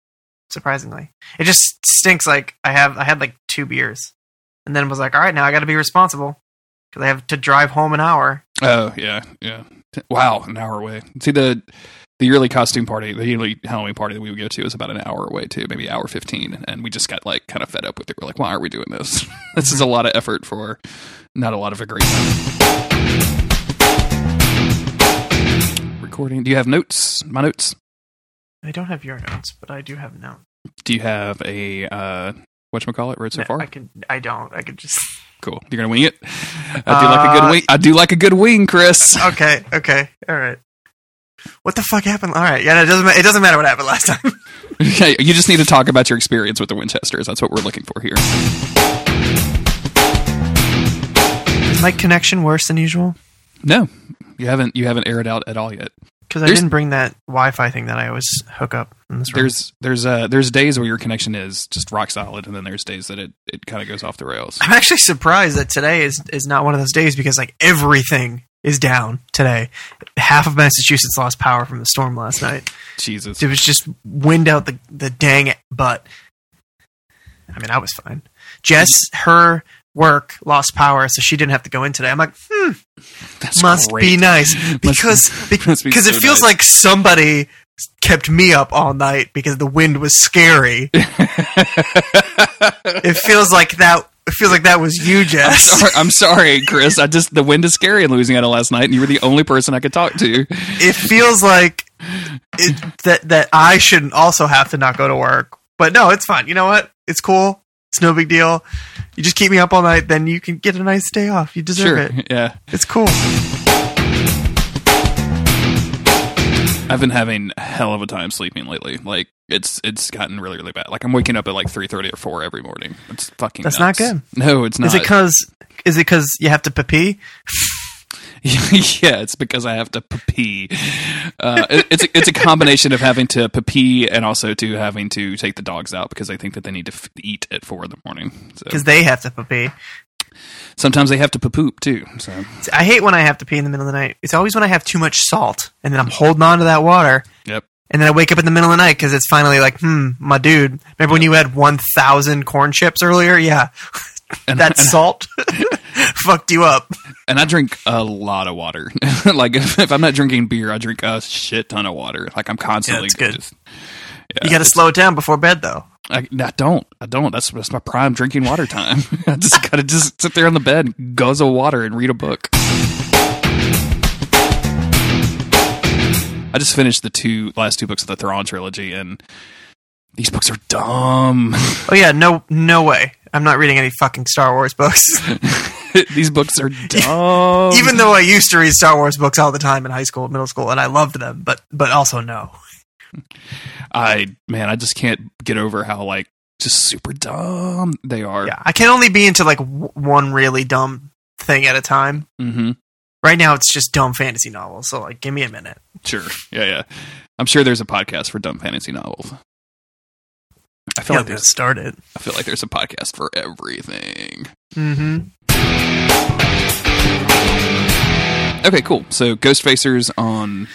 Surprisingly, it just stinks. Like I have, I had like two beers, and then was like, all right, now I got to be responsible because I have to drive home an hour. Oh yeah, yeah. Wow, an hour away. See the the yearly costume party, the yearly Halloween party that we would go to is about an hour away too, maybe hour fifteen, and we just got like kind of fed up with it. We're like, why are we doing this? this is a lot of effort for not a lot of agreement." Recording. Do you have notes? My notes. I don't have your notes, but I do have notes. Do you have a uh, what you call it? Road so far. I can. I don't. I could just. Cool. You're gonna wing it. I do like a good Uh, wing. I do like a good wing, Chris. Okay. Okay. All right. What the fuck happened? All right. Yeah. no, It doesn't. It doesn't matter what happened last time. Okay, you just need to talk about your experience with the Winchesters. That's what we're looking for here. Is my connection worse than usual? No, you haven't. You haven't aired out at all yet. Because I didn't bring that Wi-Fi thing that I always hook up in this room. There's there's uh there's days where your connection is just rock solid, and then there's days that it, it kind of goes off the rails. I'm actually surprised that today is is not one of those days because like everything is down today. Half of Massachusetts lost power from the storm last night. Jesus, It was just wind out the the dang butt. I mean, I was fine. Jess, her work lost power, so she didn't have to go in today. I'm like, hmm, that's must great. be nice because must be because so it feels nice. like somebody kept me up all night because the wind was scary. it feels like that. It feels like that was you, Jess. Sorry, I'm sorry, Chris. I just the wind is scary in Louisiana last night, and you were the only person I could talk to. It feels like it, that that I shouldn't also have to not go to work. But no, it's fine. You know what? It's cool. It's no big deal. You just keep me up all night, then you can get a nice day off. You deserve Sure, it. yeah. It's cool. I've been having a hell of a time sleeping lately. Like it's it's gotten really really bad. Like I'm waking up at like three thirty or four every morning. It's fucking. That's not good. No, it's not. Is it because is it because you have to pee? yeah, it's because I have to pee. Uh, it, it's a, it's a combination of having to pee and also to having to take the dogs out because I think that they need to f- eat at four in the morning. So Because they have to pee. sometimes they have to poop too. So I hate when I have to pee in the middle of the night. It's always when I have too much salt, and then I'm holding on to that water, yep. and then I wake up in the middle of the night because it's finally like, hmm, my dude. Remember when you had one thousand corn chips earlier? Yeah, And, that salt fucked you up. and I drink a lot of water. like if, if I'm not drinking beer, I drink a shit ton of water. Like I'm constantly that's good. just- yeah, You got to slow it down before bed, though. I, I don't. I don't. That's that's my prime drinking water time. I just gotta just sit there on the bed, guzzle water, and read a book. I just finished the two last two books of the Thrawn trilogy, and These books are dumb. Oh yeah, no, no way. I'm not reading any fucking Star Wars books. These books are dumb. Even though I used to read Star Wars books all the time in high school, and middle school, and I loved them, but but also no. I man, I just can't get over how like just super dumb they are. Yeah, I can only be into like w- one really dumb thing at a time. Mm-hmm. Right now, it's just dumb fantasy novels. So like, give me a minute. Sure. Yeah, yeah. I'm sure there's a podcast for dumb fantasy novels. I feel Yeah, like there's started. I feel like there's a podcast for everything. Mm-hmm. Okay, cool. So Ghost Facers on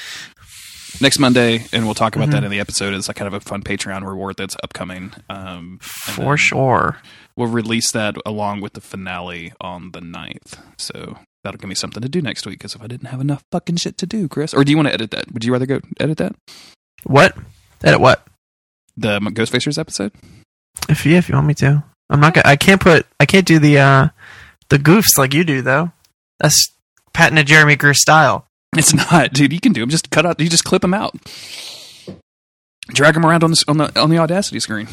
next Monday, and we'll talk about that in the episode. It's like kind of a fun Patreon reward that's upcoming. Um, For sure. We'll release that along with the finale on the 9th. So that'll give me something to do next week. Because if I didn't have enough fucking shit to do, Chris, or do you want to edit that? Would you rather go edit that What? Edit what? The Ghost Facers episode? If yeah, if you want me to. I'm not gonna. I can't put. I can't do the uh the goofs like you do though. That's patented Jeremy Greer style. It's not, dude. You can do them. Just cut out. You just clip them out. Drag them around on the on the on the Audacity screen.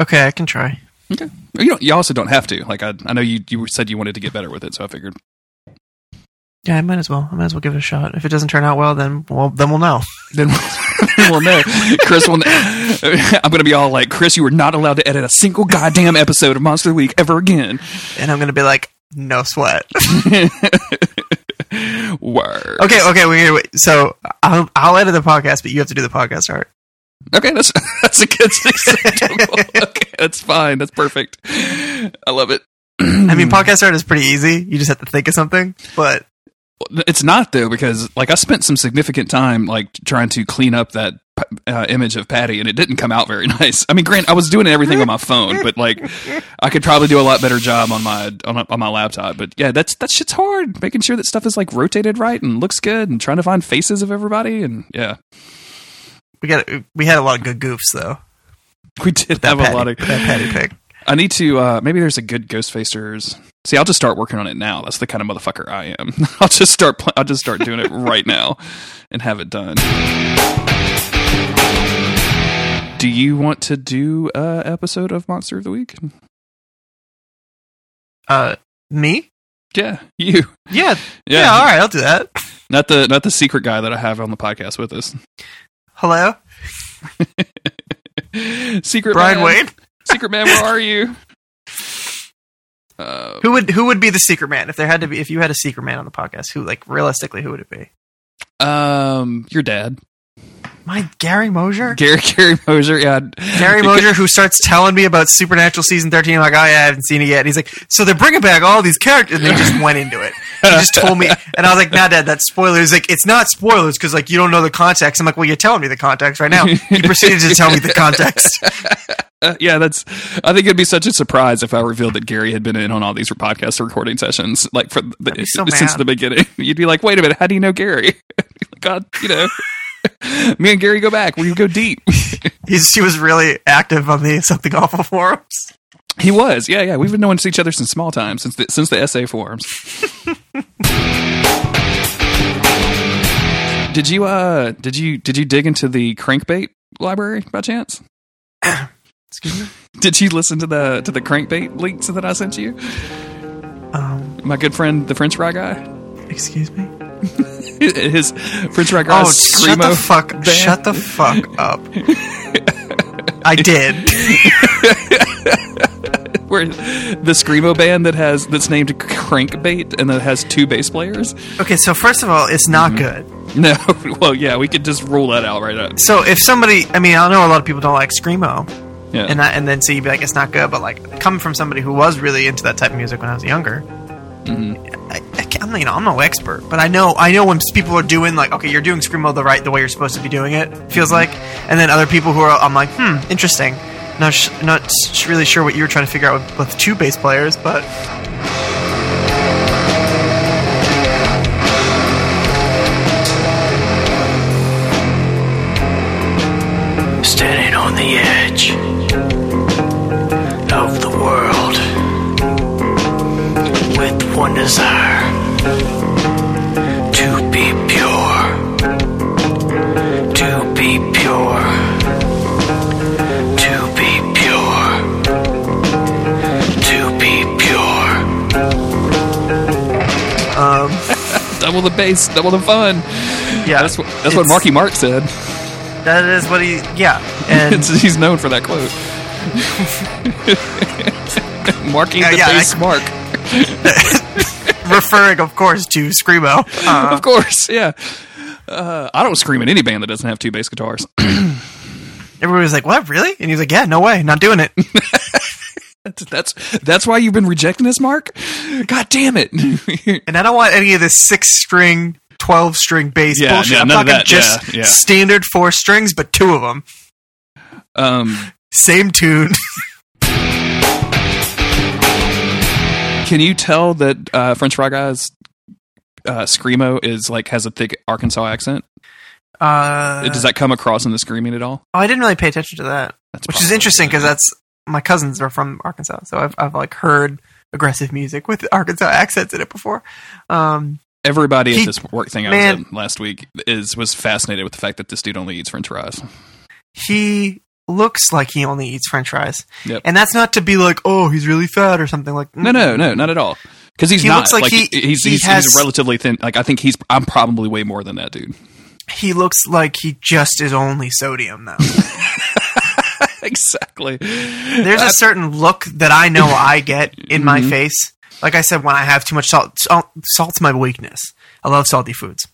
Okay, I can try. Okay. You don't. You also don't have to. Like I, I know you. You said you wanted to get better with it, so I figured. Yeah, I might as well. I might as well give it a shot. If it doesn't turn out well, then well, then we'll know. Then we'll know. Chris will. I'm going to be all like, Chris, you were not allowed to edit a single goddamn episode of Monster Week ever again. And I'm gonna be like, no sweat. Word. okay, okay. Wait, wait. So I'll I'll edit the podcast, but you have to do the podcast art. Okay, that's that's a good acceptable. okay, that's fine. That's perfect. I love it. I mean, podcast art is pretty easy. You just have to think of something. But It's not though because like I spent some significant time like trying to clean up that uh, image of Patty and it didn't come out very nice. I mean, Grant, I was doing everything on my phone, but like I could probably do a lot better job on my on, on my laptop. But yeah, that's that shit's hard. Making sure that stuff is like rotated right and looks good, and trying to find faces of everybody. And yeah, we got we had a lot of good goofs though. we did have patty, a lot of. that patty pick. I need to. uh Maybe there's a good Ghost Facers. See, I'll just start working on it now. That's the kind of motherfucker I am. I'll just start. Pl- I'll just start doing it right now and have it done. Do you want to do a episode of Monster of the Week? Uh, me? Yeah, you. Yeah, Yeah, yeah. all right, I'll do that. not the not the secret guy that I have on the podcast with us. Hello, secret Brian man. Wade. Secret man, where are you? Uh, Who would who would be the secret man if there had to be if you had a secret man on the podcast? Who like realistically who would it be? um, your dad, My Gary Mosier. Gary Gary Mosier. Yeah, Gary Mosier, who starts telling me about Supernatural season thirteen. I'm like, oh yeah, I haven't seen it yet. And he's like, so they're bringing back all these characters, and they just went into it. He just told me, and I was like, nah, Dad, that's spoilers. He's like, it's not spoilers because like you don't know the context. I'm like, well, you're telling me the context right now. He proceeded to tell me the context. Uh, yeah, that's. I think it'd be such a surprise if I revealed that Gary had been in on all these podcast recording sessions, like for the, so since the beginning. You'd be like, "Wait a minute, how do you know Gary?" God, you know, me and Gary go back. We go deep. He's he was really active on the something awful forums. He was, yeah, yeah. We've been knowing each other since small time, since the, since the SA forums. did you uh did you did you dig into the crankbait library by chance? Excuse me. Did you listen to the to the crankbait links that I sent you? Um, My good friend, the French fry guy. excuse me. His French fry guy. Oh, shut the fuck! Shut the fuck up. I did. Where the screamo band that has that's named Crankbait and that has two bass players. Okay, so first of all, it's not mm-hmm. good. No, well, yeah, we could just rule that out right now. So if somebody, I mean, I know a lot of people don't like screamo, Yeah, and that, and then so you'd be like, it's not good. But like, coming from somebody who was really into that type of music when I was younger, mm-hmm. I, I I'm, you know, I'm no expert, but I know, I know when people are doing like, okay, you're doing screamo the right, the way you're supposed to be doing it. Feels mm-hmm. like, and then other people who are, I'm like, hmm, interesting. Not sh- not s- really sure what you were trying to figure out with, with two bass players, but Standing on the edge of the world with one desire double the bass, double the fun. Yeah, That's what that's what Marky Mark said. That is what he. Yeah, and he's known for that quote. Marking Yeah, the yeah, bass I- mark. referring, of course, to screamo. Uh, of course, yeah. Uh, I don't scream in any band that doesn't have two bass guitars. everybody was like, "What? Really?" And he's like, "Yeah, no way, not doing it." That's, that's that's why you've been rejecting this, Mark. God damn it! and I don't want any of this six-string, twelve-string bass Yeah, bullshit. yeah, I'm talking that, just yeah, yeah. standard four strings, but two of them, um, same tune. can you tell that uh, French Fry Guys uh, screamo is like has a thick Arkansas accent? Uh, Does that come across in the screaming at all? oh, I didn't really pay attention to that, That's which is interesting because that's my cousins are from Arkansas, so I've I've like heard aggressive music with Arkansas accents in it before. Um, everybody He- at this work thing I man- was at last week is was fascinated with the fact that this dude only eats French fries. he looks like he only eats French fries, Yep. and that's not to be like, oh, he's really fat or something like. No, no, no, not at all. Because he's He not looks like he- he's he he's, has- he's relatively thin. Like I think he's I'm probably way more than that dude. He looks like he just is only sodium though. exactly. There's a certain look that I know I get in my Mhm. face. Like I said, when I have too much salt, salt, salt's my weakness. I love salty foods.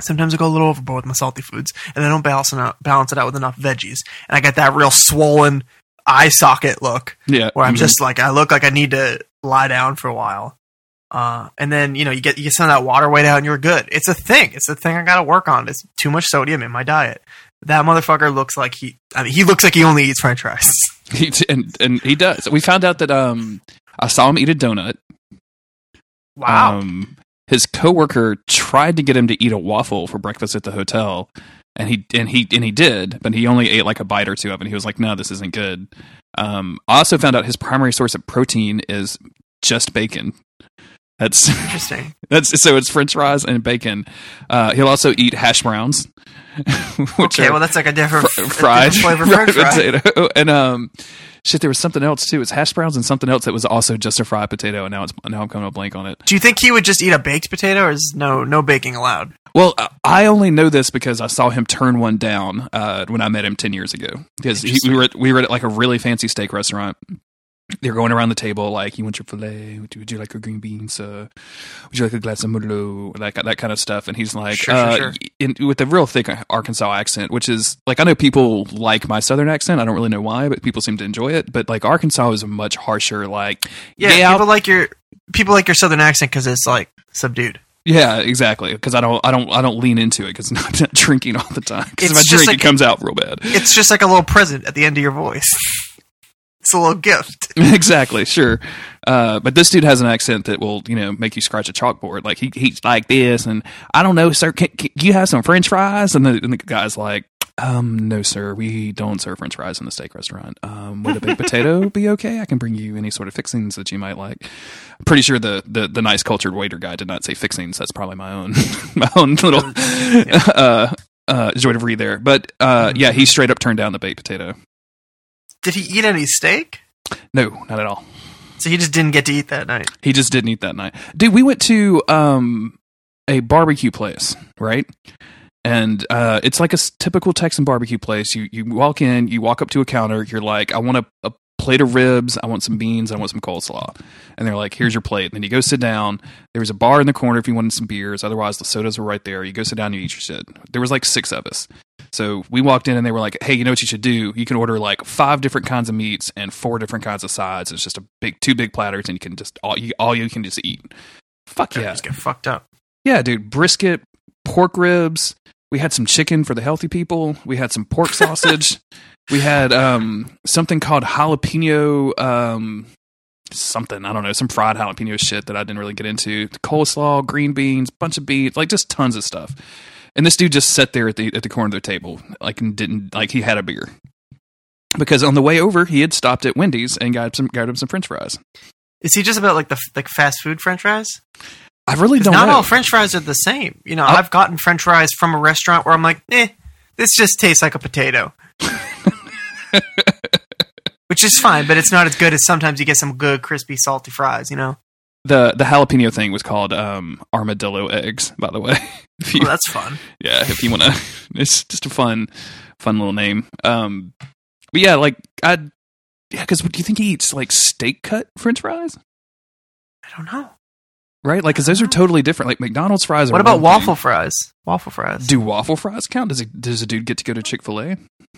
Sometimes I go a little overboard with my salty foods, and I don't balance it out, balance it out with enough veggies, and I get that real swollen eye socket look yeah. where I'm mhm. just like I look like I need to lie down for a while. Uh, and then you know you get you get some of that water weight out and you're good. It's a thing. It's a thing I got to work on. It's too much sodium in my diet. That motherfucker looks like he. I mean, he looks like he only eats French fries. He, and and he does. We found out that um I saw him eat a donut. Wow. Um, his coworker tried to get him to eat a waffle for breakfast at the hotel, and he and he and he did, but he only ate like a bite or two of it. He was like, "No, this isn't good." Um, I also found out his primary source of protein is just bacon. That's Interesting. that's so it's French fries and bacon. Uh, he'll also eat hash browns, which Okay, well that's like a different, fr- a fried different flavor fried fry. potato. And um, shit, there was something else too. It's hash browns and something else that was also just a fried potato. And now it's now I'm coming up blank on it. Do you think he would just eat a baked potato, or is no no baking allowed? Well, I- I only know this because I saw him turn one down uh, when I met him ten years ago. Because he, we were at, we were at like a really fancy steak restaurant. They're going around the table like, "You want your fillet? Would you, would you like your green beans? Uh, would you like a glass of Merlot? Like that kind of stuff." And he's like, Sure, sure, uh, sure. In, with a real thick Arkansas accent, which is like I know people like my southern accent. I don't really know why, but people seem to enjoy it. But like Arkansas is a much harsher. Like, Yeah, yeah, people like your people like your southern accent because it's like subdued. Yeah, exactly. Because I don't, I don't, I don't lean into it because I'm not drinking all the time. Because if I drink, like- it comes out real bad. It's just like a little present at the end of your voice. it's a little gift. exactly, sure. Uh, but this dude has an accent that will, you know, make you scratch a chalkboard. Like he, he's like this, and I don't know, sir. Can, can you have some French fries? And the, and the guy's like, um, no, sir, we don't serve French fries in the steak restaurant. Um, would a baked potato be okay? I can bring you any sort of fixings that you might like. I'm pretty sure the, the, the nice cultured waiter guy did not say fixings. That's probably my own my own little uh, uh, joy to read there. But uh, yeah, he straight up turned down the baked potato. Did he eat any steak? No, not at all. So he just didn't get to eat that night. He just didn't eat that night. Dude, we went to um a barbecue place, right? And uh, it's like a typical Texan barbecue place. You you walk in, you walk up to a counter, you're like, I want a, a plate of ribs, I want some beans, I want some coleslaw. And they're like, here's your plate. And then you go sit down. There was a bar in the corner if you wanted some beers. Otherwise, the sodas were right there. You go sit down, you eat your shit. There was like six of us. So we walked in and they were like, hey, you know what you should do? You can order like five different kinds of meats and four different kinds of sides. It's just a big, two big platters, and you can just all you all you can just eat. Fuck yeah, Just get fucked up. yeah, dude. Brisket, pork ribs. We had some chicken for the healthy people. We had some pork sausage. we had um, something called jalapeno. Um, something I don't know, some fried jalapeno shit that I didn't really get into. Coleslaw, green beans, bunch of beans, like just tons of stuff. And this dude just sat there at the at the corner of the table, like and didn't like he had a beer. Because on the way over, he had stopped at Wendy's and got some got him some French fries. Is he just about like the like fast food French fries? I really don't not know. all French fries are the same. You know, Oh. I've gotten French fries from a restaurant where I'm like, eh, this just tastes like a potato. Which is fine, but it's not as good as sometimes you get some good crispy salty fries. You know, the the jalapeno thing was called um, armadillo eggs. By the way, you, Oh, that's fun. yeah, if you want to, it's just a fun, fun little name. Um, but yeah, like I, yeah, because do you think he eats like steak cut French fries? I don't know. Right, like because those are totally different. Like McDonald's fries. Are What about one thing. waffle fries? Waffle fries. Do waffle fries count? Does it, does a dude get to go to Chick Fil A?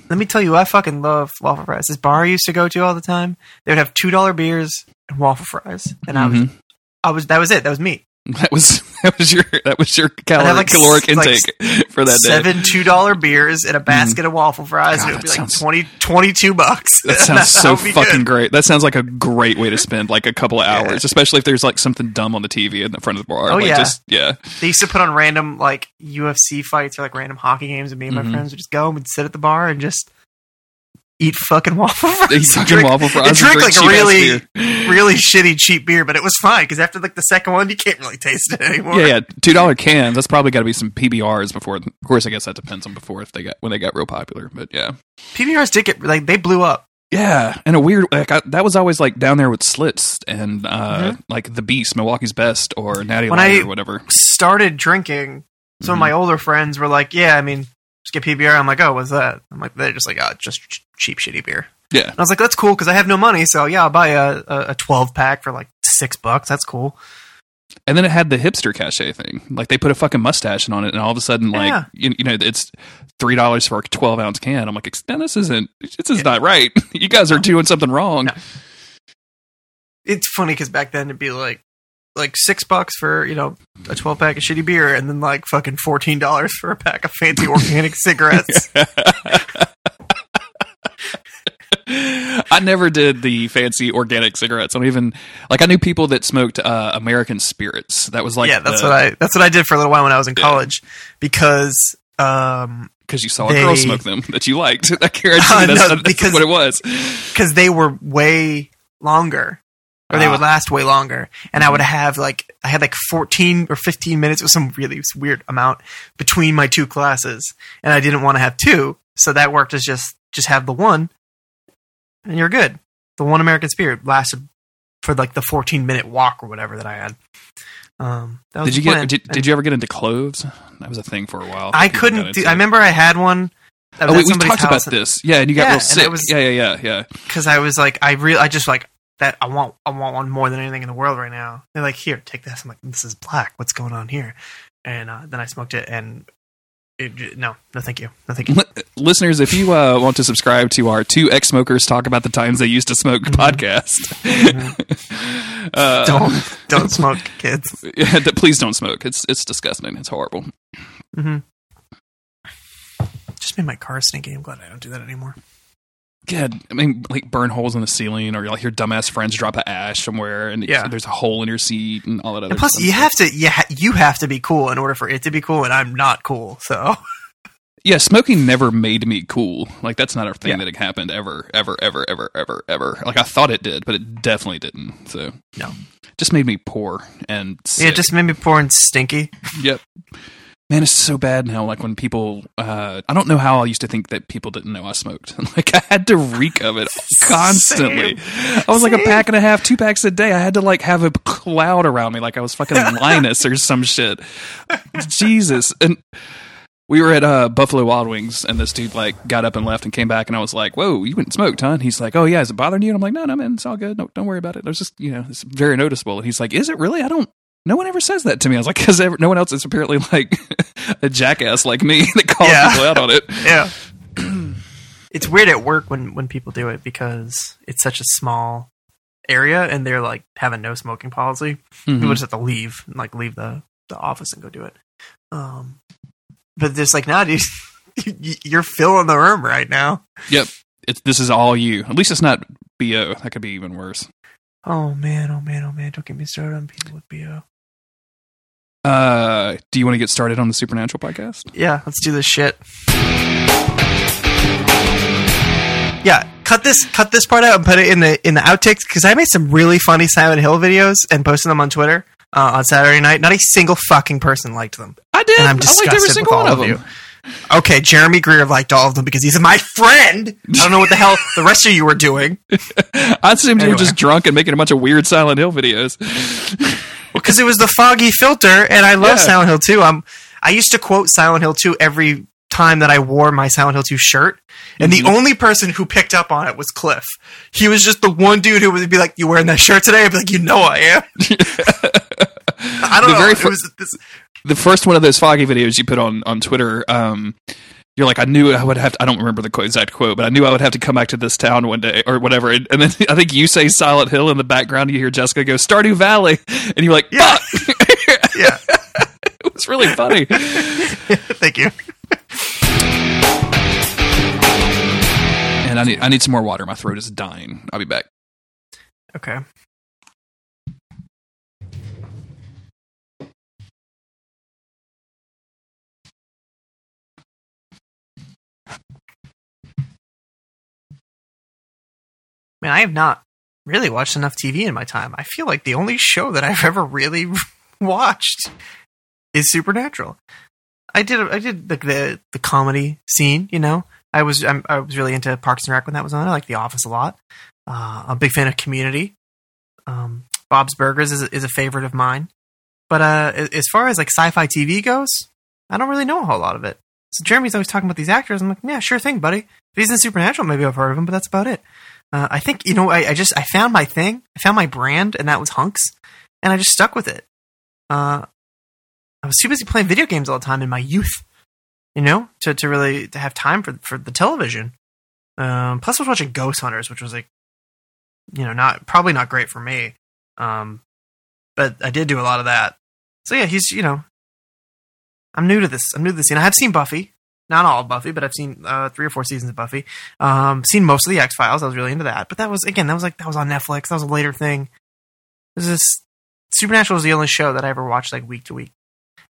Let me tell you, I fucking love waffle fries. This bar I used to go to all the time, they would have two dollar beers and waffle fries, and I was, Mhm. I was, that was it. That was me. That was that was your that was your caloric, like, caloric s- like, intake for that day. Seven two dollar beers and a basket of waffle fries, God, and it would be that like sounds- 20, 22 bucks. That sounds so fucking good. great. That sounds like a great way to spend like a couple of hours, especially if there's like something dumb on the TV in the front of the bar. Oh, like, yeah. just, yeah. They used to put on random like UFC fights or like random hockey games, and me and my Mhm. friends would just go and sit at the bar and just eat fucking waffle fries. Eat fucking drink- waffle fries and drink drink like a really, really shitty cheap beer, but it was fine because after like the second one, you can't really taste it anymore. Yeah, yeah, two dollar cans. That's probably got to be some PBRs before. Of course, I guess that depends on before if they got when they got real popular. But yeah, PBRs did get like they blew up. yeah, and a weird like I, that was always like down there with Schlitz and uh like the Beast, Milwaukee's Best, or Natty Mm-hmm. When Light I- or whatever. Started drinking. Some of Mhm. my older friends were like, "Yeah, I mean, just get PBR." I'm like, "Oh, what's that?" I'm like, "They're just like, oh, just cheap, shitty beer." Yeah, And I was like, "That's cool" because I have no money, so yeah, I'll buy a, a, a 12 pack for like six bucks. That's cool. and then it had the hipster cachet thing. Like they put a fucking mustache on it, and all of a sudden, like Yeah. you, you know, it's three dollars for a twelve ounce can. I'm like, no, this isn't. This is not right. you guys are doing something wrong. No. It's funny because back then it'd be like like six bucks for you know a 12 pack of shitty beer, and then like fucking fourteen dollars for a pack of fancy organic cigarettes. I never did the fancy organic cigarettes. I don't even like. I knew people that smoked uh, American spirits. That was like yeah, that's the- what I that's what I did for a little while when I was in Yeah. college because um because you saw a girl smoke them that you liked. I guarantee Uh, that's, no, that's because- what it was. because they were way longer or they Ah. would last way longer and i would have like i had like 14 or 15 minutes with some really weird amount between my two classes and i didn't want to have two so that worked as just just have the one and you're good the one american spirit lasted for like the 14 minute walk or whatever that i had um that was Did you get? Did, did you ever get into cloves? That was a thing for a while. i couldn't do, i remember i had one Oh, we, we talked about this. Yeah, and you got Yeah, real sick. was- yeah, yeah, yeah, yeah. because I was like, I really, I just like that. I want, I want one more than anything in the world right now. They're like, here, take this. I'm like, this is black. What's going on here? And uh, then I smoked it, and it, no, no, thank you, no, thank you. Listeners, if you uh, want to subscribe to our two ex smokers talk about the times they used to smoke podcast, uh, don't, don't smoke, kids. yeah, please don't smoke. It's it's disgusting. It's horrible. hmm Just made my car stinky. I'm glad I don't do that anymore. Yeah, I mean, like burn holes in the ceiling, or you like your dumbass friends drop a ash somewhere, and Yeah. there's a hole in your seat, and all that other. And plus, fun you stuff. have to, you, ha- you have to be cool in order for it to be cool, and I'm not cool. So yeah, smoking never made me cool. Like that's not a thing Yeah. that happened ever, ever, ever, ever, ever, ever. Like I thought it did, but it definitely didn't. So No. just made me poor and yeah, it just made me poor and stinky. Yep. Man, it's so bad now. Like when people, uh, I don't know how I used to think that people didn't know I smoked. like I had to reek of it constantly. I was like a pack and a half, two packs a day. I had to like have a cloud around me, like I was fucking Linus or some shit. Jesus. And we were at uh, Buffalo Wild Wings, and this dude like got up and left and came back, and I was like, "Whoa, you went and smoked, huh?" And he's like, "Oh yeah, is it bothering you?" And I'm like, "No, no, man, it's all good. No, don't worry about it. There's just you know, it's very noticeable." And he's like, "Is it really? I don't." No one ever says that to me. I was like, because no one else is apparently like a jackass like me that calls Yeah. people out on it. Yeah. it's weird at work when when people do it because it's such a small area and they're like having no smoking policy. Mhm. People just have to leave, like leave the the office and go do it. Um, but just like now, dude, you- you're filling the room right now. Yep, it's this is all you. At least it's not bo. That could be even worse. Oh man, oh man, oh man! Don't get me started on people with bo. Uh, do you want to get started on the Supernatural podcast? Yeah, let's do this shit. Yeah, cut this cut this part out and put it in the in the outtakes because I made some really funny Silent Hill videos and posted them on Twitter uh, on Saturday night. Not a single fucking person liked them. I did. And I'm I liked every single with one all of of them. you. Okay, Jeremy Greer liked all of them because he's my friend. I don't know what the hell the rest of you were doing. I assumed you were just drunk and making a bunch of weird Silent Hill videos. because it was the foggy filter, and I love Yeah. Silent Hill 2. Um, I used to quote Silent Hill 2 every time that I wore my Silent Hill 2 shirt, and Mm-hmm. the only person who picked up on it was Cliff. He was just the one dude who would be like, "You wearing that shirt today?" I'd be like, "You know I am." I don't The know. very it was this, the first one of those foggy videos you put on on Twitter, um, you're like, I knew I would have. To, I don't remember the quote, exact quote, but I knew I would have to come back to this town one day or whatever. And, and then I think you say Silent Hill in the background. You hear Jessica go Stardew Valley, and you're like, Yeah. Yeah. it was really funny. Thank you. and I need I need some more water. My throat is dying. I'll be back. Okay. Man, I have not really watched enough TV in my time. I feel like the only show that I've ever really watched is Supernatural. I did I did the the, the comedy scene, you know. I was I'm, I was really into Parks and Rec when that was on. I like The Office a lot. Uh, I'm a big fan of Community. Um, Bob's Burgers is, is a favorite of mine. But uh, as far as like sci-fi TV goes, I don't really know a whole lot of it. So Jeremy's always talking about these actors. I'm like, yeah, sure thing, buddy. If he's in Supernatural, maybe I've heard of him, but that's about it. Uh, I think you know, I, I just I found my thing. I found my brand, and that was Hunks, and I just stuck with it. Uh, I was too busy playing video games all the time in my youth, you know, to, to really to have time for for the television. Um, plus, I was watching Ghost Hunters, which was like, you know, not probably not great for me. Um, but I did do a lot of that. So yeah, he's you know, I'm new to this. I'm new to this scene. I have seen Buffy, not all of Buffy, but I've seen uh, three or four seasons of Buffy. Um, seen most of the X Files. I was really into that, but that was again, that was like that was on Netflix. That was a later thing. This is Supernatural is the only show that I ever watched like week to week.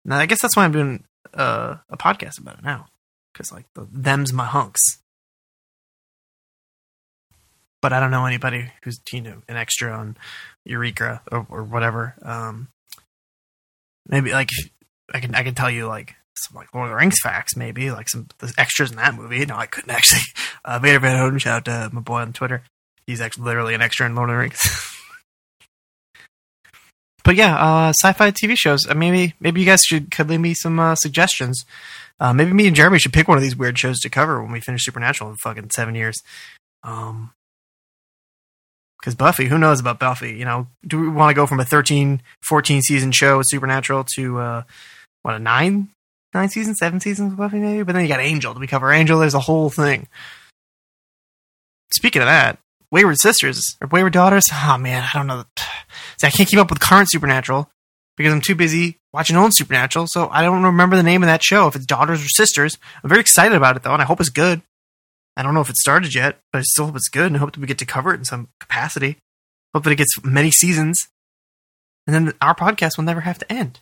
And I guess that's why I'm doing uh, a podcast about it now, because like the, them's my hunks. But I don't know anybody who's you know an extra on Eureka or, or whatever. Um, maybe like I can I can tell you like some like Lord of the Rings facts, maybe like some the extras in that movie. No, I couldn't actually. Uh, Vader Van Hoden, shout out to my boy on Twitter. He's actually literally an extra in Lord of the Rings. but yeah, uh, sci-fi TV shows. Uh, maybe maybe you guys should could leave me some uh, suggestions. Uh, maybe me and Jeremy should pick one of these weird shows to cover when we finish Supernatural in fucking seven years. Um, because Buffy, who knows about Buffy? You know, do we want to go from a 13, 14 season show Supernatural to uh, what a nine, nine seasons, seven seasons of Buffy maybe? But then you got Angel. Do we cover Angel? There's a whole thing. Speaking of that, Wayward Sisters or Wayward Daughters. Oh man, I don't know. See, I can't keep up with current Supernatural because I'm too busy watching old Supernatural. So I don't remember the name of that show. If it's Daughters or Sisters, I'm very excited about it though, and I hope it's good. I don't know if it started yet, but I still hope it's good and I hope that we get to cover it in some capacity. Hope that it gets many seasons. And then our podcast will never have to end.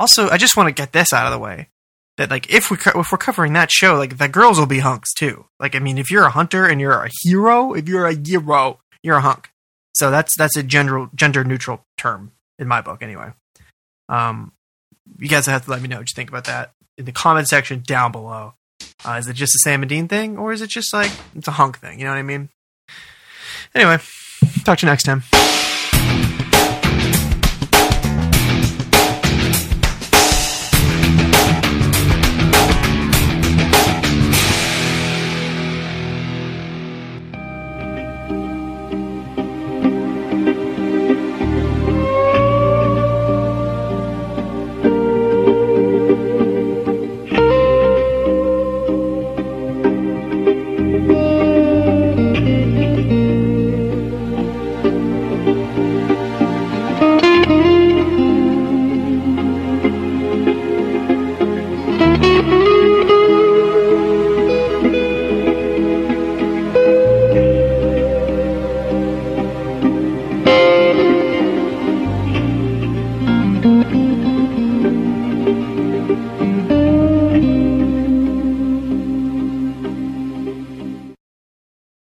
Also, I just want to get this out of the way. That like if we co- if we're covering that show, like the girls will be hunks too. Like I mean, if you're a hunter and you're a hero, if you're a hero, you're a hunk. So that's that's a gender gender neutral term in my book anyway. Um, you guys have to let me know what you think about that in the comment section down below. Uh, is it just a Sam and Dean thing, or is it just like it's a hunk thing? You know what I mean? Anyway, talk to you next time.